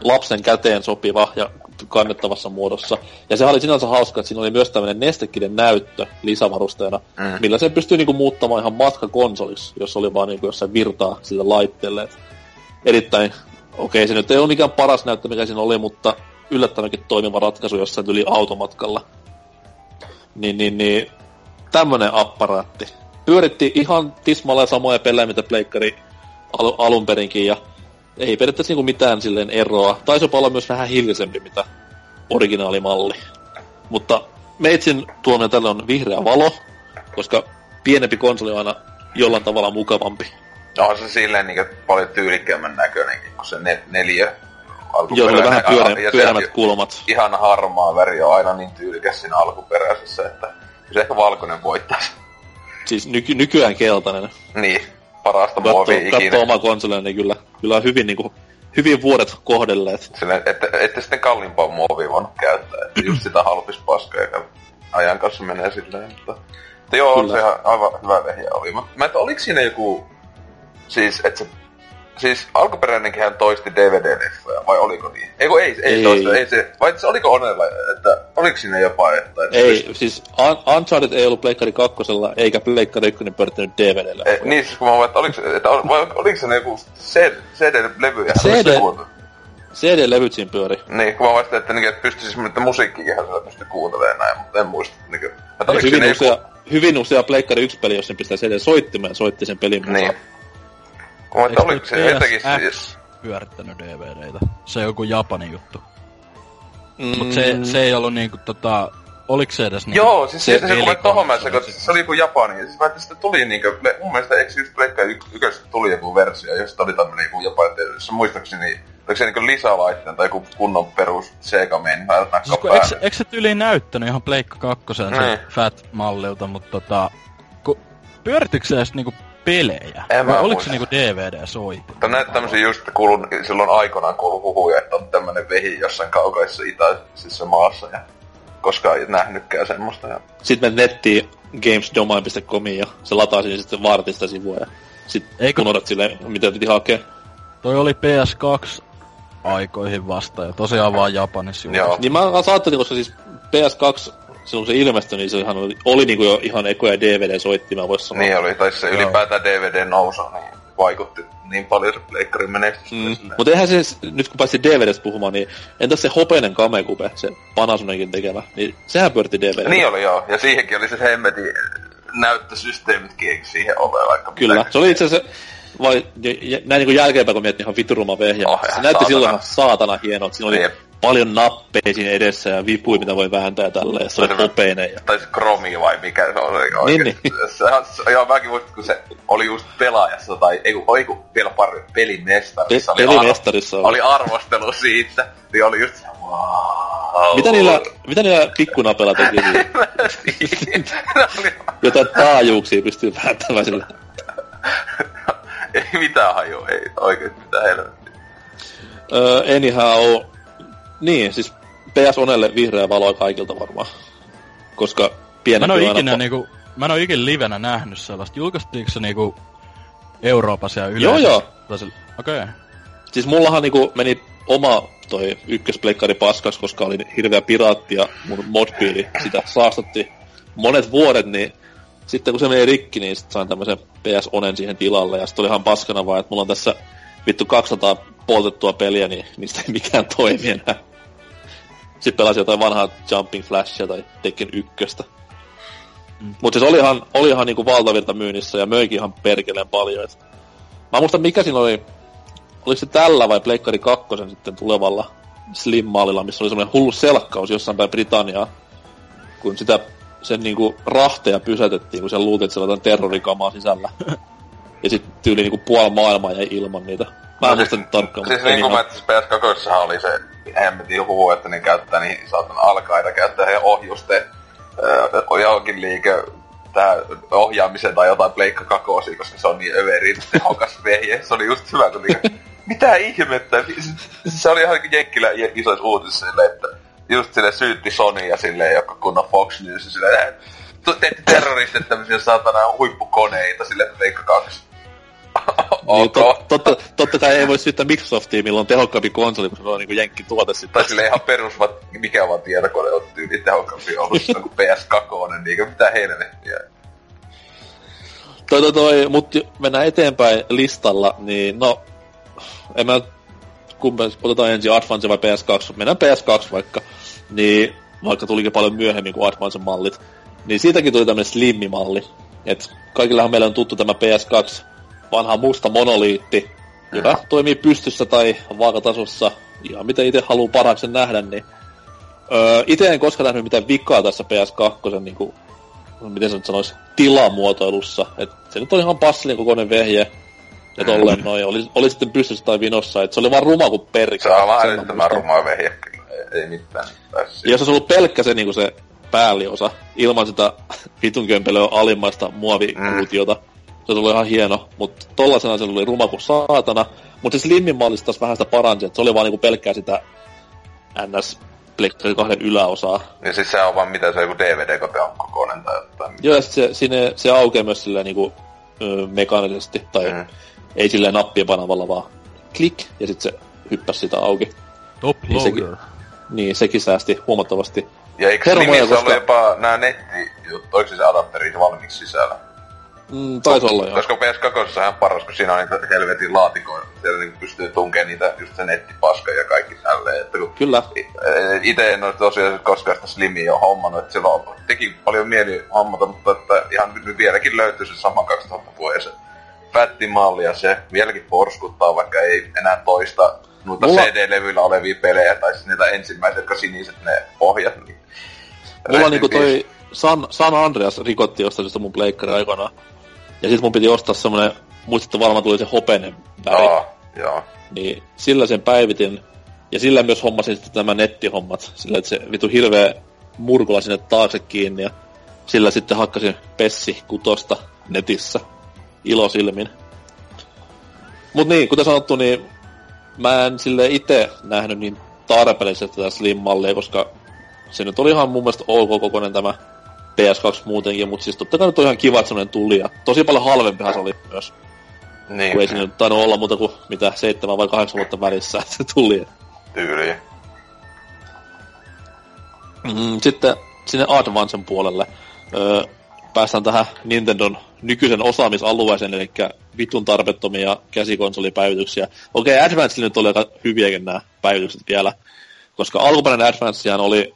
lapsen käteen sopiva ja kannettavassa muodossa. Ja se oli sinänsä hauska, että siinä oli myös tämmöinen nestekiden näyttö lisävarusteena, mm. millä se pystyy niinku muuttamaan ihan matkakonsoliksi, jos oli vaan niinku jossain virtaa sille laitteelle. erittäin, okei okay, se nyt ei ole mikään paras näyttö, mikä siinä oli, mutta yllättävänkin toimiva ratkaisu jossain yli automatkalla. Niin, niin, niin tämmönen apparaatti. Pyöritti ihan tismalla samoja pelejä, mitä Pleikkari al- alun perinkin, ja ei periaatteessa niinku mitään silleen eroa. Taisi jopa olla myös vähän hiljaisempi, mitä originaalimalli. Mutta Meitsin tuomio tälle on vihreä valo, koska pienempi konsoli on aina jollain tavalla mukavampi. No on se silleen niin paljon tyylikkäämmän näköinenkin kuin se ne- neljä Joo, se oli vähän pyöreä, pyöreämmät kulmat. Ihan harmaa väri on aina niin tyylikäs siinä alkuperäisessä, että se ehkä valkoinen voittaisi. Siis nyky- nykyään keltainen. Niin, parasta muovia ikinä. Katsoo oma konsolinen, niin kyllä, kyllä on hyvin, niin kuin, hyvin vuodet kohdelleet. Sille, että, ette sitten kalliimpaa muovia voinut käyttää, että just sitä halpis paskaa ja ajan kanssa menee silleen, mutta... Mutta joo, kyllä. on se ihan aivan hyvä vehjä oli. Mä, mä että oliko siinä joku... Siis, että se siis alkuperäinenkin hän toisti DVD-leffoja, vai oliko niin? Eikö ei, ei, ei. toista, ei se, vai se oliko Onella, että oliko siinä jopa, että... että ei, pyst... siis Un- Uncharted ei ollut Pleikkari kakkosella, eikä Pleikkari ykkönen pyörittänyt DVD-llä. E, niin, siis kun mä että oliko, että, vai oliko se joku CD-levy, ja CD, CD-levyt siinä pyöri. Niin, kun mä vasta, että, niin, että pystyisin, että musiikkikin siellä pystyi kuuntelemaan näin, mutta en muista. Niin, että oliko hyvin, usea, joku... hyvin usea Pleikkari 1 peli, jos sen pistää CD soittimen ja soitti sen pelin mukaan. Niin. Kun että Eikö oliko se jotenkin... PSX pyörittänyt DVDitä? Se on joku Japanin juttu. Mm, Mut se, se ei ollut niinku tota... Oliko se edes niinku... Joo, siis se, se, se kun mä tohon mä se, se oli joku Japani, ja siis mä sitten tuli niinkö, mun mielestä eikö just Pleikka yköstä tuli joku versio, josta oli tämmönen joku Japanin televisio, muistaakseni, oliko se niinku lisälaitteen tai joku kunnon perus Sega Main, mä nakkaan Siis kun, eikö, se tyyliin näyttänyt ihan Pleikka 2 se Niin. Fat-mallilta, mutta tota... Ku, pyörittikö se edes niinku pelejä? En mä oliko muista. se niinku DVD-soitin? Mutta näitä tämmösiä just kuulun, silloin aikoinaan kuulu huhuja, että on tämmönen vehi jossain kaukaisessa itäisessä maassa ja koskaan ei nähnytkään semmoista. Ja... Sitten menet nettiin gamesdomain.comiin ja se lataa sinne sitten vartin sitä sivua ja sit Eikö- unohdat silleen, mitä piti hakea. Toi oli PS2 aikoihin vasta ja tosiaan vaan Japanissa julkaistu. Niin mä ajattelin, koska siis PS2, silloin kun se ilmestyi, niin se oli, oli niinku jo ihan ekoja DVD-soittimia, vois sanoa. Niin oli, tai se Joo. ylipäätään DVD nousu, niin vaikutti niin paljon se pleikkarin menestys. Mm. Mutta eihän se, nyt kun päästiin DVDstä puhumaan, niin entäs se hopeinen Kamekube, se Panasonicin tekemä, niin sehän pyöritti DVD. Niin oli joo, ja siihenkin oli se hemmetin näyttösysteemitkin, eikö siihen ole vaikka Kyllä, mitään? se oli itse asiassa, vai, näin niin jälkeenpäin kun miettii ihan vituruma vehjä, Oh, se näytti saatana. silloin ihan saatana hienolta. Siinä oli Jep. Paljon nappeja siinä edessä ja vipuja, mitä voi vääntää ja tälleen, se oli se- hopeinen. Ja... Tai se kromi vai mikä se oikeesti. Niin, [LAUGHS] Se, se, joo, mäkin muistin, kun se oli just pelaajassa, tai ei kun, oi kun vielä pari pelimestarissa. Pe- oli pelimestarissa arvo, oli. arvostelu siitä, niin oli just se, wow. Mitä niillä, mitä niillä pikkunapella teki [LAUGHS] [LAUGHS] Jotain taajuuksia pystyy vääntämään sillä. ei mitään hajua, ei oikein mitään helvettiä. Öö, anyhow, niin, siis PS Onelle vihreä valoa kaikilta varmaan. Koska Mä pienen en oo ikinä niinku... Mä en oo ikinä livenä nähnyt sellaista. Julkaistiinko se niinku Euroopassa ja yleisesti? joo. Okei. Okay. Siis mullahan niinku meni oma toi ykköspleikkari paskas, koska oli hirveä piraatti ja mun modpiili sitä saastatti monet vuodet, niin sitten kun se meni rikki, niin sit sain tämmösen PS Onen siihen tilalle ja sitten oli ihan paskana vaan, että mulla on tässä vittu 200 poltettua peliä, niin niistä ei mikään toimi enää. Sitten pelasin jotain vanhaa Jumping Flashia tai Tekken ykköstä. Mm. Mutta siis olihan, olihan niinku valtavirta myynnissä ja möikin ihan perkeleen paljon. Et mä muistan mikä siinä oli, oliko se tällä vai Pleikkari 2 sitten tulevalla Slim-mallilla, missä oli semmoinen hullu selkkaus jossain päin Britanniaa, kun sitä sen niinku rahteja pysäytettiin, kun se luultiin, että siellä on terrorikamaa sisällä. [LAUGHS] ja sitten tyyli niinku puoli maailmaa jäi ilman niitä. Mä en muista nyt tarkkaan, Siis mutta niin kuin siis PS2 oli se hemmetin huhu, että ne käyttää niin saatan alkaida käyttää heidän ohjusten öö, johonkin liike tää ohjaamiseen tai jotain pleikka kakosia, koska se on niin överin tehokas [LAUGHS] vehje. Se oli just hyvä, kun niinku, mitä ihmettä? Siis Se oli ihan jenkkilä isoissa uutisissa silleen, että just sille syytti Sony ja silleen, jotka kunnon Fox News silleen, "Tu- teette terroristit tämmöisiä saatana huippukoneita sille pleikka 2. Niin, Ok. tot, totta, totta kai ei voi syyttää Microsoftia, milloin on tehokkaampi konsoli, kun se on niinku jenkki tuote sitten. Tai sille ihan perus, mikä vaan tietokone on tyyli tehokkaampi ollut [LAUGHS] kuin PS2, niin mitä helvettiä. Toi, toi, toi, mut jo- mennään eteenpäin listalla, niin no, en mä kumpa, otetaan ensin Advance vai PS2, mennään PS2 vaikka, niin vaikka tulikin paljon myöhemmin kuin Advance mallit, niin siitäkin tuli tämmönen slimmimalli, et kaikillahan meillä on tuttu tämä PS2, vanha musta monoliitti, joka toimii pystyssä tai vaakatasossa, ihan miten itse haluaa parhaaksi nähdä, niin öö, itse en koskaan nähnyt mitään vikaa tässä PS2, niin kuin miten se nyt sanois, tilamuotoilussa. Et se nyt on ihan passelin kokoinen vehje. Ja tolleen noin, oli, oli sitten pystyssä tai vinossa, että se oli vaan ruma kuin perkele. Se on mä älyttömän rumaa vehje ei, mitään. Ja jos olisi ollut pelkkä se, niinku se päälliosa, ilman sitä vitun kömpelöä alimmaista muovikuutiota, se ollut ihan hieno. Mutta tollasena se oli ruma kuin saatana. Mutta se Slimmin mallista taas vähän sitä paransi, että se oli vaan niinku pelkkää sitä NS Pleikkari kahden yläosaa. Ja siis se on vaan mitä se on joku DVD-kote on kokoinen tai jotain. Joo, ja sit se, sinne, se aukeaa myös silleen niinku, ö, mekaanisesti, tai Mm. ei silleen nappien panavalla, vaan klik, ja sitten se hyppäsi sitä auki. Top Niin sekin- loader. Niin, sekin säästi huomattavasti. Ja eikö Hermoja, nimissä koska- ollut jopa nää netti, oliko se adapterit valmiiksi sisällä? Mm, taisi olla joo. Koska PS2 on ihan paras, kun siinä on niitä helvetin laatikoita. Siellä niin pystyy tunkemaan niitä, just se nettipaska ja kaikki tälleen. Että kun Kyllä. itse en ole tosiaan koskaan sitä Slimia hommannut, että silloin teki paljon mieli hommata, mutta että ihan nyt vieläkin löytyy se sama 2000 vuoden fättimalli ja se vieläkin porskuttaa, vaikka ei enää toista noita Mulla- CD-levyillä olevia pelejä, tai siis niitä ensimmäisiä, jotka siniset ne pohjat. Niin Mulla niinku toi San, San Andreas rikotti jostain syystä mun pleikkari aikana. Ja sit mun piti ostaa semmonen, muistatte varmaan tuli se hopenen väri. Joo, joo. Niin sillä sen päivitin. Ja sillä myös hommasin sitten nämä nettihommat. Sillä että se vitu hirveä murkula sinne taakse kiinni. Ja sillä sitten hakkasin Pessi kutosta netissä ilosilmin. Mut niin, kuten sanottu, niin mä en sille itse nähnyt niin tarpeellisesti tätä Slim-mallia, koska se nyt oli ihan mun mielestä ok kokoinen tämä PS2 muutenkin, mutta siis totta kai nyt on ihan kiva, että tuli. Ja tosi paljon halvempihan se oli myös, Niin, kun ei siinä nyt tainnut olla muuta kuin mitä seitsemän vai kahdeksan vuotta välissä, että [LAUGHS] se tuli. tyyliin. Mm, sitten sinne Advancen puolelle öö, päästään tähän Nintendon nykyisen osaamisalueeseen, eli vitun tarpeettomia käsikonsolipäivityksiä. Okei, okay, Advancella nyt oli aika hyviäkin nämä päivitykset vielä, koska alkuperäinen Advancehan oli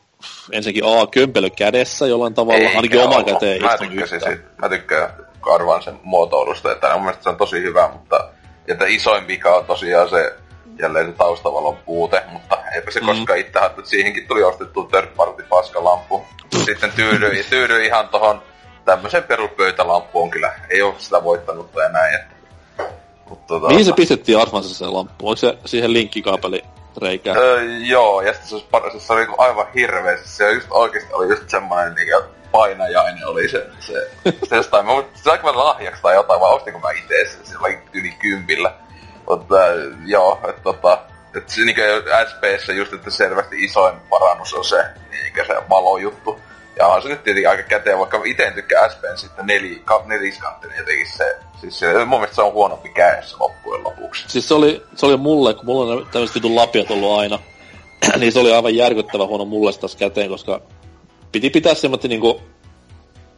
ensinnäkin A, kömpelö kädessä jollain tavalla, Eikä ainakin ollut. käteen Mä tykkäsin siitä. Mä tykkään Advancen muotoilusta, että mun mielestä se on tosi hyvä, mutta että isoin vika on tosiaan se jälleen se taustavalon puute, mutta eipä se Mm. koskaan itse että siihenkin tuli ostettu third party paskalampu. Sitten tyydyin, tyydyin ihan tohon tämmöiseen peruspöytälampuun kyllä. Ei ole sitä voittanut tai näin. Että, mutta, tota, Mihin se pistettiin Advancessa se lamppu? Onko se siihen linkkikaapeli reikään? Öö, joo, ja sitten se, olisi par- se oli niinku aivan hirveä. Se- Se just oikeesti oli just semmoinen niinku painajainen oli se, se, [LAUGHS] se jostain. Mä muistin, se aika lahjaksi tai jotain, vai ostinko mä itse sen, se oli yli kympillä. Mutta joo, että tota, et se niinku SPssä just, että selvästi isoin parannus on se, niinkö se valojuttu. Ja on se nyt tietenkin aika käteen, vaikka ite en tykkää SPn sitten neli, ka, neliskanttinen jotenkin se, siis se, mun mielestä se on huonompi kädessä loppujen lopuksi. Siis se oli, se oli mulle, kun mulla on tämmöiset vitun lapiot ollut aina, [CLEARS THROAT] niin se oli aivan järkyttävä huono mulle taas käteen, koska piti pitää semmoinen niinku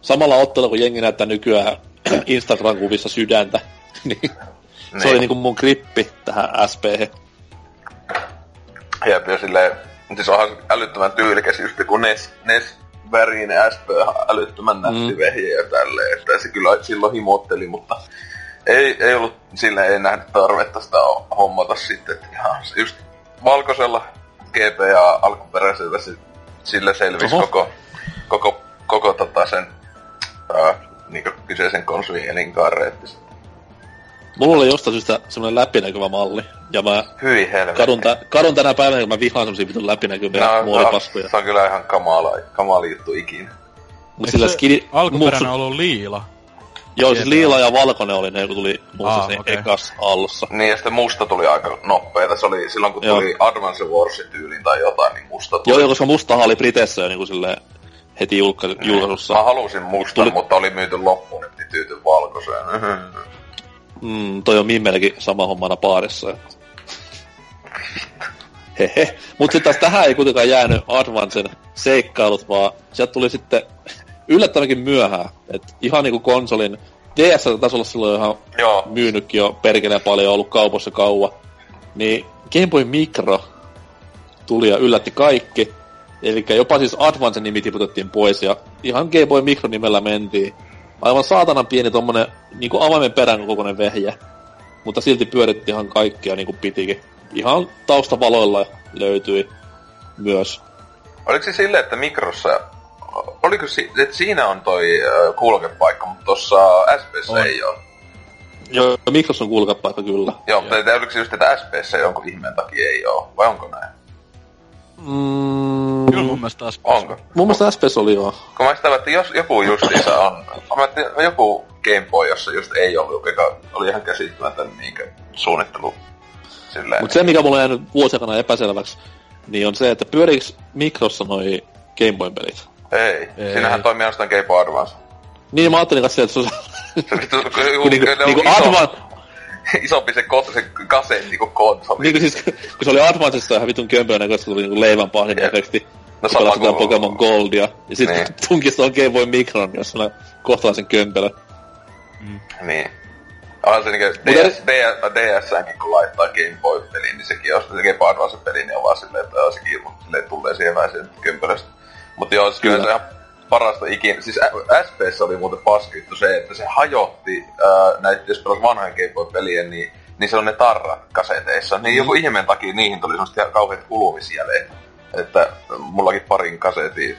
samalla otteella, kun jengi näyttää nykyään [CLEARS THROAT] Instagram-kuvissa sydäntä, [LAUGHS] niin se Niin. oli niinku mun grippi tähän SP. Jep, ja silleen, siis onhan älyttömän tyylikäs just kun Nes, Nes värinen SP älyttömän nätti Mm. vehje ja tälleen, että se kyllä silloin himotteli, mutta ei, ei ollut silleen, ei nähnyt tarvetta sitä hommata sitten, että ihan just valkoisella GPA alkuperäisellä se, sillä selvisi Oho. koko, koko, koko tota sen ää, niin kyseisen konsolin elinkaaren, että se- Mulla oli jostain syystä semmoinen läpinäkyvä malli, ja mä hyi helvetti. kadun, tä, kadun tänä päivänä, kun mä vihaan semmosia vitun läpinäkyviä No, no, no, muovipaskuja. se on kyllä ihan kamala, kamala juttu ikinä. Mut sillä skidi... Alkuperäinen muksu- on ollut liila. Joo, siis liila ja valkoinen oli ne, kun tuli Aa, muistaakseni okei. ekas alussa. Niin, ja sitten musta tuli aika nopeeta. Se oli silloin, kun Joo. tuli Advance Wars tyyliin tai jotain, niin musta tuli. Joo, joo, koska mustahan oli Briteissä jo niinku silleen heti julka- julkaisussa. Mä halusin mustan, Tuli- mutta oli myyty loppuun, niin piti tyytyä valkoiseen. [LAUGHS] Mm, toi on Mimmelläkin sama hommana baarissa. että- [LAUGHS] Hehe. Mut sit taas tähän ei kuitenkaan jäänyt Advancen seikkailut, vaan sieltä tuli sitten yllättävänkin myöhään. Et ihan niinku konsolin DS taisi olla silloin ihan Joo, myynytkin jo perkeleen paljon, ollut kaupassa kauan. Niin Game Boy Micro tuli ja yllätti kaikki. Eli jopa siis Advancen nimi tiputettiin pois ja ihan Game Boy Micro nimellä mentiin. Aivan saatanan pieni tommonen niinku avaimen perän kokoinen vehjä. Mutta silti pyöritti ihan kaikkia niinku pitikin. Ihan taustavaloilla löytyi myös. oliko se silleen, että Mikrossa... Oliko si- että siinä on toi kulkepaikka, mutta tossa SPssä On. ei ole. Joo, Micros on kulkapaikka kyllä. Joo, mutta oliko se just, että SPssä jonkun ihmeen takia ei ole, vai onko näin? Mm, Kyllä mun mielestä taas Onko? mun mielestä SPS oli joo. Kun mä sitä että jos joku justiinsa on, mä ajattelin, että joku Game Boy, jossa just ei ollut, joka oli ihan käsittämätön niinkö suunnittelu silleen. Mutta se, mikä mulla on jäänyt vuosikana epäselväksi, niin on se, että pyöriikö Microssa noi Game Boyn pelit? Ei. Ei. Siinähän toimii ainoastaan Game Boy Advance. Niin mä ajattelin kanssa, että se on Se vittu, kun joku, kun niinku, ne on niinku iso, Advan... [LAUGHS] isompi se, kot, se kasetti kuin konsoli. Niinku siis, kun se oli Advancessa ihan vitun kömpöä näköistä, kun tuli niinku leivänpahdin Jep. efekti. No sama kuin- Pokemon Goldia. Ja sit Niin. [LAUGHS] tunkista on Game Boy Micron, jossa on kohtalaisen kömpelö. Mm. Niin. Onhan se niinku DS, DS, DSnkin kun laittaa Game Boy-peliin, niin sekin on se Game Boy Advance-peli, niin on vaan silleen, että on sekin silleen tulee siihen vähän sen kömpelöstä. Mutta joo, siis kyllä se ihan parasta ikinä. Siis SPS oli muuten paskittu se, että se hajotti näitä, jos pelas vanhojen Game niin, niin se on ne tarrat kaseteissa. Niin mm. joku ihmeen takia niihin tuli semmoista kauheat kulumisjäljeet. Että mullakin parin kasetin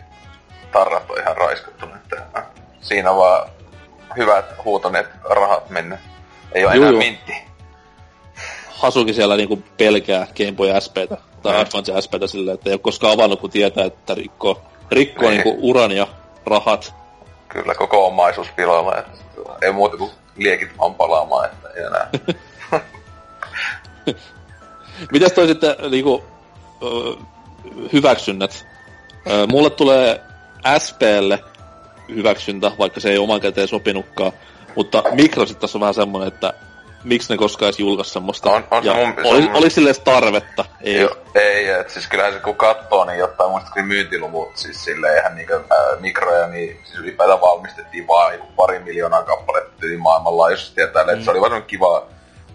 tarrat on ihan raiskattu. Että siinä vaan hyvät huutoneet rahat mennyt. Ei ole enää mintti. Hasuki siellä niinku pelkää Game Boy SPtä tai mm. Advance SPtä silleen, että ei ole koskaan avannut, kun tietää, että rikkoo, rikkoo niin. niinku uran ja rahat. Kyllä, koko omaisuus piloilla. Että ei muuta kuin liekit vaan palaamaan, että ei enää. [LAUGHS] [LAUGHS] Mitäs toi sitten niinku, hyväksynnät? mulle tulee SPlle hyväksyntä, vaikka se ei oman käteen sopinutkaan. Mutta Mikro sitten tässä on vähän semmoinen, että miksi ne koskaan edes julkaisi semmoista. On, on ja se mun, oli, se mun... oli silleen tarvetta. Ei, jo, ei et siis kyllähän se kun katsoo, niin jotain muistatkin myyntiluvut, siis silleen eihän niinkö äh, mikroja, niin siis ylipäätään valmistettiin vaan joku pari miljoonaa kappaletta maailmanlaajuisesti ja tälleen. Mm. Se oli vaan kiva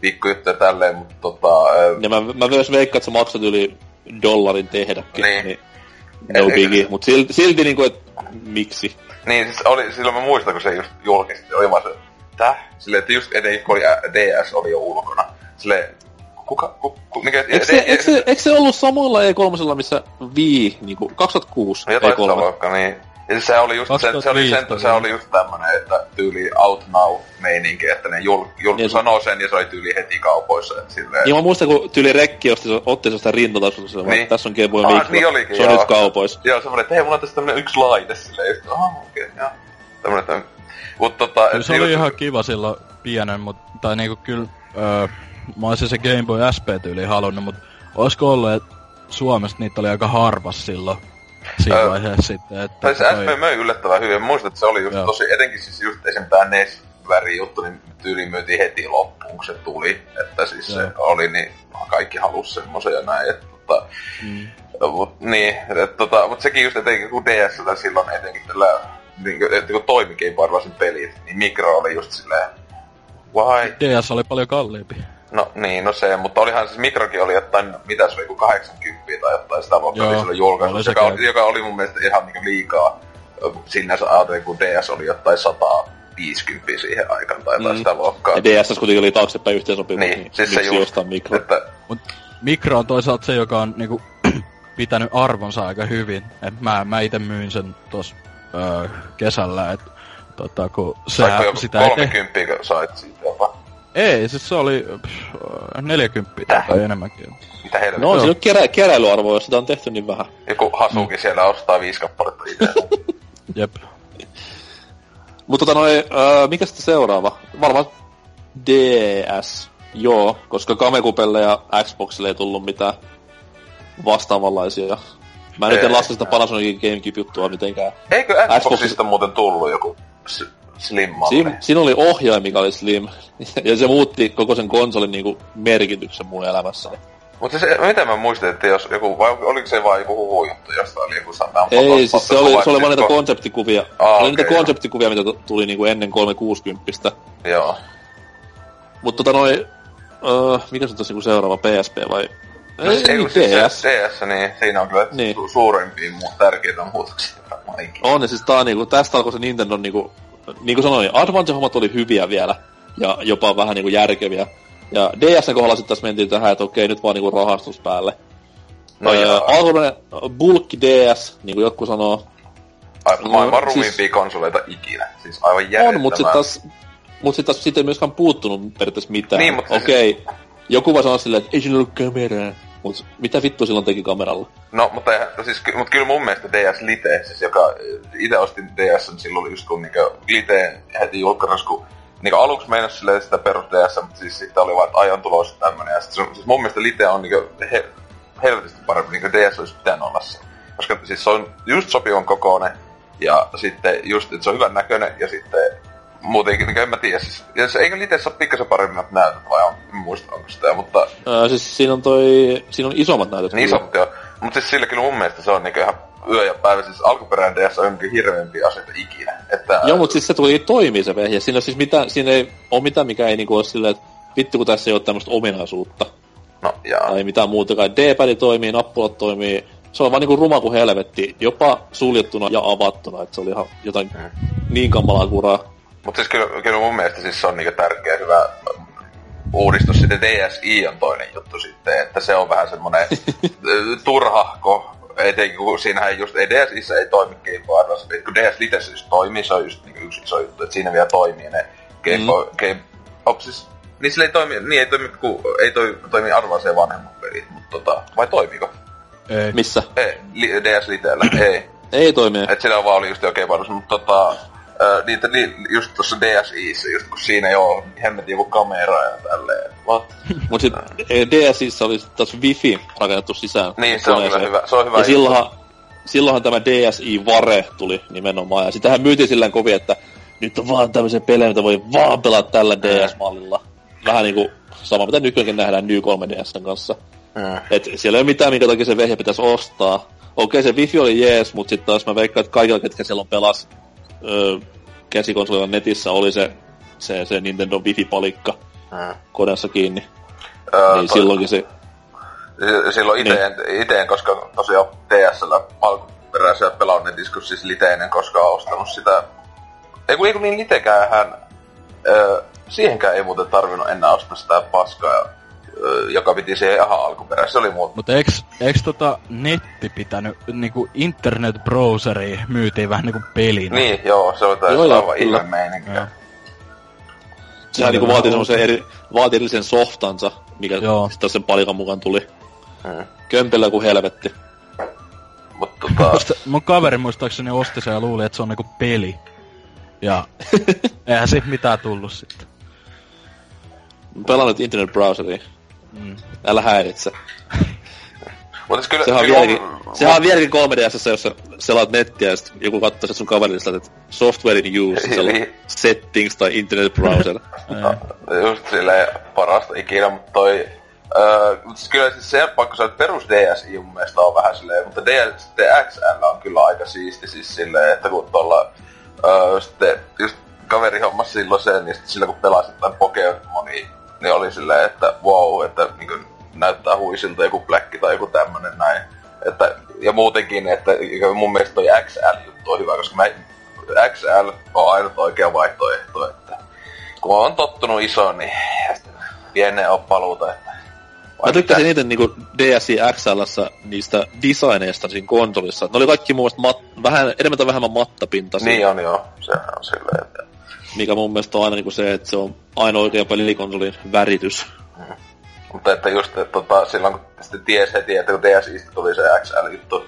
pikkujuttu ja tälleen, mutta tota... Äh, ja mä, mä myös veikkaan, että sä maksat yli dollarin tehdäkin. Niin. niin no biggie, mutta silti, silti niinku, että miksi? Niin, siis oli, silloin mä muistan, kun se just julkisti, oli vaan se, täh? Silleen, että just ennen kun oli DS oli jo ulkona. Silleen, kuka, ku, ku, mikä... Eikö se, eikö, se, eikö se ollut samoilla E3, missä Wii, niinku 2006 no, jotain E3? Luokka, niin. Ja siis se oli just, se, se, oli sen, se oli just tämmönen, että tyyli out now meininki, että ne jul, jul, niin, sanoo sen ja se oli tyyli heti kaupoissa. Että silleen... Niin mä muistan, kun tyyli rekki otti, otti sellaista rintataskusta, niin. tässä on Game Boy ah, Micro. Niin olikin, se on joo. nyt kaupoissa. Joo, semmonen, että hei, mulla on tässä tämmönen yksi laite silleen, just, aha, okei, okay, joo. Tämmönen, että... Mut tota... Kyllä se oli just... ihan kiva silloin pienen, mut, tai niinku kyllä, öö, mä olisin se Game Boy SP-tyyli halunnut, mut olisiko ollut, että Suomesta niitä oli aika harvas silloin siinä öö, vaiheessa sitten. Että tai se SP möi yllättävän hyvin. Muistan, että se oli just Joo. tosi, etenkin siis just esim. tää NES väri juttu, niin tyyli myytiin heti loppuun, kun se tuli. Että siis Joo. se oli, niin kaikki halusi semmoisen ja näin. Että, tota, mm. mut, niin, että, tota, mut sekin just etenkin kun DS silloin etenkin tällä niin, että kun toimi Game pelit, niin mikro oli just silleen, why? DS oli paljon kalliimpi. No niin, no se, mutta olihan siis Mikrokin oli jotain, mitä se oli, joku 80 tai jotain sitä luokkaa, oli silloin julkaisu, joka, oli, joka oli mun mielestä ihan niin liikaa. Sinänsä ajattelin, kun DS oli jotain 150 siihen aikaan tai jotain mm. sitä luokkaa. Ja DS kuitenkin oli taaksepäin yhteensopiva, niin, niin siis se just, mikro. Että... Mut mikro on toisaalta se, joka on niinku [CLEARS THROAT] pitänyt arvonsa aika hyvin. Et mä, mä itse myin sen tuossa öö, kesällä, että tota, kun se sitä 30 ei te... sait siitä jopa? Ei, siis se oli pff, 40 Täh? tai enemmänkin. Mitä helvettiä? No on se nyt kerä, keräilyarvo, jos sitä on tehty niin vähän. Joku hasuki mm. siellä ostaa viisi kappaletta. [LAUGHS] Jep. Mutta tota noin, äh, mikä sitten seuraava? Varmaan DS. Joo, koska Kamekupelle ja Xboxille ei tullut mitään vastaavanlaisia. Mä nyt en laske sitä Panasonicin Gamecube-juttua mitenkään. Eikö Xboxista Xbox... muuten tullut joku slim Siin, siinä oli ohjain, mikä oli slim. [LAUGHS] ja se muutti koko sen konsolin niinku merkityksen mun elämässäni. Mutta se, mitä mä muistin, että jos joku, vai oliko se vaan joku huhujuttu jostain, oli joku sana? Ei, siis se oli, se oli vaan niitä konseptikuvia. Aa, oli okay, niitä konseptikuvia, mitä tuli niinku ennen 360. Joo. Mutta tota noin, uh, mikä se on tosi seuraava, PSP vai? No, ei, ei siis DS. DS, niin siinä on kyllä niin. su- suurempia mu- tärkeitä muutoksia [LAUGHS] On, ja siis tää niinku, tästä alkoi se Nintendo niinku, niin kuin sanoin, Advance-hommat oli hyviä vielä, ja jopa vähän niinku järkeviä. Ja DSn kohdalla sitten tässä mentiin tähän, että okei, nyt vaan niinku rahastus päälle. No öö, alkuperäinen Bulk DS, niin kuin joku sanoo. Aivan maailman no, siis, konsoleita ikinä. Siis aivan järjettävää. On, mutta sitten taas, mut sit taas siitä ei myöskään puuttunut periaatteessa mitään. Niin, mutta Okei, okay. siis... joku voi sanoa silleen, että ei sillä ollut kameraa. Mut mitä vittu silloin teki kameralla? No, mutta, siis, mut kyllä mun mielestä DS Lite, siis joka itse ostin DS, silloin just kun niinku Lite heti julkaisu, kun niinku aluksi meinas silleen sitä perus DS, mutta siis sitten oli vaan ajan tulos tämmönen. Ja sit, siis mun mielestä Lite on niinku he, helvetisti parempi, niinku DS olisi pitänyt olla se. Koska siis se on just sopivan kokoinen, ja sitten just, että se on hyvän näköinen, ja sitten muutenkin, niin en mä tiedä. Siis, ja se, eikö Litessä ole pikkasen paremmat näytöt, vai on, en muista onko sitä, mutta... Öö, siis siinä on toi, siinä on isommat näytöt. Niin isommat, joo. Mutta siis sillä kyllä mun mielestä se on niinku ihan yö ja päivä. Siis alkuperäinen DS on jonkin hirveämpiä asioita ikinä. Että, Joo, mutta siis se tuli toimii se vehje. Siinä, siis mitään, siinä ei ole mitään, mikä ei niinku ole silleen, että vittu kun tässä ei ole tämmöistä ominaisuutta. No, jaa. Tai mitään muutakaan. D-pad toimii, nappulat toimii. Se on vaan niinku ruma kuin helvetti. Jopa suljettuna ja avattuna. Että se oli ihan jotain Mm. niin kamalaa kuraa. Mutta siis kyllä, kyllä mun mielestä siis se on niinku tärkeä hyvä uudistus. Sitten DSi on toinen juttu sitten, että se on vähän semmonen [LAUGHS] ö, turhahko. Etenkin kun siinähän just, ei DSissä ei toimi Game Boy Advance. Et kun DS Lite just toimii, se on just niinku yksi iso juttu, että siinä vielä toimii ne Game Mm. Boy, Game, op, siis, niin sillä ei toimi, niin ei toimi, kun ei toi, toimi Advanceen vanhemmat pelit, mutta tota, vai toimiko? Ei. Missä? Ei, li, DS Litellä, ei. Ei toimi. Et sillä vaan oli just oikein paljon, mutta tota, niitä, ni, just tuossa DSissä, just kun siinä ei oo hemmetin joku kamera ja tälleen. What? [LAUGHS] Mut sit eh, DSissä oli sit taas wifi rakennettu sisään. Niin, se on kyllä hyvä. Se on hyvä. Ja silloinhan, silloinhan tämä DSi Vare tuli nimenomaan. Ja sitähän myytiin sillä kovin, että nyt on vaan tämmöisiä pelejä, mitä voi vaan pelata tällä DS-mallilla. Vähän niinku sama, mitä nykyäänkin nähdään New 3DSn kanssa. Mm. Et siellä ei ole mitään, minkä takia se vehje pitäisi ostaa. Okei, se wifi oli jees, mutta sitten taas mä veikkaan, että kaikilla, ketkä siellä on pelas käsikonsolilla netissä, oli se, se, se Nintendo wifi-palikka Mm. koneessa kiinni. Öö, niin toi- silloinkin se... si- Silloin iteen, iteen, koska tosiaan DSllä alkuperäisellä pelannut netissä, kun siis Liteinen koskaan ostanut sitä. Ei kun, ei kun niin Litekäähän, öö, siihenkään ei muuten tarvinnut enää ostaa sitä paskaa, joka piti siihen ihan alkuperäisessä. Se oli muuten Mutta eiks, eiks tota netti pitänyt, niinku internet-browseri myytiin vähän niinku pelinä? Niin, joo, se oli joo, aivan ihme meininki. Sehän niinku vaatii semmoisen eri, vaatii erillisen softansa, mikä Joo. sitten sen palikan mukaan tuli. Mm. Kömpellä kuin helvetti. Mutta tota, [LAUGHS] Musta, mun kaveri muistaakseni osti sen ja luuli, että se on niinku peli. Ja [LAUGHS] eihän siitä mitään tullut sitten. Nyt internet browseriin. Mm. Älä häiritse. mutta siis kyllä, Sehän on kyllä vieläkin, sehän on vieläkin 3DSssä, jos sä selaat nettiä ja sit joku katsoo sit sun kaverille, että software in use, on Niin. settings tai internet browser. Ei. Just silleen parasta ikinä, mutta toi... Öö, mutta siis kyllä siis se pakko sanoa, että perus DSi mun mielestä on vähän silleen, mutta DS, sitten XL on kyllä aika siisti siis silleen, että kun tuolla öö, sitten just kaveri hommasi silloin sen, niin sitten sillä kun pelasit jotain Pokemonia, niin oli silleen, että wow, että niin kuin, näyttää huisilta joku Black tai joku tämmönen näin. Että, ja muutenkin, että mun mielestä toi XL-juttu on hyvä, koska mä, XL on ainut oikea vaihtoehto, että kun on tottunut isoon, niin pieneen on paluuta. Että Mä tykkäsin eniten niinku DSi XLssä niistä designeista siinä konsolissa. Ne oli kaikki mun mielestä mat- vähän, enemmän tai vähemmän mattapintaisia. Niin on joo, se on silleen, että Mikä mun mielestä on aina niinku se, että se on ainoa oikea pelikonsolin väritys. Mutta että just että, tota, silloin kun sitten ties heti, että kun DSistä tuli se XL-juttu,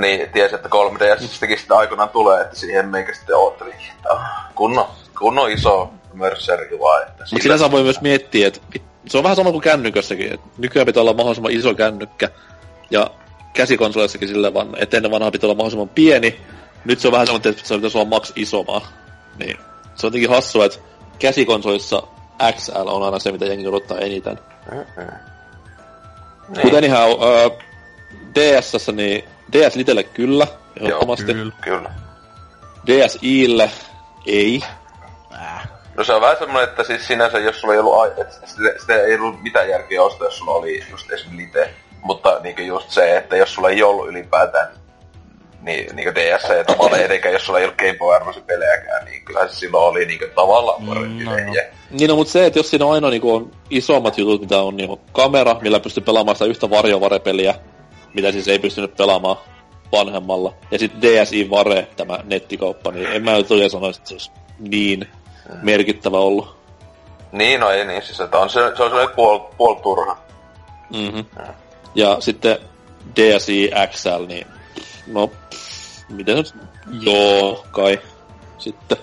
niin tiesi, että 3DSistäkin sitten aikoinaan tulee, että siihen meikä sitten oottelin, että kunnon, kunnon iso mörssäri vaan. Että Mutta sinänsä voi myös miettiä, että se on vähän sama kuin kännykössäkin. Et nykyään pitää olla mahdollisimman iso kännykkä. Ja käsikonsoleissakin sillä vaan, että ennen vanhaa pitää olla mahdollisimman pieni. Nyt se on vähän semmoinen, että se pitäisi olla max iso vaan. Niin. Se on jotenkin hassua, että käsikonsolissa XL on aina se, mitä jengi odottaa eniten. Mm-hmm. Niin. Kuten anyhow, uh, DSssä, niin DS Litelle kyllä, ehdottomasti. Kyllä. Kyllä. DSiille ei. Äh. No se on vähän semmoinen, että siis sinänsä jos sulla ei ollut, ai- että sitä, sitä ei ollut mitään järkeä ostaa, jos sulla oli just esimerkiksi Lite. Mutta niinku just se, että jos sulla ei ollut ylipäätään niin, niinku DS ja tavallaan edenkään, jos sulla ei ollut Game Boy Advance pelejäkään, niin kyllä se silloin oli niinku tavallaan parempi Mm, no vehje. Niin no, mutta se, että jos siinä aina niinku on isommat jutut, mitä on niinku kamera, millä pystyy pelaamaan sitä yhtä varjovarepeliä, mitä siis ei pystynyt pelaamaan vanhemmalla. Ja sitten DSi Vare, tämä nettikauppa, niin en mä nyt oikein sanoisi, että se olisi niin merkittävä ollut. Niin, no ei niin, siis että on se, se on sellainen puol, puol turha. Mm-hmm. Ja sitten DSi XL, niin no, miten se nyt, joo, kai, sitten.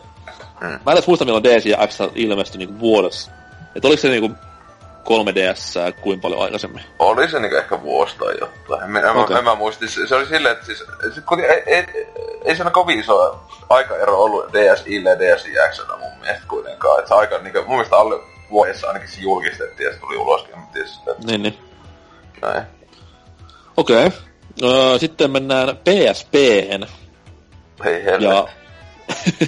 Mm. Mä en edes muista, milloin DSi ja XL ilmestyi niinku vuodessa. Että oliko se niinku 3DS kuin paljon aikaisemmin? Oli se niinku ehkä vuosi tai jotain. En, Okei. okay. en mä muista. Se, se oli silleen, että siis, se, kun ei, ei, ei siinä kovin iso aikaero ollut DSille ja DSiXllä mun mielestä kuitenkaan. Et se aika, niinku, mun mielestä alle vuodessa ainakin se julkistettiin ja se tuli uloskin. Siis, että Niin, niin. näin. Okei. Okay. Öö, sitten mennään PSPhen. Hei helvetti. Ja... [LAUGHS]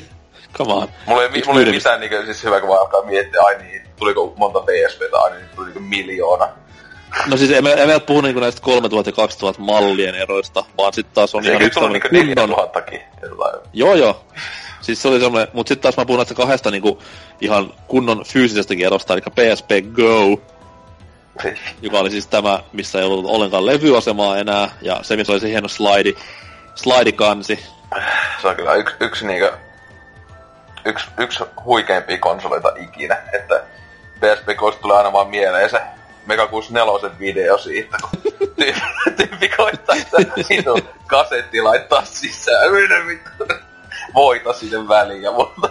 Come on. Mulla ei, mulla ei mitään niinku, siis hyvä kun vaan alkaa miettiä, ai niin, tuliko monta PSPtä, ai niin, tuli niinku miljoona. No siis emme, emme puhu niinku näistä 3000 ja 2000 mallien eroista, vaan sitten taas on Se ihan yksi niinku kunnon... 4000kin. jollain. Joo joo. Siis se oli semmoinen, mut sitten taas mä puhun näistä kahdesta niinku ihan kunnon fyysisestäkin erosta, eli PSP Go, joka oli siis tämä, missä ei ollut ollenkaan levyasemaa enää, ja se, missä oli se hieno slide, slide-kansi. Se on kyllä yksi, yksi niinkö, yksi, yksi huikeimpia konsoleita ikinä, että PSP tulee aina vaan mieleen se Mega 64 video siitä, kun [LAUGHS] tyyppi, koittaa sitä kasetti laittaa sisään, minä vittu, voita sinne väliin ja muuta.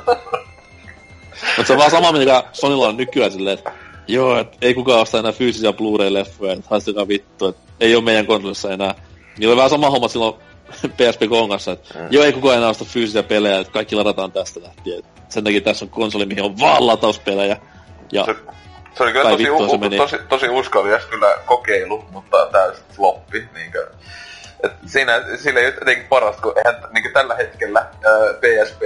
Mutta se on vaan sama, mikä Sonylla on nykyään silleen, että joo, et ei kukaan osta enää fyysisiä Blu-ray-leffoja, että haistakaa vittu, että ei ole meidän konsolissa enää. Niin oli vähän sama homma silloin [LAUGHS] PSP kanssa, että mm. joo, ei kukaan enää osta fyysisiä pelejä, että kaikki ladataan tästä lähtien. Et sen takia tässä on konsoli, mihin on vaan latauspelejä. Ja Se, se oli kyllä tosi, se u, meni. tosi, tosi uskalias kyllä kokeilu, mutta täysin floppi. Niinkö. Et siinä, sillä ei ole jotenkin parasta, kun eihän niinkö tällä hetkellä ää, PSP,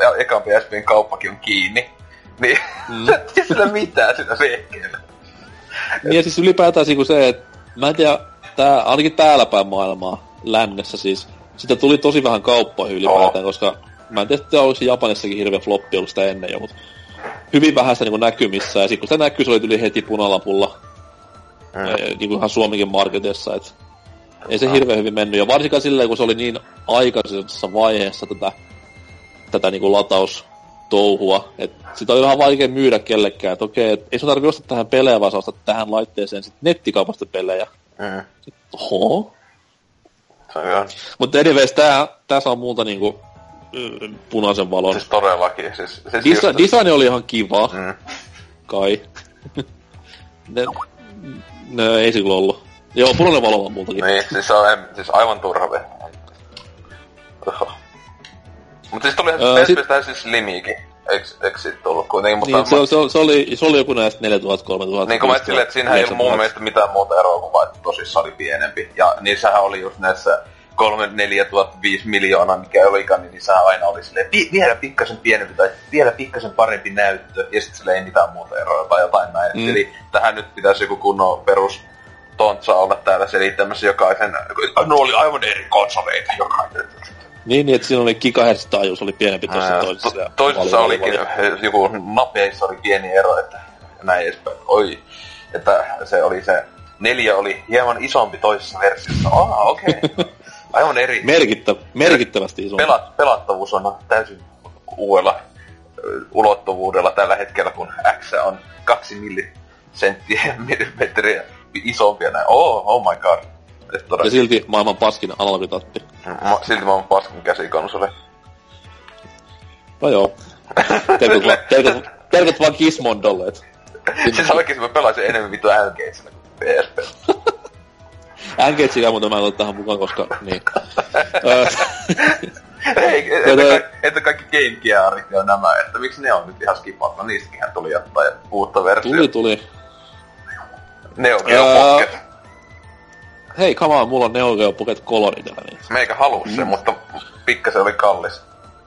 ja ekan PSPn kauppakin on kiinni. Niin mm. [LAUGHS] ei sillä mitään sillä vehkeellä. Niin ja siis ylipäätään niinku se, että mä en tiedä, tää, ainakin täällä päin maailmaa, lännessä siis, sitä tuli tosi vähän kauppoihin ylipäätään, Oo. koska mä en tiedä, että se Japanissakin hirveä floppi ollut sitä ennen jo, mutta hyvin vähän sitä niinku näkyy missään, ja sit kun sitä näkyy, se oli tuli heti punalapulla, Mm. mm. niinku ihan Suomenkin marketissa, et ei se hirveän hyvin mennyt, ja varsinkaan silleen, kun se oli niin aikaisessa vaiheessa tätä, tätä niinku lataustouhua, että sitä oli vähän vaikea myydä kellekään, että okei, et ei sun tarvitse ostaa tähän pelejä, vaan sä ostat tähän laitteeseen sit nettikaupasta pelejä. Mm. Oho. On Mutta anyways, tää, tää saa multa niinku punaisen valon. siis todellakin. Siis, siis Disa- just- design oli ihan kiva, Mm. kai. ne, ne, ei se kyllä ollut. Joo, punainen valo on multakin. Niin, siis se on siis aivan turha. Mutta siis tulihan Öö, sit- siis limikin. Eiks, eiks sit tullut kuitenkin, mutta... Niin, se, se, se, oli, se oli joku näistä 4000, 3000. Niin kuin mä silleen, että siinähän ei ollut mun 9000. mielestä mitään muuta eroa kuin vaan, että tosissaan oli pienempi. Ja niissähän oli just näissä 3, 4 tuhatta, 5 miljoonaa, mikä olikaan, niin niissähän aina oli silleen, pi- vielä pikkasen pienempi tai vielä pikkasen parempi näyttö, ja sitten sille ei mitään muuta eroa tai jotain näin. Mm. Eli tähän nyt pitäisi joku kunnon perus tontsa olla täällä selittämässä jokaisen, no oli aivan eri konsoleita jokainen. Niin, niin, että siinä oli gigahertz taajuus oli pienempi tuossa toisessa. to- toisessa vali- olikin vali- joku napeissa oli pieni ero, että näin edespäin. Oi, että se oli se neljä oli hieman isompi toisessa versiossa. Ah, okei. Okay. [LAUGHS] Aivan eri. Merkittä, merkittävästi iso. Pelat, pelattavuus on täysin uudella ulottuvuudella tällä hetkellä, kun X on kaksi millisenttiä [LAUGHS] millimetriä isompi ja näin. Oh, oh my god. Et Ja todella, silti maailman paskin analogitatti. Ma, silti mä oon paskan käsikonsoli. No joo. [LAUGHS] Terkut, vaan- Gizmondolle, siis oikeesti mä pelasin enemmän vittu L-Gatesillä kuin PSP. [LAUGHS] Engagea muuten mä en ole tähän mukaan, koska niin. [LAUGHS] Ei, Joo, että, ka- että kaikki Game Gearit ja nämä, että miksi ne on nyt ihan skipattu, niistäkin tuli jotain uutta versiota. tuli, tuli. Neo Geo Ää, Pocket. Hei, on, mulla on Neo Geo Pocket Color itellä, niin. Meikä halus Mm. sen, mutta pikkasen oli kallis.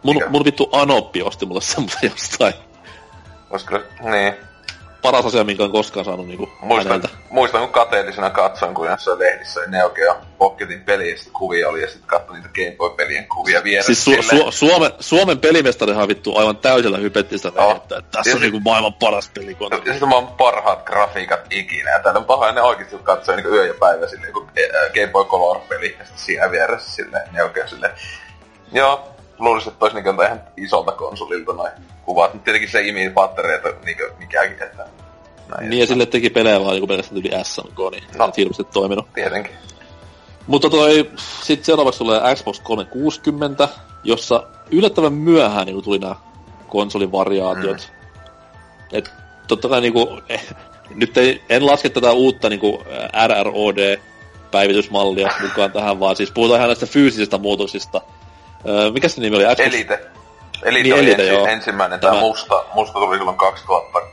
Mun, Mikä? mun vittu Anoppi osti mulle semmoisen jostain. Ois kyllä, niin. Paras asia, minkä on koskaan saanut niinku Muistan, häneltä. muistan, kun kateellisena katsoin, kun jossain lehdissä oli Neo Geo Pocketin peli, ja kuvia oli, ja sitten katsoin niitä Game Boy-pelien kuvia vieressä. Siis su- su- Suomen, Suomen pelimestarihan vittu aivan täysillä hypetti sitä lehdettä, että tässä on Ja- niinku maailman paras Ja pelikonsoli. sitten on parhaat grafiikat ikinä. Ja täällä pahoin ne oikeesti kun katsoo niin yö ja päivä silleen, kun Game Boy Color-peli ja sitten siinä vieressä silleen, ne oikein silleen. Joo, luulisin, että olisi niin ihan isolta konsolilta noin kuvat. Mutta tietenkin se imi pattereita niin mikäkin, että näin. Niin ja sille teki pelejä vaan niinku pelkästään yli SMK, niin No. no. hirveästi toiminut. Tietenkin. Mutta toi, sit seuraavaksi tulee Xbox 360, jossa yllättävän myöhään niinku tuli nämä konsolivariaatiot. Mm. Et totta kai niinku, eh, nyt ei, en laske tätä uutta niinku RROD päivitysmallia mukaan tähän, vaan siis puhutaan ihan näistä fyysisistä muutoksista. Öö, mikä se nimi oli? Xbox? Elite. Elite Niin, oli Elite, ensi, joo. ensimmäinen, tämä Tämä- musta, musta tuli silloin 2008.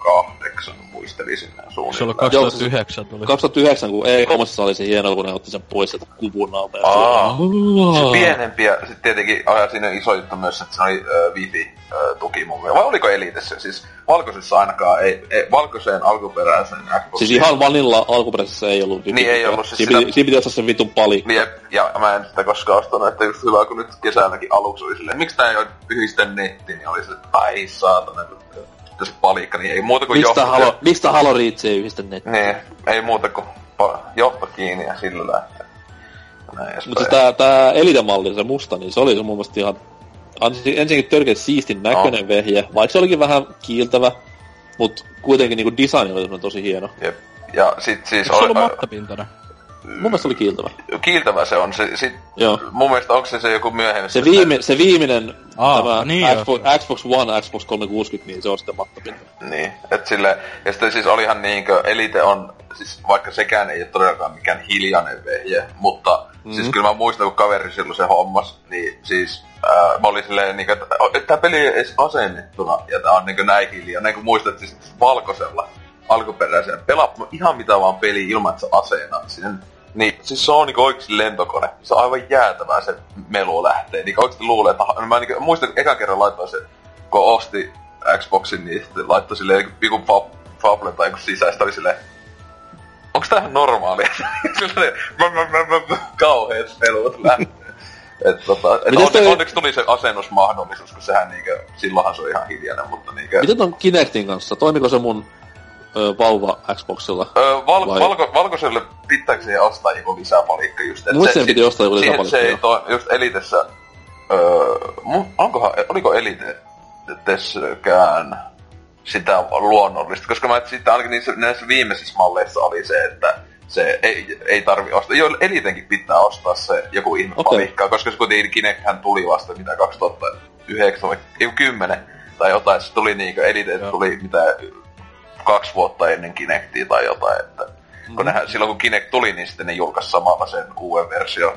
2008 muistelisin Se suunnilleen. oli 2009 tuli. 2009, kun E3 oli se hieno, kun ne otti sen pois sieltä kuvun alta. ja Aa. Se pienempi ja sitten tietenkin aja siinä iso juttu myös, että se oli äh, Wi-Fi-tuki mielestä. Vai oliko Elitessä? Siis valkoisessa ainakaan ei, ei valkoiseen alkuperäisen Xbox. Siis ihan vanilla alkuperäisessä ei ollut. Niin, ei ollut, siis Siinä sitä- siinä piti ostaa se vitun pali. Jep, ja mä en sitä koskaan ostanut, että just hyvä, kun nyt kesälläkin aluksi oli silleen, miksi tää ei ole yhdistä nettiin, niin oli se, että ai saatana, tässä palikka, niin ei muuta kuin Miksi tää johto- Halo, miksi tää Halo Reach ei yhdistä nettiin? Niin, ei muuta kuin johto kiinni ja sillä lähtee. Mutta siis tää, tää Elite-malli, se musta, niin se oli se mun mielestä ihan... Ensin- Ensinnäkin törkeä siistin näköinen No. vehje, vaikka se olikin vähän kiiltävä, mut kuitenkin niinku design oli tosi hieno. Jep. Ja sit siis... Eikö se ollut ä, mattapintainen? Mun mielestä oli kiiltävä. kiiltävä se on. Se, sit, Joo. mun mielestä onko se se joku myöhemmin? Se, viime, se viimeinen, Aa, tämä niin joo. Xbox, Xbox One, Xbox 360, niin se on sitten mattapinta. Niin, et sille, ja sitten siis olihan niinkö, Elite on, siis vaikka sekään ei ole todellakaan mikään hiljainen vehje, mutta mm. siis kyllä mä muistan, kun kaveri silloin se hommas, niin siis ää, mä olin silleen niinkö, että että tää peli ei edes asennettuna, ja tää on niinkö näin hiljainen, kun muistat siis valkoisella alkuperäisen, pelaat ihan mitä vaan peli ilman, että sä asennat sen. Niin, siis se on niinku oikeesti lentokone. Se on aivan jäätävää se melu lähtee. Niin oikeesti luulee, että mä niinku, muistan, että ekan kerran laitoin se, kun osti Xboxin, niin sitten laittoi silleen joku pikun fa- Fable tai joku sisäistä, oli silleen, onks tää ihan normaalia? [LAUGHS] silleen, kauheet pelut lähtee. Et, tota, et onneksi, toi- onneksi tuli se asennusmahdollisuus, kun sehän niinkö, silloinhan se on ihan hiljainen, mutta niinkö... Miten ton Kinectin kanssa? Toimiko se mun ö, vauva Xboxilla? Öö, val, Vai- valko, valkoiselle pitääkö siihen ostaa joku lisäpalikka just? et Muistin, piti ostaa joku lisäpalikka, Se ei joo. to, just Elitessä, öö, onkohan, oliko Elitessäkään sitä luonnollista? Koska mä sitten ainakin niissä, näissä viimeisissä malleissa oli se, että se ei, ei tarvi ostaa. Jo Elitenkin pitää ostaa se joku ihme Okei. palikka, koska se kuitenkin Kinecthän tuli vasta mitä 2009 vai ei, 10 tai jotain. Se tuli niinkö, Elite Joo. tuli mitä kaksi vuotta ennen Kinectia tai jotain, että Mm. kun nehän, silloin kun Kinect tuli, niin sitten ne julkaisi samalla sen uuden versio,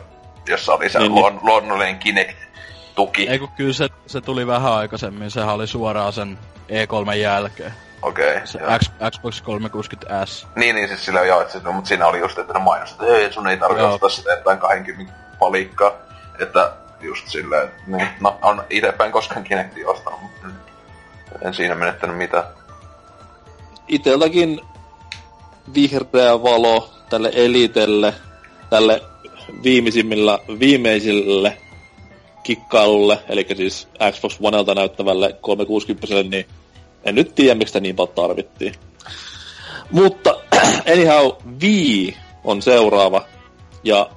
jossa oli se Niin, luon, luonnollinen Kinect-tuki. Ei kun kyllä se, se tuli vähän aikaisemmin, sehän oli suoraan sen E3 jälkeen. Okei. Se. X, Xbox 360S. Niin, niin siis sillä joo, että se, mutta siinä oli just, että ne mainosti, että ei, sun ei tarvitse ostaa sitä jotain 20 palikkaa. Että just silleen, niin, no, on itsepäin koskaan Kinectia ostanut, mutta en siinä menettänyt mitään. Itelläkin vihreä valo tälle elitelle, tälle viimeisimmillä, viimeisille kikkailulle, eli siis Xbox Onelta näyttävälle 360 niin en nyt tiedä, miksi sitä niin paljon tarvittiin. Mutta [CLEARS THROAT] anyhow, Wii on seuraava. Ja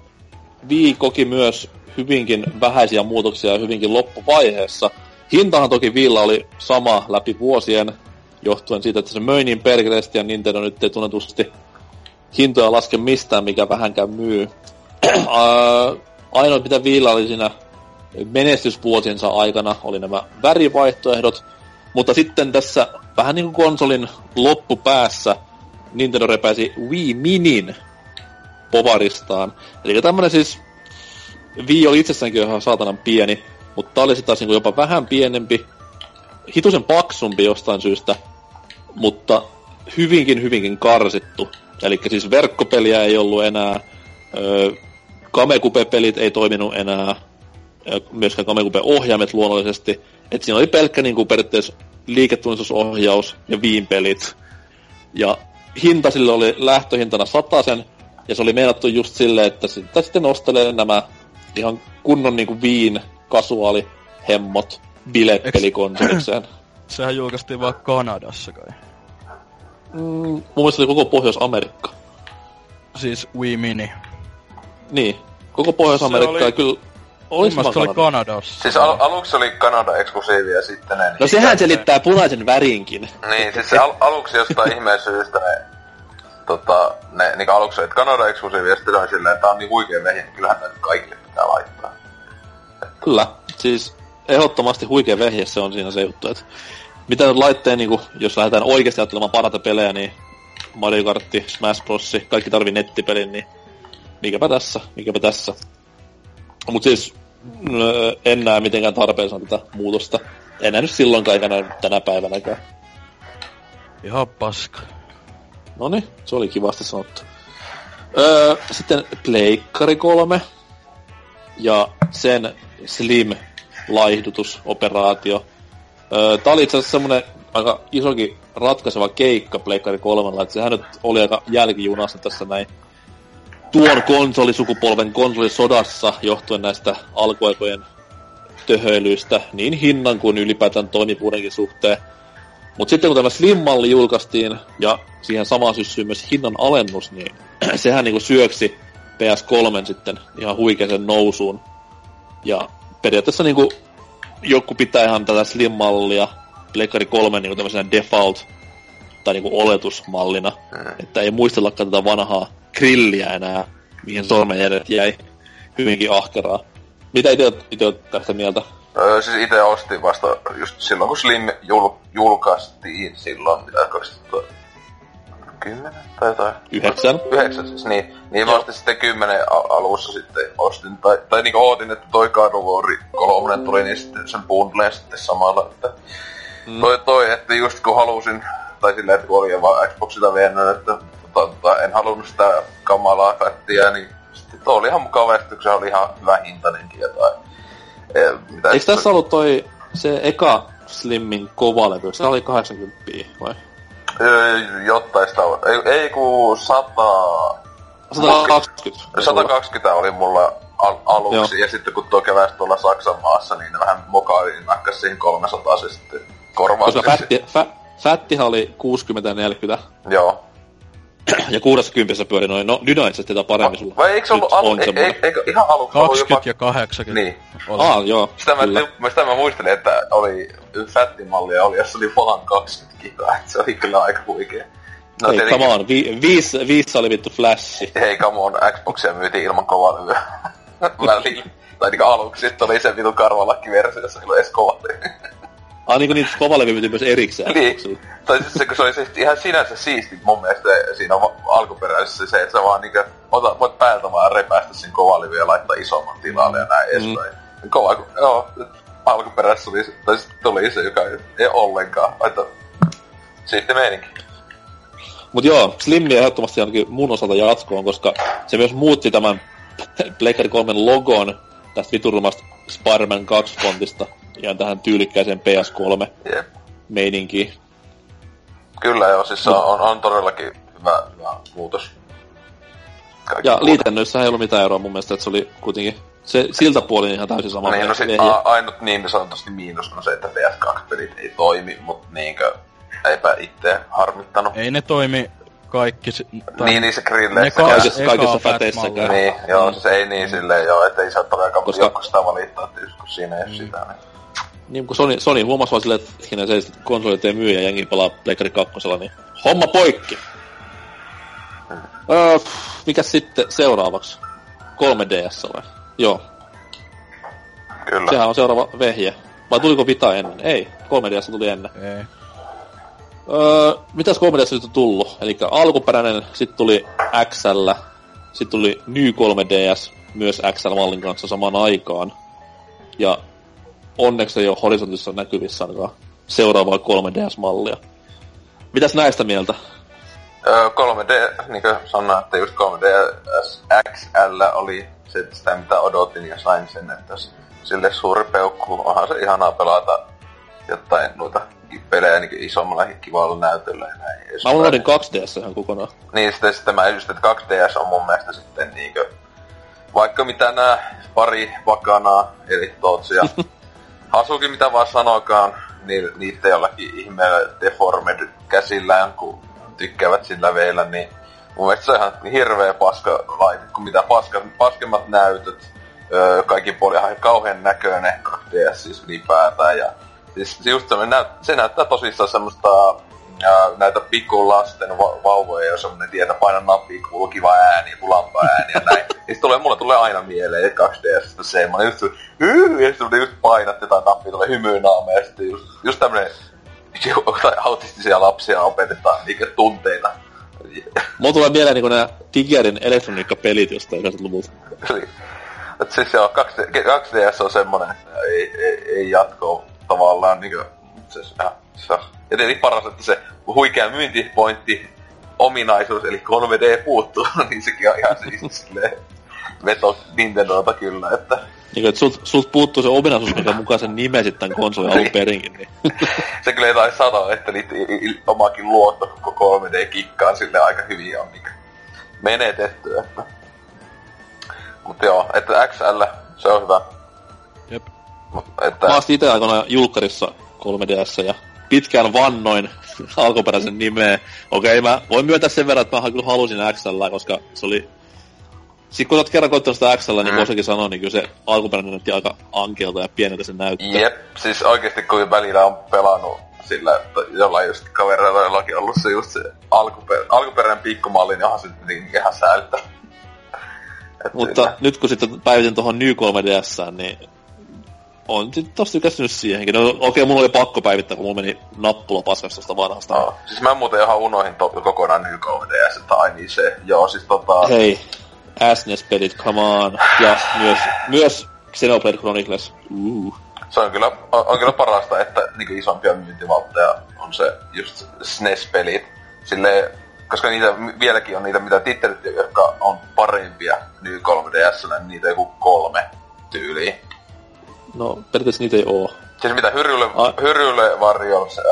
Wii koki myös hyvinkin vähäisiä muutoksia hyvinkin loppuvaiheessa. Hintahan toki Viilla oli sama läpi vuosien, johtuen siitä, että se möi niin perkeleesti ja Nintendo nyt ei tunnetusti hintoja laske mistään, mikä vähänkään myy. [CLEARS THROAT] Ainoa, mitä Viilla oli siinä menestysvuosiensa aikana, oli nämä värivaihtoehdot, mutta sitten tässä vähän niin kuin konsolin loppupäässä Nintendo repäisi Wii Minin povaristaan. Eli tämmönen siis Wii oli itsessäänkin ihan saatanan pieni, mutta tää oli sitten taas niinku jopa vähän pienempi, hitusen paksumpi jostain syystä, mutta hyvinkin hyvinkin karsittu. Eli siis verkkopeliä ei ollut enää, öö, Kamekupe-pelit ei toiminut enää, myöskään Kamekupe-ohjaimet luonnollisesti. Et siinä oli pelkkä niin kuin periaatteessa liiketunnistusohjaus ja viinpelit. Ja hinta sille oli lähtöhintana sen ja se oli meinattu just silleen, että sitä sitten ostelee nämä ihan kunnon niin kuin viin kasuaali hemmot bileppelikonsolikseen. Sehän julkaistiin vaan Kanadassa kai. Mm, mun mielestä koko Pohjois-Amerikka. Siis Wii Mini. Niin, koko Pohjois-Amerikka oli- ja kyllä... Olis se oli Kanada. Kanadassa. Siis al- aluksi oli Kanada eksklusiivi ja sitten ne... No sehän selittää punaisen värinkin. Niin, siis se al- aluksi jostain [LAUGHS] ihmeen syystä ne... Tota, ne niinku aluksi, että Kanada eksklusiivi ja sitten oli silleen, että tää on niin huikea vehje, niin kyllähän näitä kaikille pitää laittaa. Kyllä, siis ehdottomasti huikea vehje se on siinä se juttu, että mitä nyt laitteen, niin jos lähdetään oikeasti ajattelemaan parata pelejä, niin Mario Kart, Smash Bros, kaikki tarvii nettipelin, niin mikäpä tässä, mikäpä tässä. Mutta siis öö, en näe mitenkään tarpeellisena tätä muutosta. En nähnyt silloinkaan eikä näy tänä päivänäkään. Ihan paska. Noni, se oli kivasti sanottu. Öö, sitten Pleikkari 3 ja sen Slim laihdutusoperaatio. Öö, tää oli itse asiassa semmonen aika isokin ratkaiseva keikka Pleikkari 3, että sehän nyt oli aika jälkijunassa tässä näin tuon konsolisukupolven konsolisodassa johtuen näistä alkuaikojen töhöilyistä niin hinnan kuin ylipäätään toimivuudenkin suhteen. Mutta sitten kun tämä Slim-malli julkaistiin ja siihen samaan syssyyn myös hinnan alennus, niin [CLEARS THROAT] sehän niinku syöksi PS3 sitten ihan huikeisen nousuun. Ja periaatteessa niinku joku pitää ihan tätä Slim-mallia Pleikkari 3 niinku tämmöisenä default tai niinku oletusmallina, mm. että ei muistellakaan tätä vanhaa grilliä enää, mihin sormenjäljet jäi hyvinkin ahkeraa. Mitä itse, itse tästä mieltä? Öö, siis itse ostin vasta just silloin, kun Slim jul, julkaistiin silloin, mitä 2010 tai jotain? Yhdeksän. Yhdeksän siis, niin. Niin mä ostin sitten kymmenen alussa sitten ostin, tai, tai niinku ootin, että toi God of 3 tuli, niin sitten sen bundleen sitten samalla, että mm. toi, toi, että just kun halusin, tai silleen, että kun oli vaan Xboxilla vienyt, että tota, en halunnut sitä kamalaa fättiä, niin sitten toi oli ihan mukava, että se oli ihan hyvä hintainenkin jotain. E, mitä Eikö tässä ollut toi se eka Slimmin kovalevy, se oli 80 vai? Öö, jotain sitä on. Ei, ei kun 100... 120. 120 oli mulla al- aluksi, Joo. ja sitten kun tuo keväsi tuolla Saksan maassa, niin ne vähän mokailiin nakkas siihen 300 se sitten korvaus. Koska fätti, fä, fättihan oli 60-40. Joo ja 60 pyöri noin, no Dynaitset tätä paremmin sulla. Vai eikö se ollut alu, on e, e, eikö ihan aluksi 20 jopa... ja 80. Niin. Oli. Ah, joo. Sitä mä, mä, sitä mä muistelin, että oli fättimallia oli, jossa oli vaan 20 gigaa, että se oli kyllä aika huikea. No, Hei, come on, vi, viis, viis oli vittu flashi. Hei, come on, Xboxia myytiin ilman kovaa lyöä. [LAUGHS] tai niinku aluksi, sitten oli se vitun karvalakki-versio, jossa ei ollut edes kova Ah, niinku niitä kovalevy myytiin myös erikseen. Niin. Tai siis se, kun se oli se ihan sinänsä siisti mun mielestä siinä alkuperäisessä se, että sä vaan niinku ota, voit päältä vaan repäistä sen kovalevy ja laittaa isomman tilalle ja näin mm. edespäin. Kova, kun, joo, alkuperäisessä oli, tai tuli se, joka ei, ei ollenkaan, että sitten meininki. Mut joo, Slimmi ehdottomasti ainakin mun osalta jatkoon, koska se myös muutti tämän Blackberry 3 logon tästä viturumasta Spider-Man 2 fontista ihan tähän tyylikkäiseen PS3 yep. meininkiin. Kyllä joo, siis on, on, on todellakin hyvä, hyvä muutos. Kaikki ja liitännöissä ei ollut mitään eroa mun mielestä, että se oli kuitenkin se siltä puolin ihan täysin sama. Niin, no sit a, ainut niin sanotusti miinus on se, että PS2-pelit ei toimi, mutta niinkö eipä itse harmittanut. Ei ne toimi kaikki... Tai niin, niin se grilleissä. Ne kaikissa, kaikissa fäteissäkään. Niin, joo, siis ei niin mm. silleen joo, ettei saa todellakaan Koska... joku sitä valittaa, että just kun siinä ei mm. sitä, niin niin kun Sony, Sony huomasi vaan silleen, että siinä se konsolit ei myy ja jengi pelaa Pleikari 2, niin homma poikki! Öö, mikä sitten seuraavaksi? 3DS vai? Joo. Kyllä. Sehän on seuraava vehje. Vai tuliko Vita ennen? Ei, 3DS tuli ennen. Ei. Öö, mitäs 3DS on tullut? Eli alkuperäinen, sitten tuli XL, sitten tuli New 3DS, myös XL-mallin kanssa samaan aikaan. Ja onneksi ei ole horisontissa näkyvissä ainakaan seuraavaa 3DS-mallia. Mitäs näistä mieltä? Öö, 3D, niin kuin sanoin, että just 3DS XL oli se, sitä, mitä odotin ja sain sen, että sille suuri peukku, onhan se ihanaa pelata jotain noita pelejä niin isommalla kivalla näytöllä ja näin. Mä unohdin 2DS ihan kokonaan. Niin, sitten, sitten mä just, että 2DS on mun mielestä sitten niinkö, vaikka mitä nämä pari vakanaa, eli Tots [LAUGHS] Hasuki mitä vaan sanokaan, niin niitä jollakin ihmeellä deformed käsillään, kun tykkäävät sillä vielä, niin mun mielestä se on ihan hirveä paska laite, kun mitä paska, paskemmat näytöt, öö, kaikki puoli ihan kauhean näköinen 2DS siis ylipäätään, ja siis just se, näyt, se näyttää tosissaan semmoista ja näitä pikkulasten va- vauvoja, jos on tietä paina nappi, kuuluu kiva ääni, kulampa ääni ja näin. niin tulee, mulle tulee aina mieleen 2DSstä semmonen just, yy, ja sitten just painat jotain nappia, tulee hymyyn naama, ja sitten just, just tämmönen, [LAUGHS] tai autistisia lapsia opetetaan niitä tunteita. Mulla tulee mieleen niinku nää Tigerin elektroniikkapelit jostain 90-luvulta. Niin. Et siis joo, 2DS on semmonen, että ei, ei, ei jatkoa tavallaan niinku, siis, ja, se, Ja tietenkin paras, että se huikea myyntipointti, ominaisuus, eli 3D puuttuu, [LAUGHS] niin sekin on ihan siis silleen veto Nintendolta kyllä, että... Niin, että sult, sult puuttuu se ominaisuus, mikä mukaan sen nimesit tämän konsolin alun perinkin. Niin. [LAUGHS] se kyllä ei taisi sanoa, että niitä omakin luotto koko 3D-kikkaan sille aika hyvin on niin menetetty, että... Mutta joo, että XL, se on hyvä. Jep. Mut, että... Mä itse aikoina julkkarissa 3DS ja pitkään vannoin [LAUGHS] alkuperäisen nimeä. Okei, mä voin myöntää sen verran, että mä kyllä halusin XL, koska se oli... Sitten kun olet kerran koittanut sitä XL, niin mm. kuin sanoi, niin kyllä se alkuperäinen näytti aika ankeelta ja pieneltä se näyttää. Jep, siis oikeesti kun välillä on pelannut sillä, että jollain just kavereilla jollakin ollut se just se alkuper- alkuperäinen pikkumalli, niin onhan se niin ihan säältä. [LAUGHS] Mutta siinä. nyt kun sitten päivitin tuohon New 3DS, niin on tosta tykästynyt siihenkin. No, okei, okay, mulla oli pakko päivittää, kun mulla meni nappula paskasta tosta vanhasta. No, siis mä muuten ihan unohin to- kokonaan New 3DS, tai niin se, joo, siis tota... Hei, SNES-pelit, come on. Ja myös, myös Xenoblade Chronicles. Uh. Se on kyllä, on, on kyllä parasta, että niin isompia myyntivaltteja on se just SNES-pelit. Silleen, koska niitä vieläkin on niitä, mitä tittelit, jotka on parempia New 3DS, niin niitä joku kolme tyyliä. No, periaatteessa niitä ei oo. Siis mitä, Hyryle, A- Hyryle Warriors... Ää,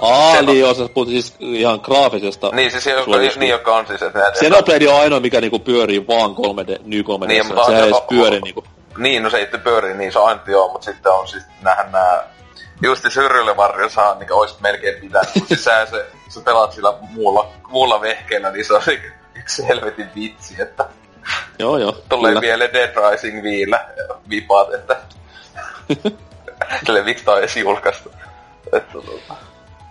Aa, niin joo, sä puhut siis ihan graafisesta. Niin, siis joka, niin, joka on siis... Että Xenoblade on ainoa, mikä niinku pyörii vaan 3D, New 3D. Niin, mutta se ei edes pyöri niinku... Niin, no se ei pyöri, niin se on antti joo, mutta sitten on siis nähdään nää... Just se Hyryle Warriors on niinku ois melkein pitänyt, mutta siis sä, se, sä pelaat sillä muulla, muulla vehkeellä, niin se on yksi helvetin vitsi, että... Joo, joo. Tulee vielä Dead Rising viillä vipaat, että Sille miksi tää on edes julkaistu. Että, tota,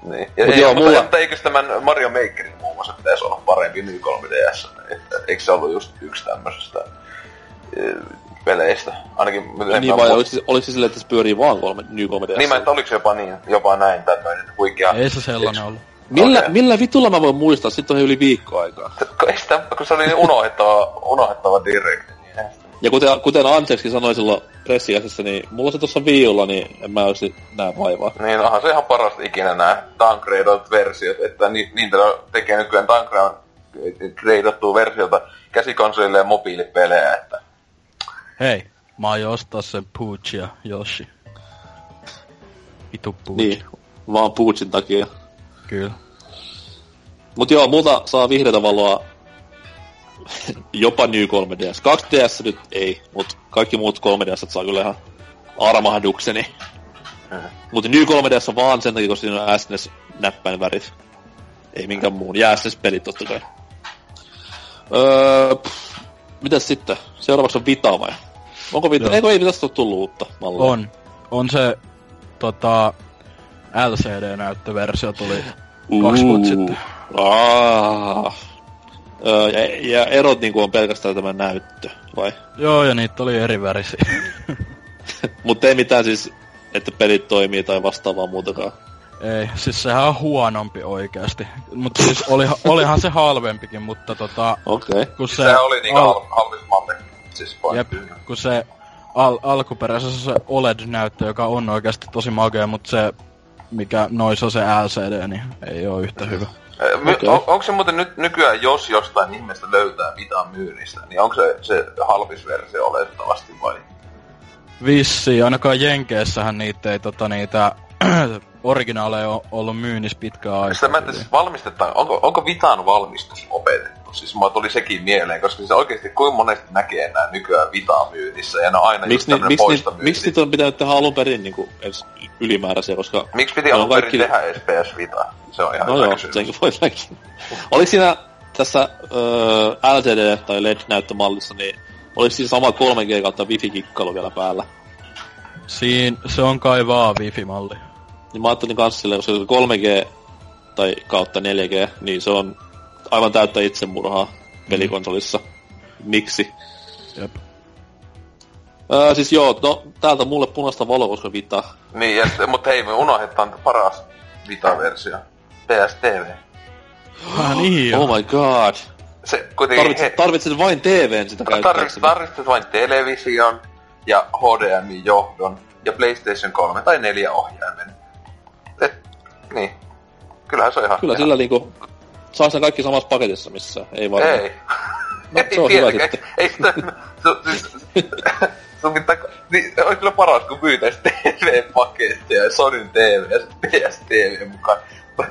niin. Ja, Mut joo, mutta, mulla... mutta eikö tämän Mario Makerin muun muassa pitäisi olla parempi New 3DS? Että, eikö se ollut just yksi tämmöisestä e, peleistä? Ainakin... Niin vai oliko, oliko se silleen, että se pyörii vaan kolme, New 3DS? Niin, mä että oliko se jopa niin, jopa näin tämmöinen huikea... Ei se sellainen ollut. Millä, okay. millä vitulla mä voin muistaa? Sitten on yli viikko aikaa. Ei sitä, kun se oli unohdettava, unohdettava direct. Ja kuten, kuten Anseksi sanoi silloin pressikäsessä, niin mulla se tuossa viiulla, niin en mä olisi nää vaivaa. Niin, onhan se ihan parasta ikinä nämä downgradeat versiot, että ni, niitä tekee nykyään downgradeattua versiota käsikonsolille ja mobiilipelejä, että... Hei, mä aion ostaa sen Pooch ja Yoshi. Vitu Pooch. Niin, vaan Poochin takia. Kyllä. Mut joo, multa saa vihreätä valoa jopa New 3DS. 2DS nyt ei, mutta kaikki muut 3DS saa kyllä ihan armahdukseni. Mm-hmm. Mutta New 3DS on vaan sen takia, koska siinä on SNES näppäin värit. Ei minkään muun. Ja SNES-pelit totta kai. Öö, pff, mitäs sitten? Seuraavaksi on Vita vai? Onko Vita? Eikö ei tästä ole tullut uutta mallia? On. On se tota, LCD-näyttöversio tuli kaksi vuotta sitten. Ah, Öö, ja, ja erot niinku on pelkästään tämä näyttö, vai? Joo, ja niitä oli eri värisiä. [LAUGHS] Mutta ei mitään siis, että pelit toimii tai vastaavaa muutakaan. Ei, siis sehän on huonompi oikeasti. Mutta siis oli, olihan se halvempikin, mutta tota... Okei. Okay. Kun se... Se oli niinku al- halvempi malli. Siis Jep, kun se al- alkuperäisessä se OLED-näyttö, joka on oikeasti tosi magea, mutta se, mikä noissa on se LCD, niin ei ole yhtä hyvä. Okay. On, onko se muuten nyt nykyään, jos jostain ihmeestä löytää mitään myynnistä, niin onko se, se halvis versio olettavasti vai? Vissi, ainakaan Jenkeessähän niitä ei tota niitä [CLEARS THROAT] originaaleja on ollut myynnissä pitkään aikaa. Sitä mä siis valmistetaan, onko, onko Vitan valmistus opetettu? Siis mulla tuli sekin mieleen, koska siis oikeasti kuinka monesti näkee enää nykyään Vitaa myynnissä, ja ne on aina miksi just tämmönen miksi, miksi niitä on pitänyt tehdä alun perin niin kuin, edes ylimääräisiä, koska... Miksi piti alun perin kaikki... tehdä SPS Vita? Se on ihan no joo, senkin voi näkin. Oliko siinä tässä uh, LCD- tai LED-näyttömallissa, niin oliko siinä sama 3G kautta Wi-Fi-kikkailu vielä päällä? Siin, se on kai vaan Wi-Fi-malli. Niin mä ajattelin kans silleen, koska 3G tai kautta 4G, niin se on aivan täyttä itsemurhaa pelikonsolissa. Miksi? Jep. Öö, siis joo, no täältä mulle punaista valoa, koska Vita. Niin, ja, mutta hei, me unohdetaan paras Vita-versio. PSTV. Ah niin Oh my god. Se kuitenkin... Tarvitset, he... tarvitset vain TVn sitä tarvitset, tarvitset vain television ja HDMI-johdon ja PlayStation 3 tai 4 ohjaimen. Niin. Kyllähän se on ihan... Kyllä ihan... sillä niinku, saa sen kaikki samassa paketissa missä, ei vaan. Ei. [LAUGHS] No, ei se on hyvä sitten. Ei sitä... su- siis- [LAUGHS] Sun pitää... Niin, olisi kyllä paras, kun myytäis TV-paketteja ja Sonyn TV ja sitten PS-TV mukaan.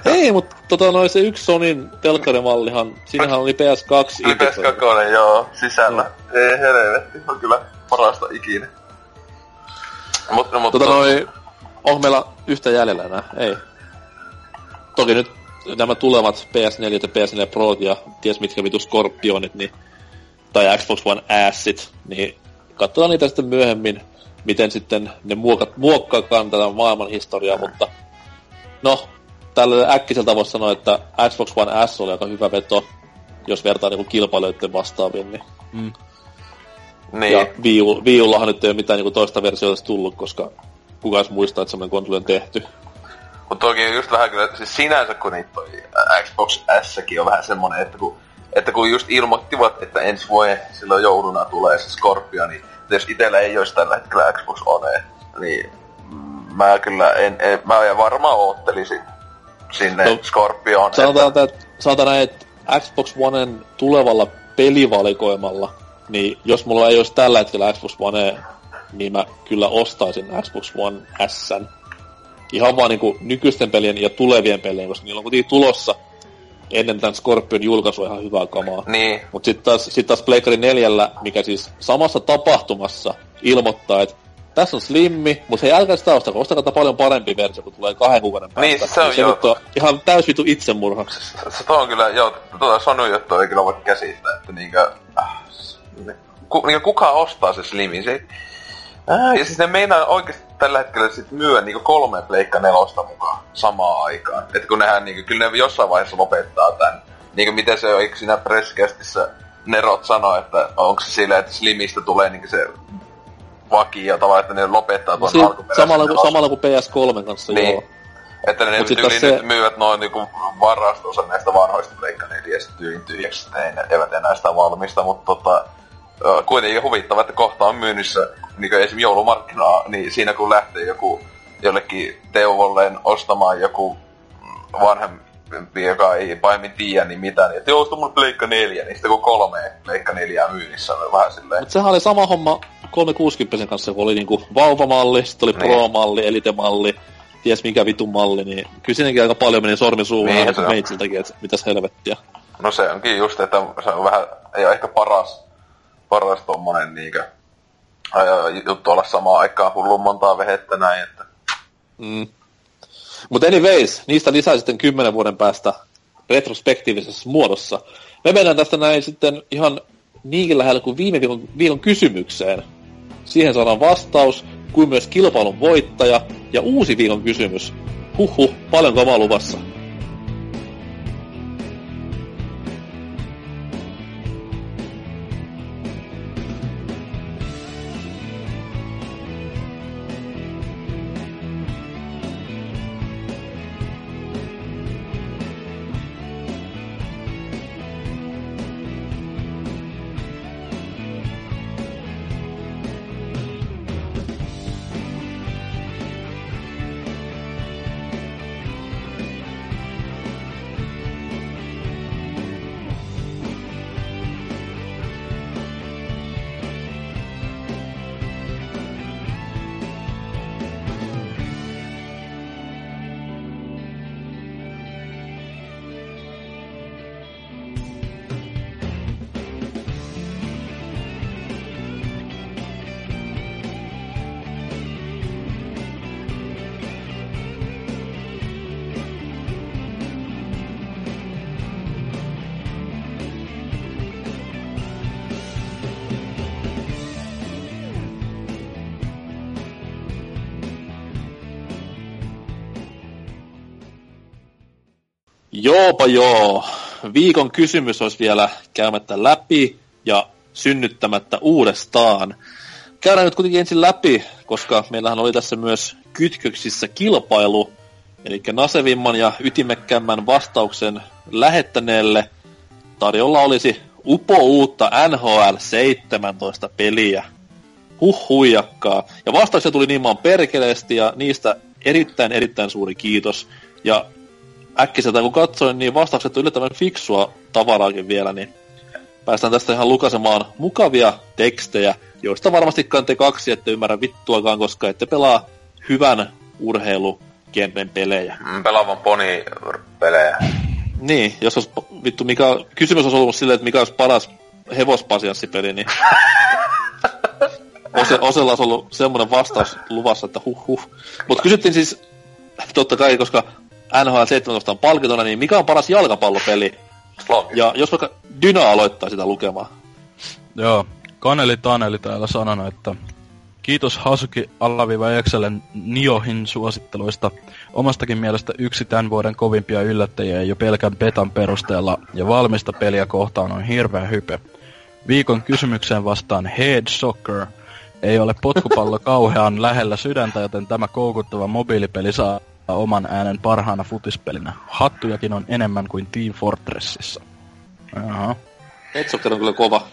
Ei, mutta tota noin se yksi Sonin telkkarimallihan, siinähän oli PS2 Tuli integroitu. PS2, joo, sisällä. Ei helvetti, on kyllä parasta ikinä. Mutta, mutta... Tota noin, onko meillä yhtä jäljellä enää? Ei. Toki nyt nämä tulevat PS4 ja PS4 Pro ja ties mitkä vitu Scorpionit, niin, tai Xbox One Assit, niin katsotaan niitä sitten myöhemmin, miten sitten ne muokat, muokkaakaan tätä maailman historiaa, mutta no, tällä äkkiseltä voisi sanoa, että Xbox One S oli aika hyvä veto, jos vertaa niinku kilpailijoiden vastaaviin, niin Mm. Niin. ja Wii, U, Wii Ullahan nyt ei ole mitään niinku toista versiota tullut, koska kukaan edes muistaa, että semmoinen konsoli on tehty. Mutta toki just vähän kyllä, siis sinänsä kun niitä toi Xbox S on vähän semmonen, että kun, että kun just ilmoittivat, että ensi vuoden silloin jouluna tulee se Scorpio, niin jos itellä ei olisi tällä hetkellä Xbox One, niin mä kyllä en, en mä varmaan oottelisin sinne No, Scorpioon. Sanotaan, että, sanotaan näin, että Xbox Oneen tulevalla pelivalikoimalla, niin jos mulla ei olisi tällä hetkellä Xbox One, niin mä kyllä ostaisin Xbox One S. Ihan vaan niinku nykyisten pelien ja tulevien pelien, koska niillä on kuitenkin tulossa ennen tämän Scorpion julkaisua ihan hyvää kamaa. Niin, Mutta sitten taas, sit taas Playcard 4, mikä siis samassa tapahtumassa ilmoittaa, että tässä on slimmi, mutta hei älkää sitä ostako, ostakaa paljon parempi versio, kun tulee kahden kuukauden päästä. Niin, se on se joo. on ihan täys vitu itsemurha. se tuo on kyllä, joo, tuota Sony juttu ei kyllä voi käsittää, että niinkö, äh, ku, niinkö kuka ostaa se Slimin, se äh, ja siis ne meinaa oikeesti tällä hetkellä sit myö niinku kolme pleikka nelosta mukaan samaan aikaan. Et kun nehän niinku, kyllä ne jossain vaiheessa lopettaa tän. Niinku miten se on, eikö siinä presskästissä Nerot sanoi, että onko se silleen, että Slimistä tulee niinku se vakio tavallaan, että ne lopettaa tuon alkuperäisen samalla, kuin, nelosen. samalla kuin PS3 kanssa, Niin. joo. Että ne tyyliin taas se... nyt myyvät noin niinku varastossa näistä vanhoista Pleikka 4 tyylin tyhjäksi, ne- eivät enää sitä valmista, mutta tota, kuitenkin huvittava, että kohta on myynnissä niin esimerkiksi joulumarkkinaa, niin siinä kun lähtee joku jollekin Teuvolleen ostamaan joku vanhempi, joka ei pahemmin tiedä niin mitään, niin että joo, osta mun Pleikka 4, niin sitten kun kolme Pleikka 4 myynnissä on vähän silleen, Mutta sehän oli sama homma 360 kanssa, kun oli niinku vauvamalli, sitten oli Niin. pro-malli, elite-malli, ties mikä vitun malli, niin kyllä siinäkin aika paljon meni sormi suuhun Niin, niin, meitsiltäkin, että mitäs helvettiä. No se onkin just, että se on vähän, ei ole ehkä paras, paras tommonen niinkö juttu olla samaan aikaan hullun montaa vehettä näin, että Mm. Mutta anyways, niistä lisää sitten kymmenen vuoden päästä retrospektiivisessa muodossa. Me mennään tästä näin sitten ihan niinkin lähellä kuin viime viikon, viikon kysymykseen. Siihen saadaan vastaus, kuin myös kilpailun voittaja ja uusi viikon kysymys. Huhhuh, paljon kamaa luvassa. Joopa joo. Viikon kysymys olisi vielä käymättä läpi ja synnyttämättä uudestaan. Käydään nyt kuitenkin ensin läpi, koska meillähän oli tässä myös kytköksissä kilpailu, eli nasevimman ja ytimekkämmän vastauksen lähettäneelle tarjolla olisi upo uutta NHL 17 peliä. Huh huijakkaa. Ja vastauksia tuli niin maan perkeleesti ja niistä erittäin erittäin suuri kiitos. Ja äkkiseltä kun katsoin, niin vastaukset on yllättävän fiksua tavaraakin vielä, niin päästään tästä ihan lukasemaan mukavia tekstejä, joista varmastikaan te kaksi ette ymmärrä vittuakaan, koska ette pelaa hyvän urheilugenren pelejä. Mm, Pelaavan poni pelejä. Niin, jos olisi, vittu, mikä, kysymys olisi ollut silleen, että mikä olisi paras hevospasianssipeli, niin [LAUGHS] Ose, Osella olisi ollut semmoinen vastaus luvassa, että huh huh. Mutta kysyttiin siis, totta kai, koska NHL 17 on palkintona, niin mikä on paras jalkapallopeli? Ja jos vaikka Dyna aloittaa sitä lukemaan. Joo, Kaneli Taneli täällä sanonut, että kiitos Hasuki Allaviva Excelen Niohin suositteluista. Omastakin mielestä yksi tämän vuoden kovimpia yllättäjiä jo pelkän betan perusteella ja valmista peliä kohtaan on hirveä hype. Viikon kysymykseen vastaan Head Soccer. Ei ole potkupallo [LAUGHS] kauhean lähellä sydäntä, joten tämä koukuttava mobiilipeli saa oman äänen parhaana futispelinä. Hattujakin on enemmän kuin Team Fortressissa. Jaha. Etsokker on kyllä kova.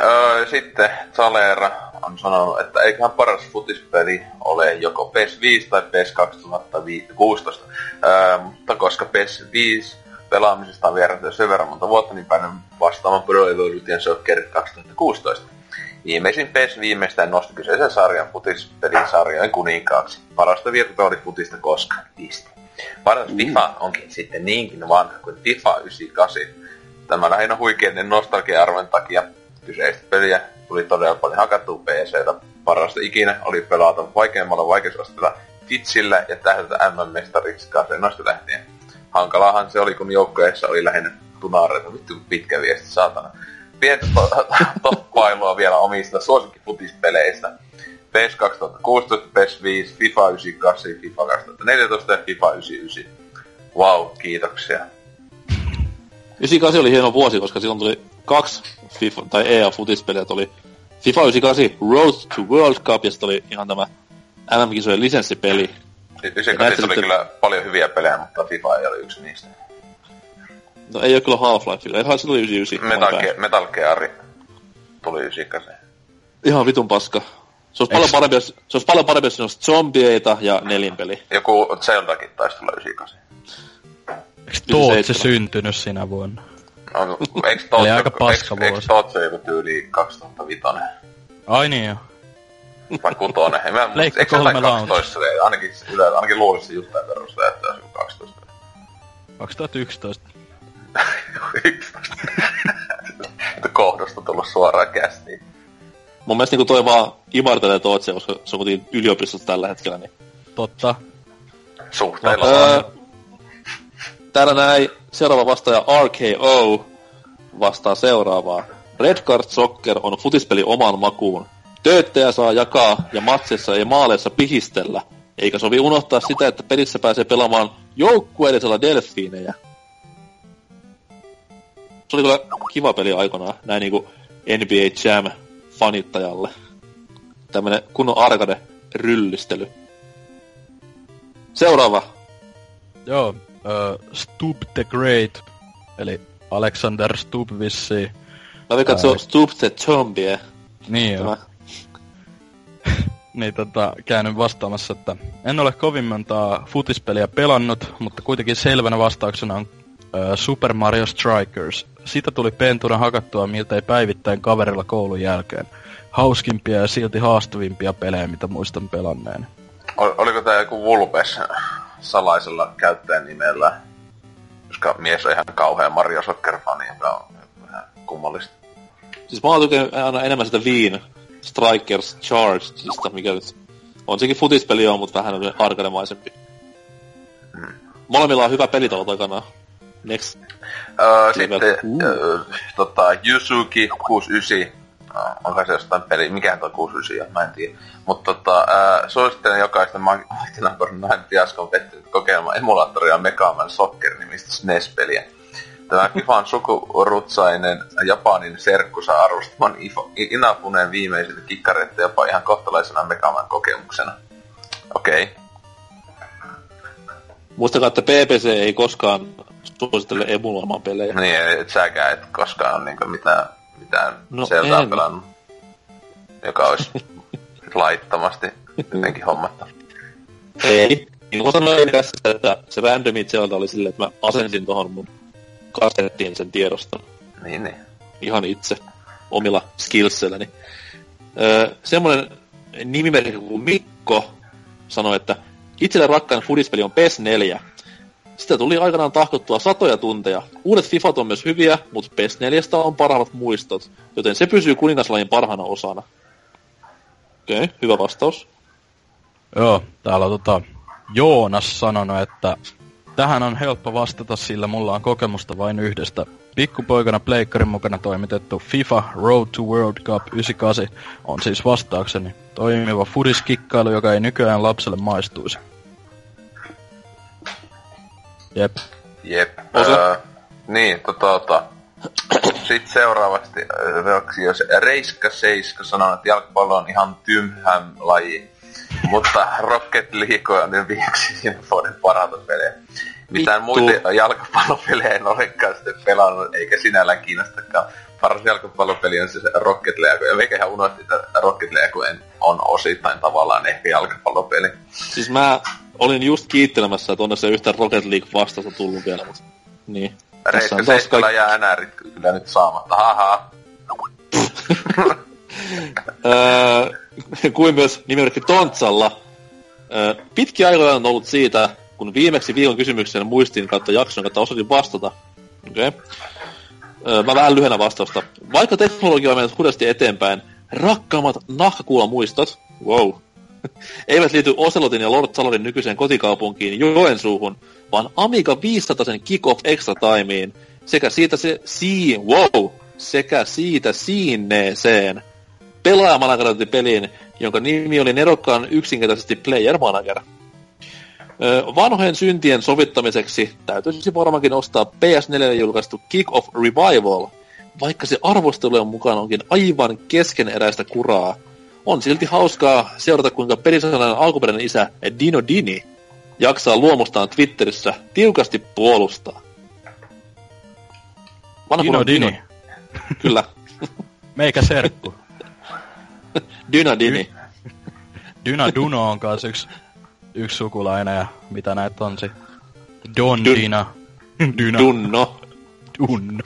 Öö, sitten Zalera on sanonut, että eiköhän paras futispeli ole joko PES 5 tai PES 2016. Öö, mutta koska PES 5 pelaamisesta on vierähty sen verran monta vuotta, niin päädyn vastaamaan Pro Evolution Soccer 2016. Viimeisin PES viimeistään nosti kyseisen sarjan futispelisarjojen kuninkaaksi. Parasta virtuaalifutista koskaan. Piste. Paras FIFA onkin sitten niinkin vanha kuin FIFA 98. Tämä lähinnä huikeiden nostalgia-arvojen takia kyseistä peliä tuli todella paljon hakattua PCtä. Parasta ikinä oli pelata vaikeimmalla vaikeusasteella Fitsillä ja tähdätä MM-mestariksi kasennoista lähtien. Hankalahan se oli, kun joukkueessa oli lähinnä tunareita, vittu pitkä viesti, saatana. Pientä to- [LAUGHS] toppailua vielä omista suosikkifutispeleistä. PES 2016, PES 5, FIFA 98, FIFA 2014 ja FIFA 99. Wow, kiitoksia. 98 oli hieno vuosi, koska silloin tuli kaksi FIFA, tai EA-futispeliä, oli FIFA 98 Road to World Cup, ja sitten oli ihan tämä MM-kisojen lisenssipeli. 98 oli sitten- kyllä paljon hyviä pelejä, mutta FIFA ei ole yksi niistä. No ei ole kyllä Half-Life, eihän se tuli 99. Metal, on Ge- Metal Gear tuli 98. Ihan vitun paska. Se olisi, paljon parempi, se olisi paljon parempi, jos siinä olisi zombieita ja nelinpeli. Joku Zeldakin taisi tulla 98. Eikö Tootsi 97? syntynyt sinä vuonna? No, eikö Tootsi, aika paska eikö, eikö vuosi. Tootsi joku tyyli 2005? Ai niin jo. Vai kutonen? En mä muista. Leikka se kolme launch. 12? se- Ainakin, ainakin luulisin juttujen perusteella, että olisi joku 12. 2011. [LAUGHS] Kohdosta tullut suoraan kästiin. Mun mielestä niin toi vaan imartelee Tootsia, koska se on kuitenkin yliopistossa tällä hetkellä. Niin. Totta. Suhteilla. Öö, täällä näin seuraava vastaaja RKO vastaa seuraavaa. Red Card Soccer on futispeli oman makuun. Tööttäjä saa jakaa ja matsissa ja maaleissa pihistellä. Eikä sovi unohtaa sitä, että pelissä pääsee pelaamaan joukkueellisella delfiinejä. Se oli kyllä kiva peli aikanaan, näin niinku NBA Jam fanittajalle. Tämmönen kunnon arcade ryllistely. Seuraava. Joo, uh, Stub the Great, eli Alexander Stub vissiin. Mä veikkaan, se on Stoop the Zombie. Niin joo. Tämä. [LAUGHS] Niin tota, käännyn vastaamassa, että en ole kovin montaa futispeliä pelannut, mutta kuitenkin selvänä vastauksena on ö, Super Mario Strikers. Siitä tuli pentuna hakattua miltei päivittäin kaverilla koulun jälkeen. Hauskimpia ja silti haastavimpia pelejä, mitä muistan pelanneen. Ol, oliko tää joku Vulpes salaisella käyttäjän nimellä? Koska mies on ihan kauhea Mario Soccer-fani, joka on vähän kummallista. Siis mä oon tykännyt aina enemmän sitä Viin Strikers Chargedista, mikä nyt on sekin futispeli on, mutta vähän on arcademaisempi. Molemmilla on hyvä pelitalo takana. Next. Öö, sitten öö, tota, Yusuki 69. No, onko se jostain peli? Mikähän toi 69 on? Mä en tiedä. Mutta tota, ää, suosittelen jokaista Martin näin fiaskon pettynyt kokeilma emulaattoria Mega Man Soccer nimistä SNES-peliä. Tämä [LAUGHS] Fifan sukurutsainen Japanin serkku saa arvostaman Inafuneen viimeisiltä kikkareita jopa ihan kohtalaisena Mega Man kokemuksena. Okei. Okay. Muistakaa, että PPC ei koskaan suosittele emuloimaan pelejä. Niin, et säkään et koskaan ole niinku mitään, mitään No Zeldaa en. pelannut, joka olisi [LAUGHS] laittomasti jotenkin hommattu. Ei. niin kuin sanoin tässä, että se random itseltä oli silleen, että mä asensin tuohon mun kasettiin sen tiedoston. Niin, niin. Ihan itse, omilla skillselläni. Öö, semmonen nimimerkki kuin Mikko sanoi, että itselle rakkain fudispeli on PES 4. Sitä tuli aikanaan tahkottua satoja tunteja. Uudet Fifat on myös hyviä, mutta PES 4 on parhaat muistot, joten se pysyy kuningaslajin parhaana osana. Okei, okay, hyvä vastaus. Joo, täällä on tota, Joonas sanonut, että tähän on helppo vastata, sillä mulla on kokemusta vain yhdestä. Pikkupoikana Pleikkarin mukana toimitettu FIFA Road to World Cup 98 on siis vastaukseni. Toimiva fudiskikkailu, joka ei nykyään lapselle maistuisi. Jep. Jep. Öö, niin, tota, tota. Sitten seuraavasti, jos Reiska Seiska sanoo, että jalkapallo on ihan tymhäm laji, mutta Rocket League on nyt viimeksi viime vuoden parhaita pelejä. Mitään Vittu. muita jalkapallopelejä en olekaan sitten pelannut, eikä sinällään kiinnostakaan. Paras jalkapallopeli on se Rocket League, ja meikä ihan unohti, että Rocket League on osittain tavallaan ehkä jalkapallopeli. Siis mä olin just kiittelemässä, että onne se yhtä Rocket League vastausta tullut vielä, mutta... Niin. Seiskalla kaikki... jää NRit kyllä nyt saamatta, haha. [LAUGHS] Öö, kuin myös nimimerkki Tontsalla. Öö, pitkiä aikoja on ollut siitä, kun viimeksi viikon kysymykseen muistin kautta jakson kautta osasin vastata. Okei. Okay. Öö, mä vähän lyhennä vastausta. Vaikka teknologia on mennyt hurjasti eteenpäin, rakkaammat nahkakuulamuistot, wow, [LAUGHS] eivät liity Ocelotin ja Lord Salorin nykyiseen kotikaupunkiin Joensuuhun, vaan Amiga 500 sen Kick-Off Extra Timeen sekä siitä se si wow, sekä siitä siineeseen pelaajamanagerointipeliin, jonka nimi oli nerokkaan yksinkertaisesti Player Manager. Vanhojen syntien sovittamiseksi täytyisi varmaankin ostaa PS4 julkaistu Kick-Off Revival, vaikka se arvostelujen mukaan onkin aivan keskeneräistä kuraa. On silti hauskaa seurata, kuinka pelisanainen alkuperäinen isä Dino Dini jaksaa luomustaan Twitterissä tiukasti puolustaa. Vanha Dino Dini. Kyllä. [LAUGHS] Meikä serkku. Dyna Dini. Dyna Duno on kans yksi, yksi sukulainen ja mitä näitä on se? Don Dun- Dina. Dyna Dunno. Dun.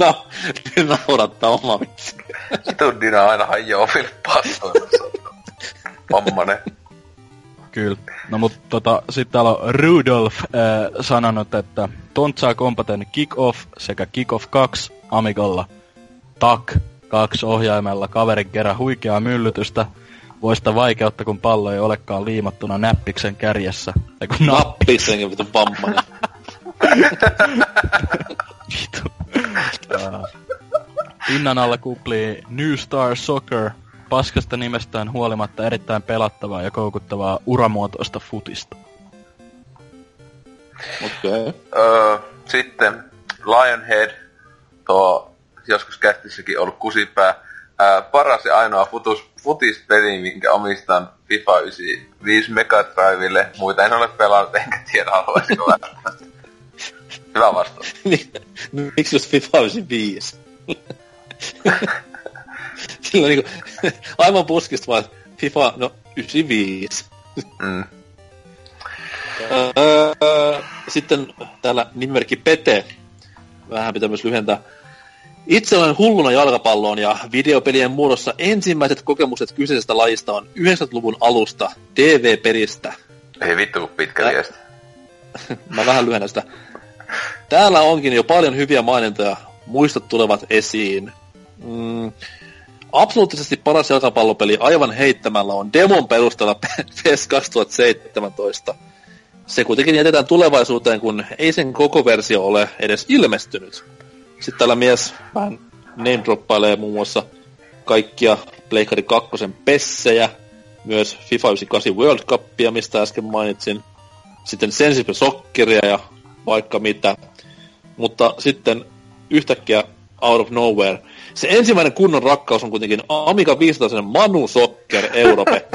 No, nyt naurattaa oma vitsi. Vitun Dina aina hajoaa vilppaastoimassa. Vammanen. Kyllä. No mut tota, sit täällä on Rudolf äh, sanonut, että Tontsaa kompaten Kick-Off sekä Kick-Off 2 Amigalla. Tak, kaksi ohjaimella kaverin kerran huikeaa myllytystä. Voista vaikeutta, kun pallo ei olekaan liimattuna näppiksen kärjessä. Ei kun nappi. Nappisenkin vitun vammanen. Vitu. Ää, Pinnan alla kuplii New Star Soccer, paskasta nimestään huolimatta erittäin pelattavaa ja koukuttavaa uramuotoista futista. Okei. Okay. Öö, sitten Lionhead, tuo joskus kästissäkin ollut kusipää. Ää, paras ja ainoa futus, futispeli, minkä omistan FIFA 95 Mega Drivelle. Muita en ole pelannut, enkä tiedä haluaisiko välttämättä. [LAUGHS] Hyvä vastaus. [LAUGHS] Niin, Miksi jos FIFA 95? [LAUGHS] Sillä niinku, aivan puskista vaan, FIFA, no 95. Mm. Öö, sitten täällä nimimerkki Pete. Vähän pitää myös lyhentää. Itse olen hulluna jalkapalloon ja videopelien muodossa ensimmäiset kokemukset kyseisestä lajista on 90-luvun alusta TV-peristä. Ei vittu kun pitkä viesti. [LAUGHS] Mä vähän lyhennän sitä. Täällä onkin jo paljon hyviä mainintoja. Muistot tulevat esiin. Mm, absoluuttisesti paras jalkapallopeli aivan heittämällä on demon perusteella PES 2017. Se kuitenkin jätetään tulevaisuuteen, kun ei sen koko versio ole edes ilmestynyt. Sitten täällä mies vähän name droppailee muun muassa kaikkia Pleikari 2 pessejä, myös FIFA 98 World Cupia, mistä äsken mainitsin sitten Sensible Socceria ja vaikka mitä. Mutta sitten yhtäkkiä out of nowhere. Se ensimmäinen kunnon rakkaus on kuitenkin Amiga 500 Manu Soccer Europe,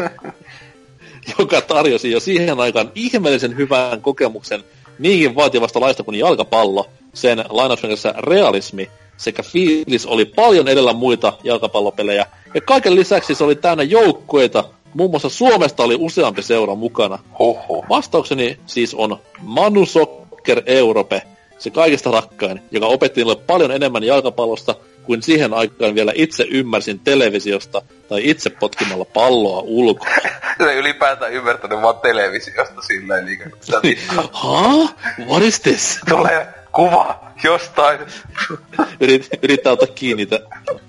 [LAUGHS] joka tarjosi jo siihen aikaan ihmeellisen hyvän kokemuksen niinkin vaativasta laista kuin jalkapallo, sen lainausmerkissä realismi sekä fiilis oli paljon edellä muita jalkapallopelejä. Ja kaiken lisäksi se oli täynnä joukkueita, muun muassa Suomesta oli useampi seura mukana. Huhhuh. Vastaukseni siis on Manu Soccer Europe, se kaikista rakkain, joka opetti niille paljon enemmän jalkapallosta kuin siihen aikaan vielä itse ymmärsin televisiosta tai itse potkimalla palloa ulkoa. [LAUGHS] Se ylipäätään ymmärtänyt vaan televisiosta silleen niin kuin Huh? [LAUGHS] What is this? tulee kuva jostain. Yrit, yrittää ottaa kiinni niitä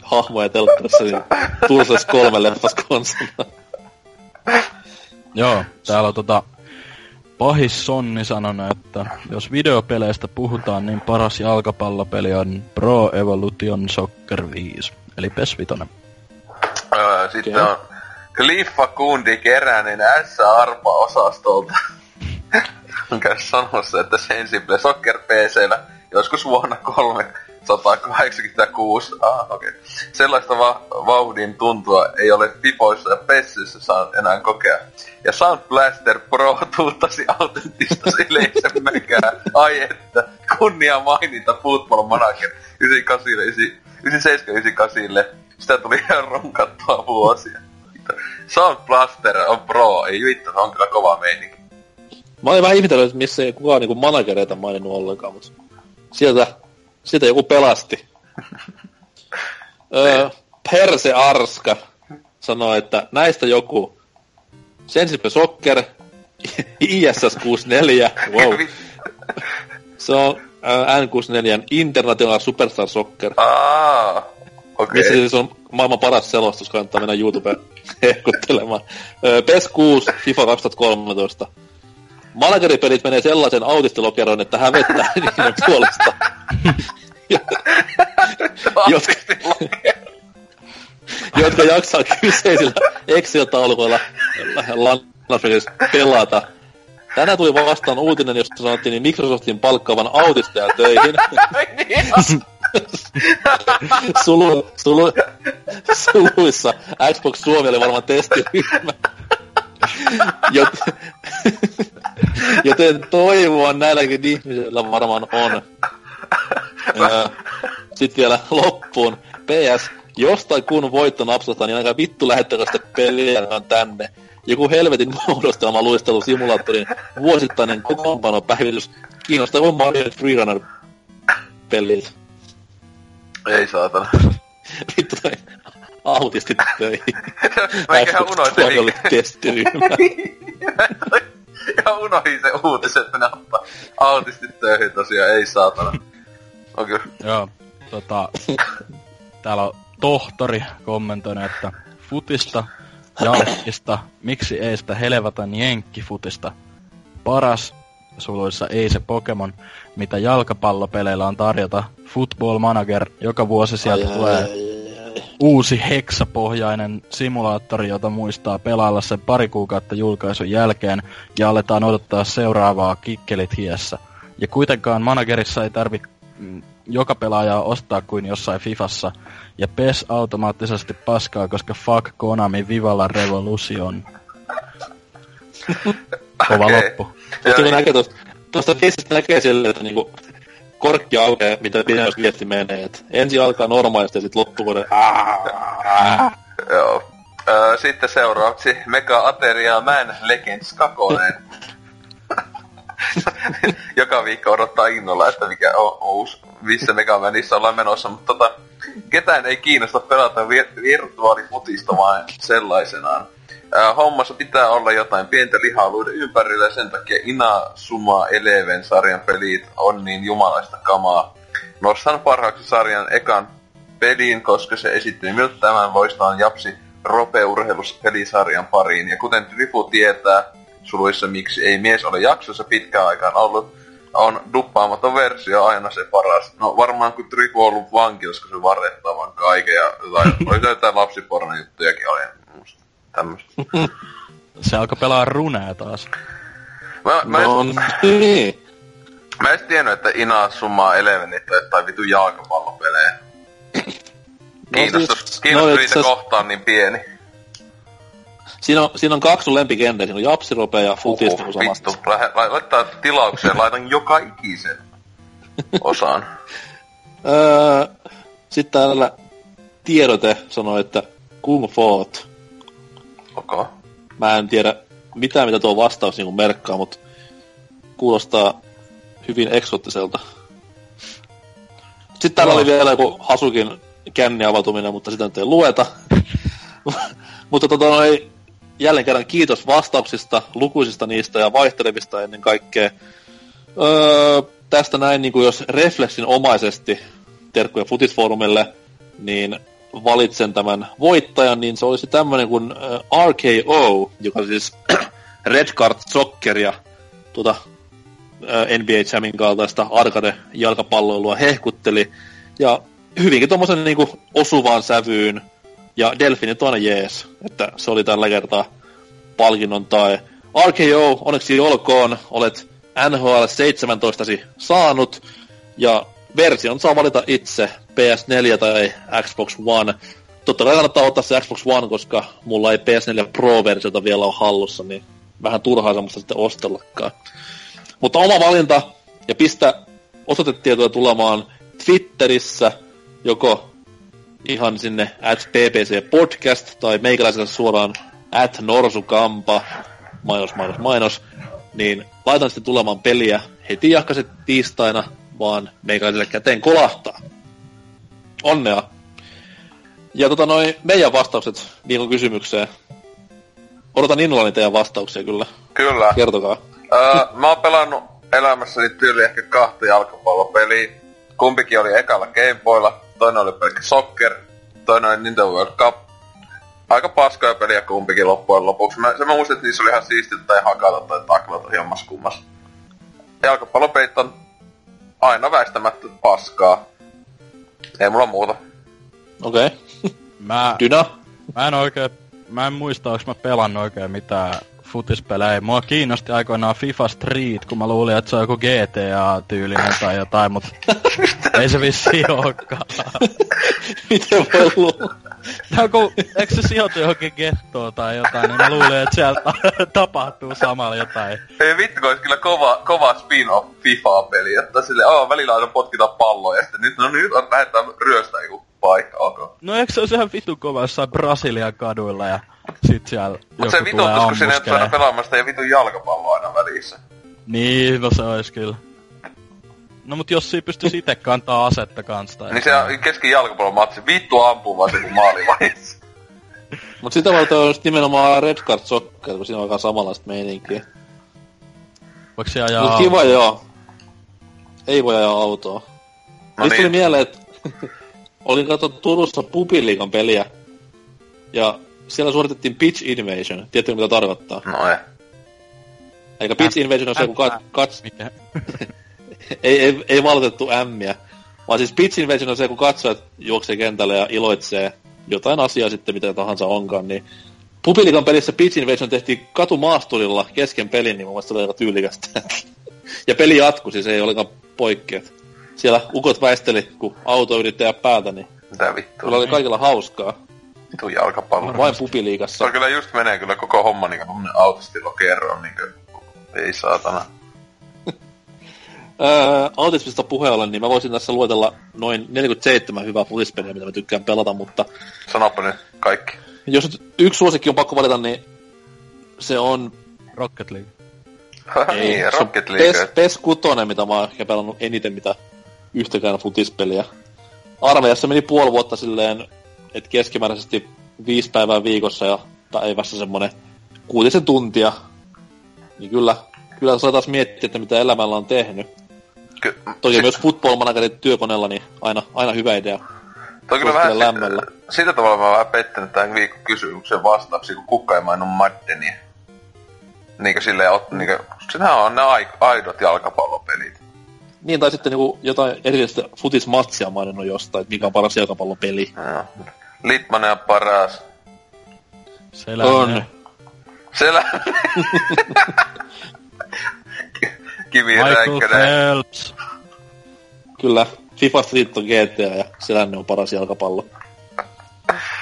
hahmoja telkkarissa, niin Tursas kolme leffas. Joo, täällä on tota... Pahis Sonni sanonut, että jos videopeleistä puhutaan, niin paras jalkapallopeli on Pro Evolution Soccer 5, eli PES 5. Öö, sitten Okei. on Kliffa Kundi Keränen S-Arpa-osastolta. On käy sanomassa, että Sensible Soccer PCllä joskus vuonna 386. Ah, okei. Okay. Sellaista va- vauhdin tuntua ei ole Pipoissa ja Pessissä saanut enää kokea. Ja Sound Blaster Pro tuuttasi autenttista [LAUGHS] yleisömäkää. Ai että, kunnia mainita Football Manager 98, 97, 98. Sitä tuli ihan runkattua vuosia. Sound Blaster on pro, ei vittu, on kyllä kova meininki. Mä olin vähän ihmetellyt, että missä ei kukaan niinku managereita maininnut ollenkaan, mutta sieltä, sieltä joku pelasti. [LAUGHS] öö, Perse Arska sanoi, että näistä joku Sensible Soccer, ISS 64, wow, [LAUGHS] se on ää, N64 International Superstar Soccer, Aa, okei. missä siis on maailman paras selostus, kannattaa mennä YouTubeen [LAUGHS] hehkuttelemaan. PES 6, FIFA 2013. Manageripelit menee sellaisen autistilokeroon, että hävettää [LAUGHS] niiden puolesta. [LAUGHS] jotka, jotka jaksaa kyseisillä Excel-taulukoilla Lannafelissä pelata. Tänään tuli vastaan uutinen, jossa sanottiin niin Microsoftin palkkaavan autisteja töihin. [LAUGHS] Sulu, sulu, suluissa Xbox Suomi oli varmaan testiryhmä. Joten, joten toivoa näilläkin ihmisillä varmaan on. Sitten vielä loppuun. PS, jostain kun voitto napsahtaa, niin ainakaan vittu lähettäkö sitä peliä tänne. Joku helvetin muodostelma luistelusimulaattorin vuosittainen kokoonpanopäivitys kiinnostava Mario Freerunner pelit. Ei saatana. Vittu toi autistit töihin. [LAUGHS] Mä enköhän unohdin. Testiryhmä. ja [LAUGHS] unohdin se uutisen, että ne ottaa autistit töihin tosiaan, ei saatana. On kyllä. Joo, tota... Täällä on tohtori kommentoinut, että futista, jalkista, miksi ei sitä helvatan jenkkifutista. Paras, suluissa ei se Pokemon, mitä jalkapallopeleillä on tarjota. Football Manager, joka vuosi sieltä Ai, tulee ai, ai, ai. Uusi heksapohjainen simulaattori, jota muistaa pelailla sen pari kuukautta julkaisun jälkeen, ja aletaan odottaa seuraavaa kikkelit hiessä. Ja kuitenkaan managerissa ei tarvi mm, joka pelaajaa ostaa kuin jossain Fifassa, ja PES automaattisesti paskaa, koska fuck Konami Vivalla Revolution. [LAUGHS] Kova Okei. loppu. Mutta kun näkee tuosta, tuosta näkee silleen, että niinku korkki aukeaa, mitä pidemmäs viesti menee. Et ensin alkaa normaalisti ja sitten loppuvuoden Joo. Sitten seuraavaksi Mega Ateria Man Legends 2. [LAUGHS] Joka viikko odottaa innolla, että mikä on uusi, missä Mega Manissa ollaan menossa, mutta tota, ketään ei kiinnosta pelata vir- virtuaalifutista vain sellaisenaan. Hommassa pitää olla jotain pientä lihaluiden ympärillä ja sen takia Inazuma Eleven sarjan pelit on niin jumalaista kamaa. Nostan parhaaksi sarjan ekan pelin, koska se esitti miltä tämän voistaan japsi rope-urheiluspelisarjan pariin. Ja kuten Trifu tietää, suluissa miksi ei mies ole jaksossa pitkään aikaan ollut, on duppaamaton versio aina se paras. No varmaan kun Trifu on ollut vankilassa, kun se varrettaa vaan kaiken ja jotain, [LAUGHS] oli jotain lapsipornon juttujakin oli. Tämmöistä. [LAUGHS] Se alkoi pelaa runea taas. Mä, mä, No en, [LAUGHS] niin. mä en tiennyt, että Inazuma Elevenit on jotain vitu jalkapallopelejä. Kiinnostus, siis- kiinnostus no niitä asiassa- kohtaan niin pieni. Siinä on, siinä on kaksi sun lempikenttejä. Siinä on japsirope ja futis Uhuh, niinku samasta. vittu, lähe, la, laittaa tilaukseen, laitan joka ikisen osaan. [LAUGHS] Öö, sitten täällä tiedote sanoi, että Kung Foot. Okay. Mä en tiedä mitään, mitä tuo vastaus niin merkkaa, mutta kuulostaa hyvin eksoottiselta. Sitten täällä oli vielä joku Hasukin känni avautuminen, mutta sitä nyt ei lueta. [LAUGHS] mutta tota noi, jälleen kerran kiitos vastauksista, lukuisista niistä ja vaihtelevista ennen kaikkea. Öö, tästä näin, niin kuin jos refleksin omaisesti terkkuja Futisfoorumille, niin valitsen tämän voittajan, niin se olisi tämmöinen kuin RKO, joka siis [CLEARS THROAT] Red Card Socceria, tuota NBA Jamin kaltaista arcade-jalkapalloilua hehkutteli. Ja hyvinkin tuommoisen niinku osuvaan sävyyn. Ja Delfinit on jees, että se oli tällä kertaa palkinnon tai RKO, onneksi olkoon, olet NHL 17 saanut, ja version saa valita itse, PS4 tai Xbox One. Totta kai kannattaa ottaa se Xbox One, koska mulla ei PS4 Pro-versiota vielä ole hallussa, niin vähän turhaa semmoista sitten ostellakaan. Mutta oma valinta, ja pistä osoitetietoja tulemaan Twitterissä, joko ihan sinne at ppc podcast tai meikäläisellä suoraan at norsukampa, mainos, mainos, mainos, niin laitan sitten tulemaan peliä heti jahkaset tiistaina, vaan meikäläiselle käteen kolahtaa. Onnea! Ja tota noin, meidän vastaukset viikon kysymykseen. Odotan innollani teidän vastauksia kyllä. Kyllä. Kertokaa. Öö, mä oon pelannut elämässäni tyyli ehkä kahta jalkapallopeliä. Kumpikin oli ekalla Gameboylla, toinen oli pelkkä soccer, toinen oli Nintendo World Cup. Aika paskoja peliä kumpikin loppujen lopuksi. Mä, se mä muistin, että niissä oli ihan siistit tai hakata tai taklata hieman kummas. Jalkapallopelit on aina väistämättä paskaa. Ei mulla muuta. Okei. Okay. Mä, Dyna? mä en oikein, mä en muista, onko mä pelannut oikein mitään futispelejä. Mua kiinnosti aikoinaan FIFA Street, kun mä luulin, että se on joku GTA-tyylinen tai jotain, mutta ei se vissi [LAUGHS] olekaan. Miten voi luulla? [LAUGHS] No kun, eikö se sijoitu johonkin gettoon tai jotain, niin mä luulin, että siellä [LAUGHS] tapahtuu samalla jotain. Ei vittu, kun olisi kyllä kova, kova spin-off FIFA-peli, että sille oh, välillä aina potkita palloa ja sitten nyt, no nyt on lähdetään ryöstää joku paikka, okay. No eikö se ole ihan vittu kova jossain Brasilian kaduilla ja sit siellä Mut se vituttus, kun sinne aina pelaamasta ja vitun jalkapalloa aina välissä. Niin, no se olisi kyllä. No mut jos siinä pystyisi itse kantaa asetta kanssa tai Niin se on keski jalkapallomatsi, vittu ampuu vaan se kun maali vaiheessa. [LAUGHS] Mut sitä varten on just nimenomaan Red Card Soccer, kun siinä on aika samanlaista meininkiä. Voiko se ajaa Mut kiva joo. Ei voi ajaa autoa. No Nyt tuli niin. mieleen, että [LAUGHS] olin katsonut Turussa Pupiliikan peliä. Ja siellä suoritettiin Pitch Invasion. Tiedätkö mitä tarkoittaa? No ei. Eikä Pitch Invasion on se, kun kat, kat, Mikä? [LAUGHS] ei, ei, ei valotettu ämmiä. Vaan siis Pitch Invasion on se, kun katsojat juoksee kentälle ja iloitsee jotain asiaa sitten, mitä tahansa onkaan, niin Pupilikan pelissä Pitch Invasion tehtiin katumaasturilla kesken pelin, niin mun mielestä se oli aika tyylikästä. [LAUGHS] ja peli jatkui, siis ei olekaan poikkeet. Siellä ukot väisteli, kun auto yritti jää päältä, niin Mitä vittua. kyllä oli kaikilla hauskaa. Vittu jalkapallo. Vain Se Pupiliikassa. on kyllä just menee kyllä koko homma niinku tommonen autostilo kerran niinku. Ei saatana. Öö, autismista puheen ollen, niin mä voisin tässä luetella noin 47 hyvää futispeliä, mitä mä tykkään pelata, mutta Sanoppa nyt kaikki. jos nyt yksi suosikki on pakko valita, niin se on Rocket League. niin, se on Rocket PES, League. PES 6, mitä mä oon ehkä pelannut eniten mitä yhtäkään futispeliä. Armeijassa meni puoli vuotta silleen, että keskimääräisesti viisi päivää viikossa ja päivässä semmonen kuutisen tuntia. Niin kyllä, kyllä saa taas miettiä, että mitä elämällä on tehnyt. Ky- Toki sit- myös football managerit työkoneella, niin aina, aina hyvä idea. Toi kyllä vähän lämmöllä. lämmöllä. Sillä tavalla mä oon vähän pettynyt tämän viikon kysymyksen vastauksia, kun kukaan ei maininnut Maddenia. Niinkö silleen, ot, niinkö, sehän on ne ai- aidot jalkapallopelit. Niin, tai sitten niinku jotain erillistä futismatsia maininnut jostain, että mikä on paras jalkapallopeli. Joo. Litmanen on paras. Selänen. On. Selä... [LAUGHS] [LAUGHS] Kivi Michael Räikkönen. Phelps. Kyllä, FIFA Street on GTA ja Selänne on paras jalkapallo.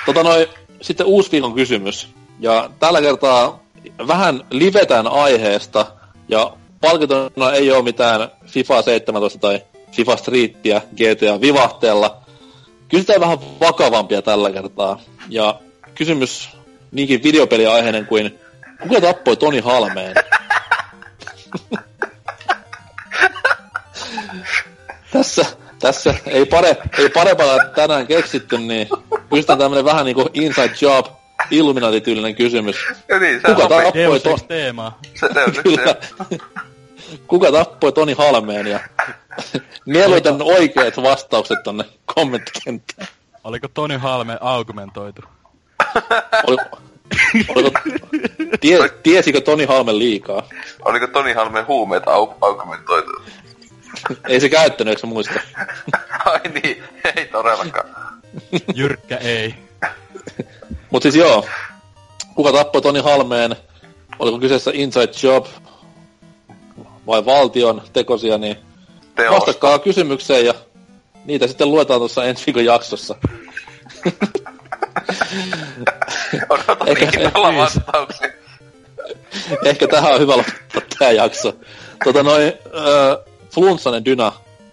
Tota noin, sitten uusi viikon kysymys. Ja tällä kertaa vähän livetään aiheesta, ja palkintona ei ole mitään FIFA 17 tai FIFA Streetia GTA vivahteella. Kysytään vähän vakavampia tällä kertaa. Ja kysymys niinkin videopeliaiheinen kuin Kuka tappoi Toni Halmeen? [LAUGHS] tässä, tässä ei, pare, ei parempaa tänään keksitty, niin pystytään tämmönen vähän niinku inside job, Illuminati-tyylinen kysymys. Ja niin, se Kuka sopii. tappoi Deus to... Ex teemaa. Se, Kyllä. Kuka tappoi Toni Halmeen ja mieluiten oikeat vastaukset tonne kommenttikenttään. Oliko Tony Halme augmentoitu? Oli, oliko, tie, tiesikö Toni Halme liikaa? Oliko Toni Halmeen huumeet au- augmentoitu? [LAUGHS] Ei se käyttänyt, eikö muista? [LAUGHS] Ai niin, ei todellakaan. Jyrkkä ei. [LAUGHS] Mut siis joo, kuka tappoi Toni Halmeen? Oliko kyseessä Inside Job vai valtion tekosia, niin Teos. vastatkaa kysymykseen ja niitä sitten luetaan tuossa ensi viikon jaksossa. Odotan Eikä- innolla Please. vastauksia. Ehkä tähän on hyvä lopettaa tää jakso. Tota noin, äh, flunssainen Dyna,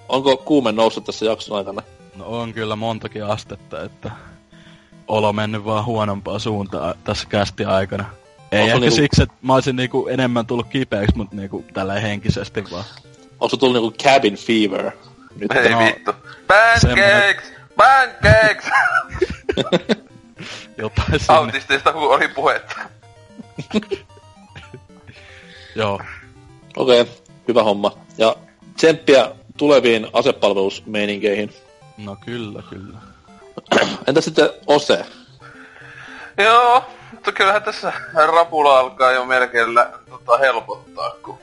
onko kuume noussut tässä jakson aikana? No on kyllä montakin astetta, että olo mennyt vaan huonompaa suuntaan tässä kästi aikana. Ei Onko ehkä niinku- siksi, että mä olisin niinku enemmän tullut kipeäksi, mutta niinku tällä henkisesti vaan. Onko se tullut niinku cabin fever? Nyt Ei No, vittu. Pancakes! Pancakes! [LAUGHS] Jotain sinne. Autisteista oli puhetta. Joo. Okei, okay, hyvä homma. Ja tsemppiä tuleviin asepalvelusmeininkeihin. No kyllä, kyllä. Entä sitten Ose? Joo, mutta kyllähän tässä rapula alkaa jo melkein lä- tota, helpottaa, kun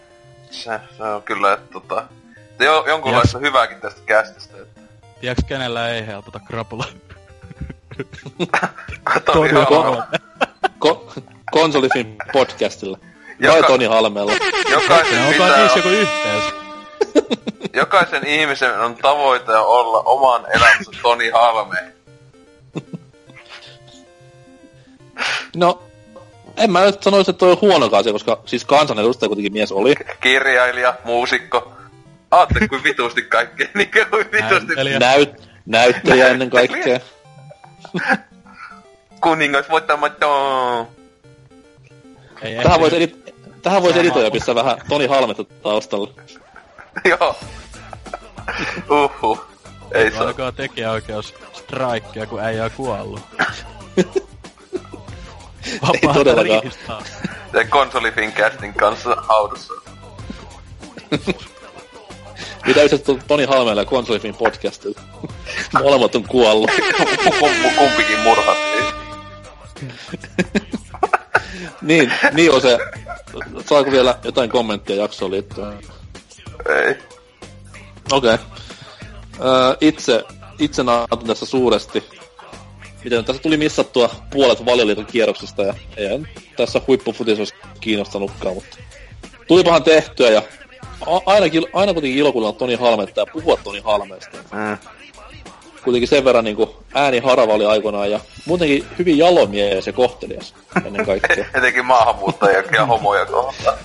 se, se on kyllä, että tota, että jo, jonkunlaista hyvääkin tästä kästistä. Että, Tiedätkö kenellä ei helpota krapula? Toni Toni Halme. Ko- konsolifin podcastilla. Joka- Vai Toni Halmella? Jokaisen, No, onko pitää, niissä joku yhteys? Jokaisen ihmisen on tavoite olla oman elämänsä Toni Halme. No, en mä nyt sanoisi, että toi on huono asia, koska siis kansanedustaja kuitenkin mies oli. Kirjailija, muusikko. Aatte kuin vitusti kaikkea, [LAUGHS] niin kuin vitusti Näyttelijä. Näyt, näyttelijä ennen kaikkea. kuningas voittamaton. Tähän voisi edit- tähän voisi Sama. editoida pistää vähän Toni Halmetta taustalle. [LAUGHS] Joo. Uhu. Ei saa. Alkaa tekijäoikeus strikea, kun äijä on kuollut. [LAUGHS] Vapaata todellakaan. riistaa. Se konsolifin castin kanssa haudussa. [LAUGHS] Mitä yhdessä Toni Halmeella ja konsolifin podcastilla? Molemmat on kuollut. Kum- kumpikin murhattiin. niin, niin on se. Saako vielä jotain kommenttia jaksoon liittyen? Ei. Okei. Okay. Öö, itse, itse nautun tässä suuresti. Miten tässä tuli missattua puolet valioliiton kierroksesta ja ei tässä huippufutis olisi kiinnostanutkaan, mutta tulipahan tehtyä ja a- ainakin, aina kuitenkin ilokunnalla Toni Halmetta ja puhua Toni Halmeesta. Mm. Kuitenkin sen verran niin kuin, ääni harava oli aikoinaan ja muutenkin hyvin jalomies ja kohtelias ennen kaikkea. [LAUGHS] Etenkin maahanmuuttajia ja homoja kohtaan.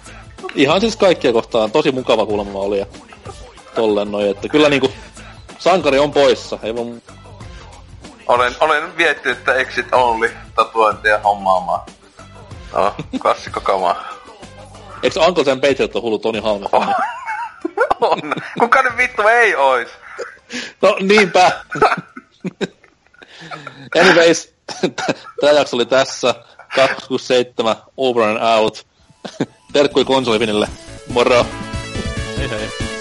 Ihan siis kaikkia kohtaan tosi mukava kuulemma oli ja tolleen noin, että kyllä niinku sankari on poissa, ei voi Olen, olen viettinyt että exit only tatuointia hommaamaan. No, klassikko kama. Eikö Uncle Sam Patriot ole hullu Toni Halme? Oh. [LAUGHS] On. Kuka nyt vittu ei ois? No niinpä. Anyways, [LAUGHS] tää jakso oli tässä. 267 over and out. Terkkui konsolifinille. Moro. Hei hei.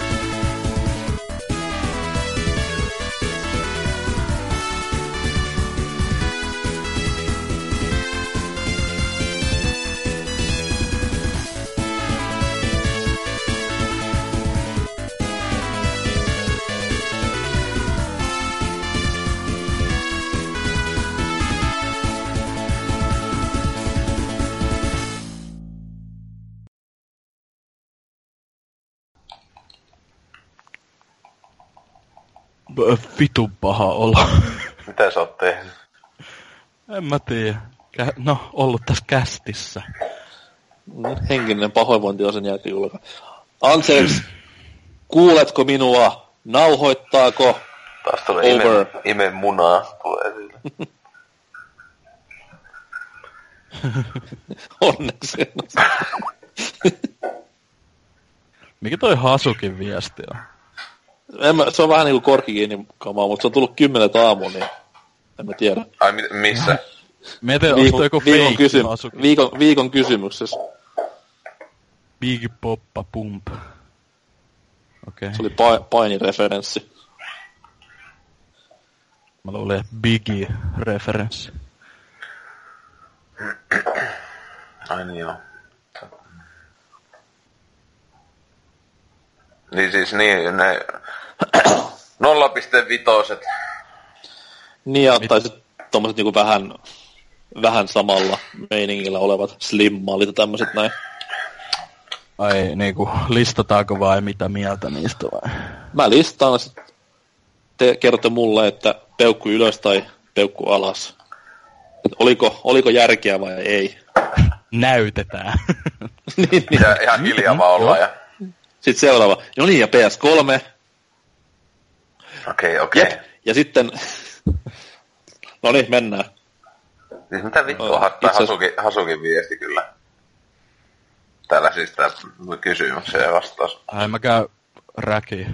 Vitun paha olo. [LAUGHS] Mitä sä oot tehnyt? en mä tiedä. Kä- no, ollut tässä kästissä. Henkinen pahoinvointi on sen jälkeen julka. Anselms, kuuletko minua? Nauhoittaako? Taas tulee ime, Over. ime munaa tulee. [LAUGHS] Onneksi. Mikä toi Hasukin viesti on? En mä, se on vähän niinku korkikiinni kamaa, mutta se on tullut kymmenet aamu, niin en mä tiedä. Ai mi- missä? Onko toi joku viikon, fake kysym- viikon, viikon kysymyksessä. Big Poppa Pump. Okei. Se oli pa- painireferenssi. Mä luulin, että Biggie-referenssi. Ai niin joo. Niin siis niin, ne 0,5 Niin, ja tai sit tommoset niinku vähän, vähän samalla meiningillä olevat slimmallit ja tämmöset näin. Ai niinku, listataanko vai mitä mieltä niistä vai? Mä listaan, sit te kerrotte mulle, että peukku ylös tai peukku alas. Et oliko, oliko järkeä vai ei. [LAUGHS] Näytetään. [LAUGHS] niin, niin. ja ihan hiljaa vaan ollaan. Ja... Sitten seuraava. No niin, ja PS3. Okei, okei. Jep. Ja sitten... no niin, mennään. Siis mitä vittua, Oh, oh, itse Hasukin, Hasukin viesti kyllä. Täällä siis tää kysymykseen vastaus. Ai mä käyn räki.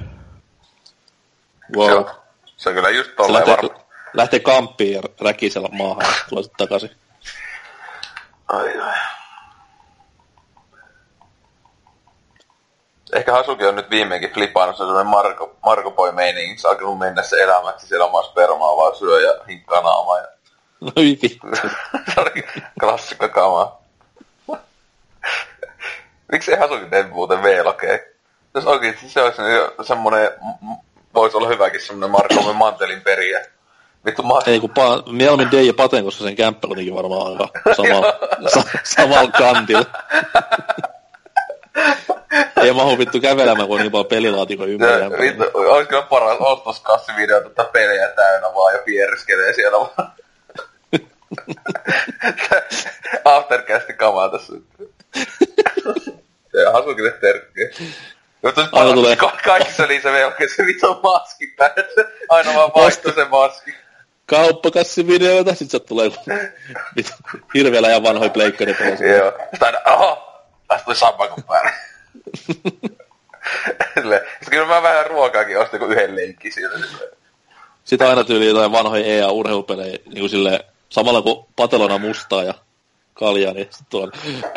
Wow. Se, on, se on kyllä just tolleen lähtee, varma. lähtee kamppiin ja räkisellä maahan ja tulee sitten takaisin. Ai, ai. Ehkä Hasuki on nyt viimeinkin flipannut se sellainen Marko, Marko Boy meininki. Se on alkanut mennä se elämäksi siellä omaa spermaa vaan syö ja hinkkaa naamaa. Ja... No vittu. [LAUGHS] se oli klassikko kamaa. Miksi ei Hasuki tee muuten V-lokea? Jos oikeesti se olisi semmonen, m- voisi olla hyväkin semmonen Marko mantelin periä. Vittu mä... Ei kun pa- mieluummin Dei ja Paten, koska sen kämppä olikin varmaan aika samalla, [LAUGHS] sa- samalla kantilla. [LAUGHS] Ei mahu vittu kävelemään, kun on niin paljon pelilaatikon ympäri. Ja, vittu, olisi kyllä paras ostoskassivideo tätä pelejä täynnä vaan ja piereskelee siellä vaan. [LAUGHS] Aftercasti kamaa tässä. Ja Hasukille terkkiä. Mutta Aina tulee- ka- kaikissa niissä velkeissä se vittu maski päässä. Aina vaan vaihtuu se maski. Kauppakassivideoita, sit sieltä tulee [LAUGHS] hirveellä ja vanhoja pleikkaripelejä. Joo. Sitten aina, oho, tästä tuli sammakon päälle. Silleen, Sitten kyllä mä vähän ruokaakin ostin kuin yhden lenkki siitä. Sitten aina tyyli jotain vanhoja EA-urheilupelejä, niin kuin silleen, samalla kun patelona mustaa ja kaljaa, niin sitten tulee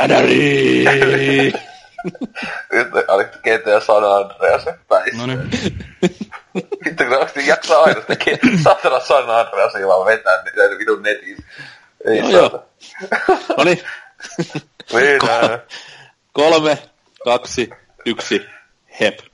NRI! Nyt oli GTA San Andreas päissä. No niin. Vittu, kun oikeesti jaksaa aina sitä saatana San Andreasia vaan vetää niitä vitun netissä. Ei Joo, saata. No niin, Vetää. Kolme, kaksi, yksi, hep.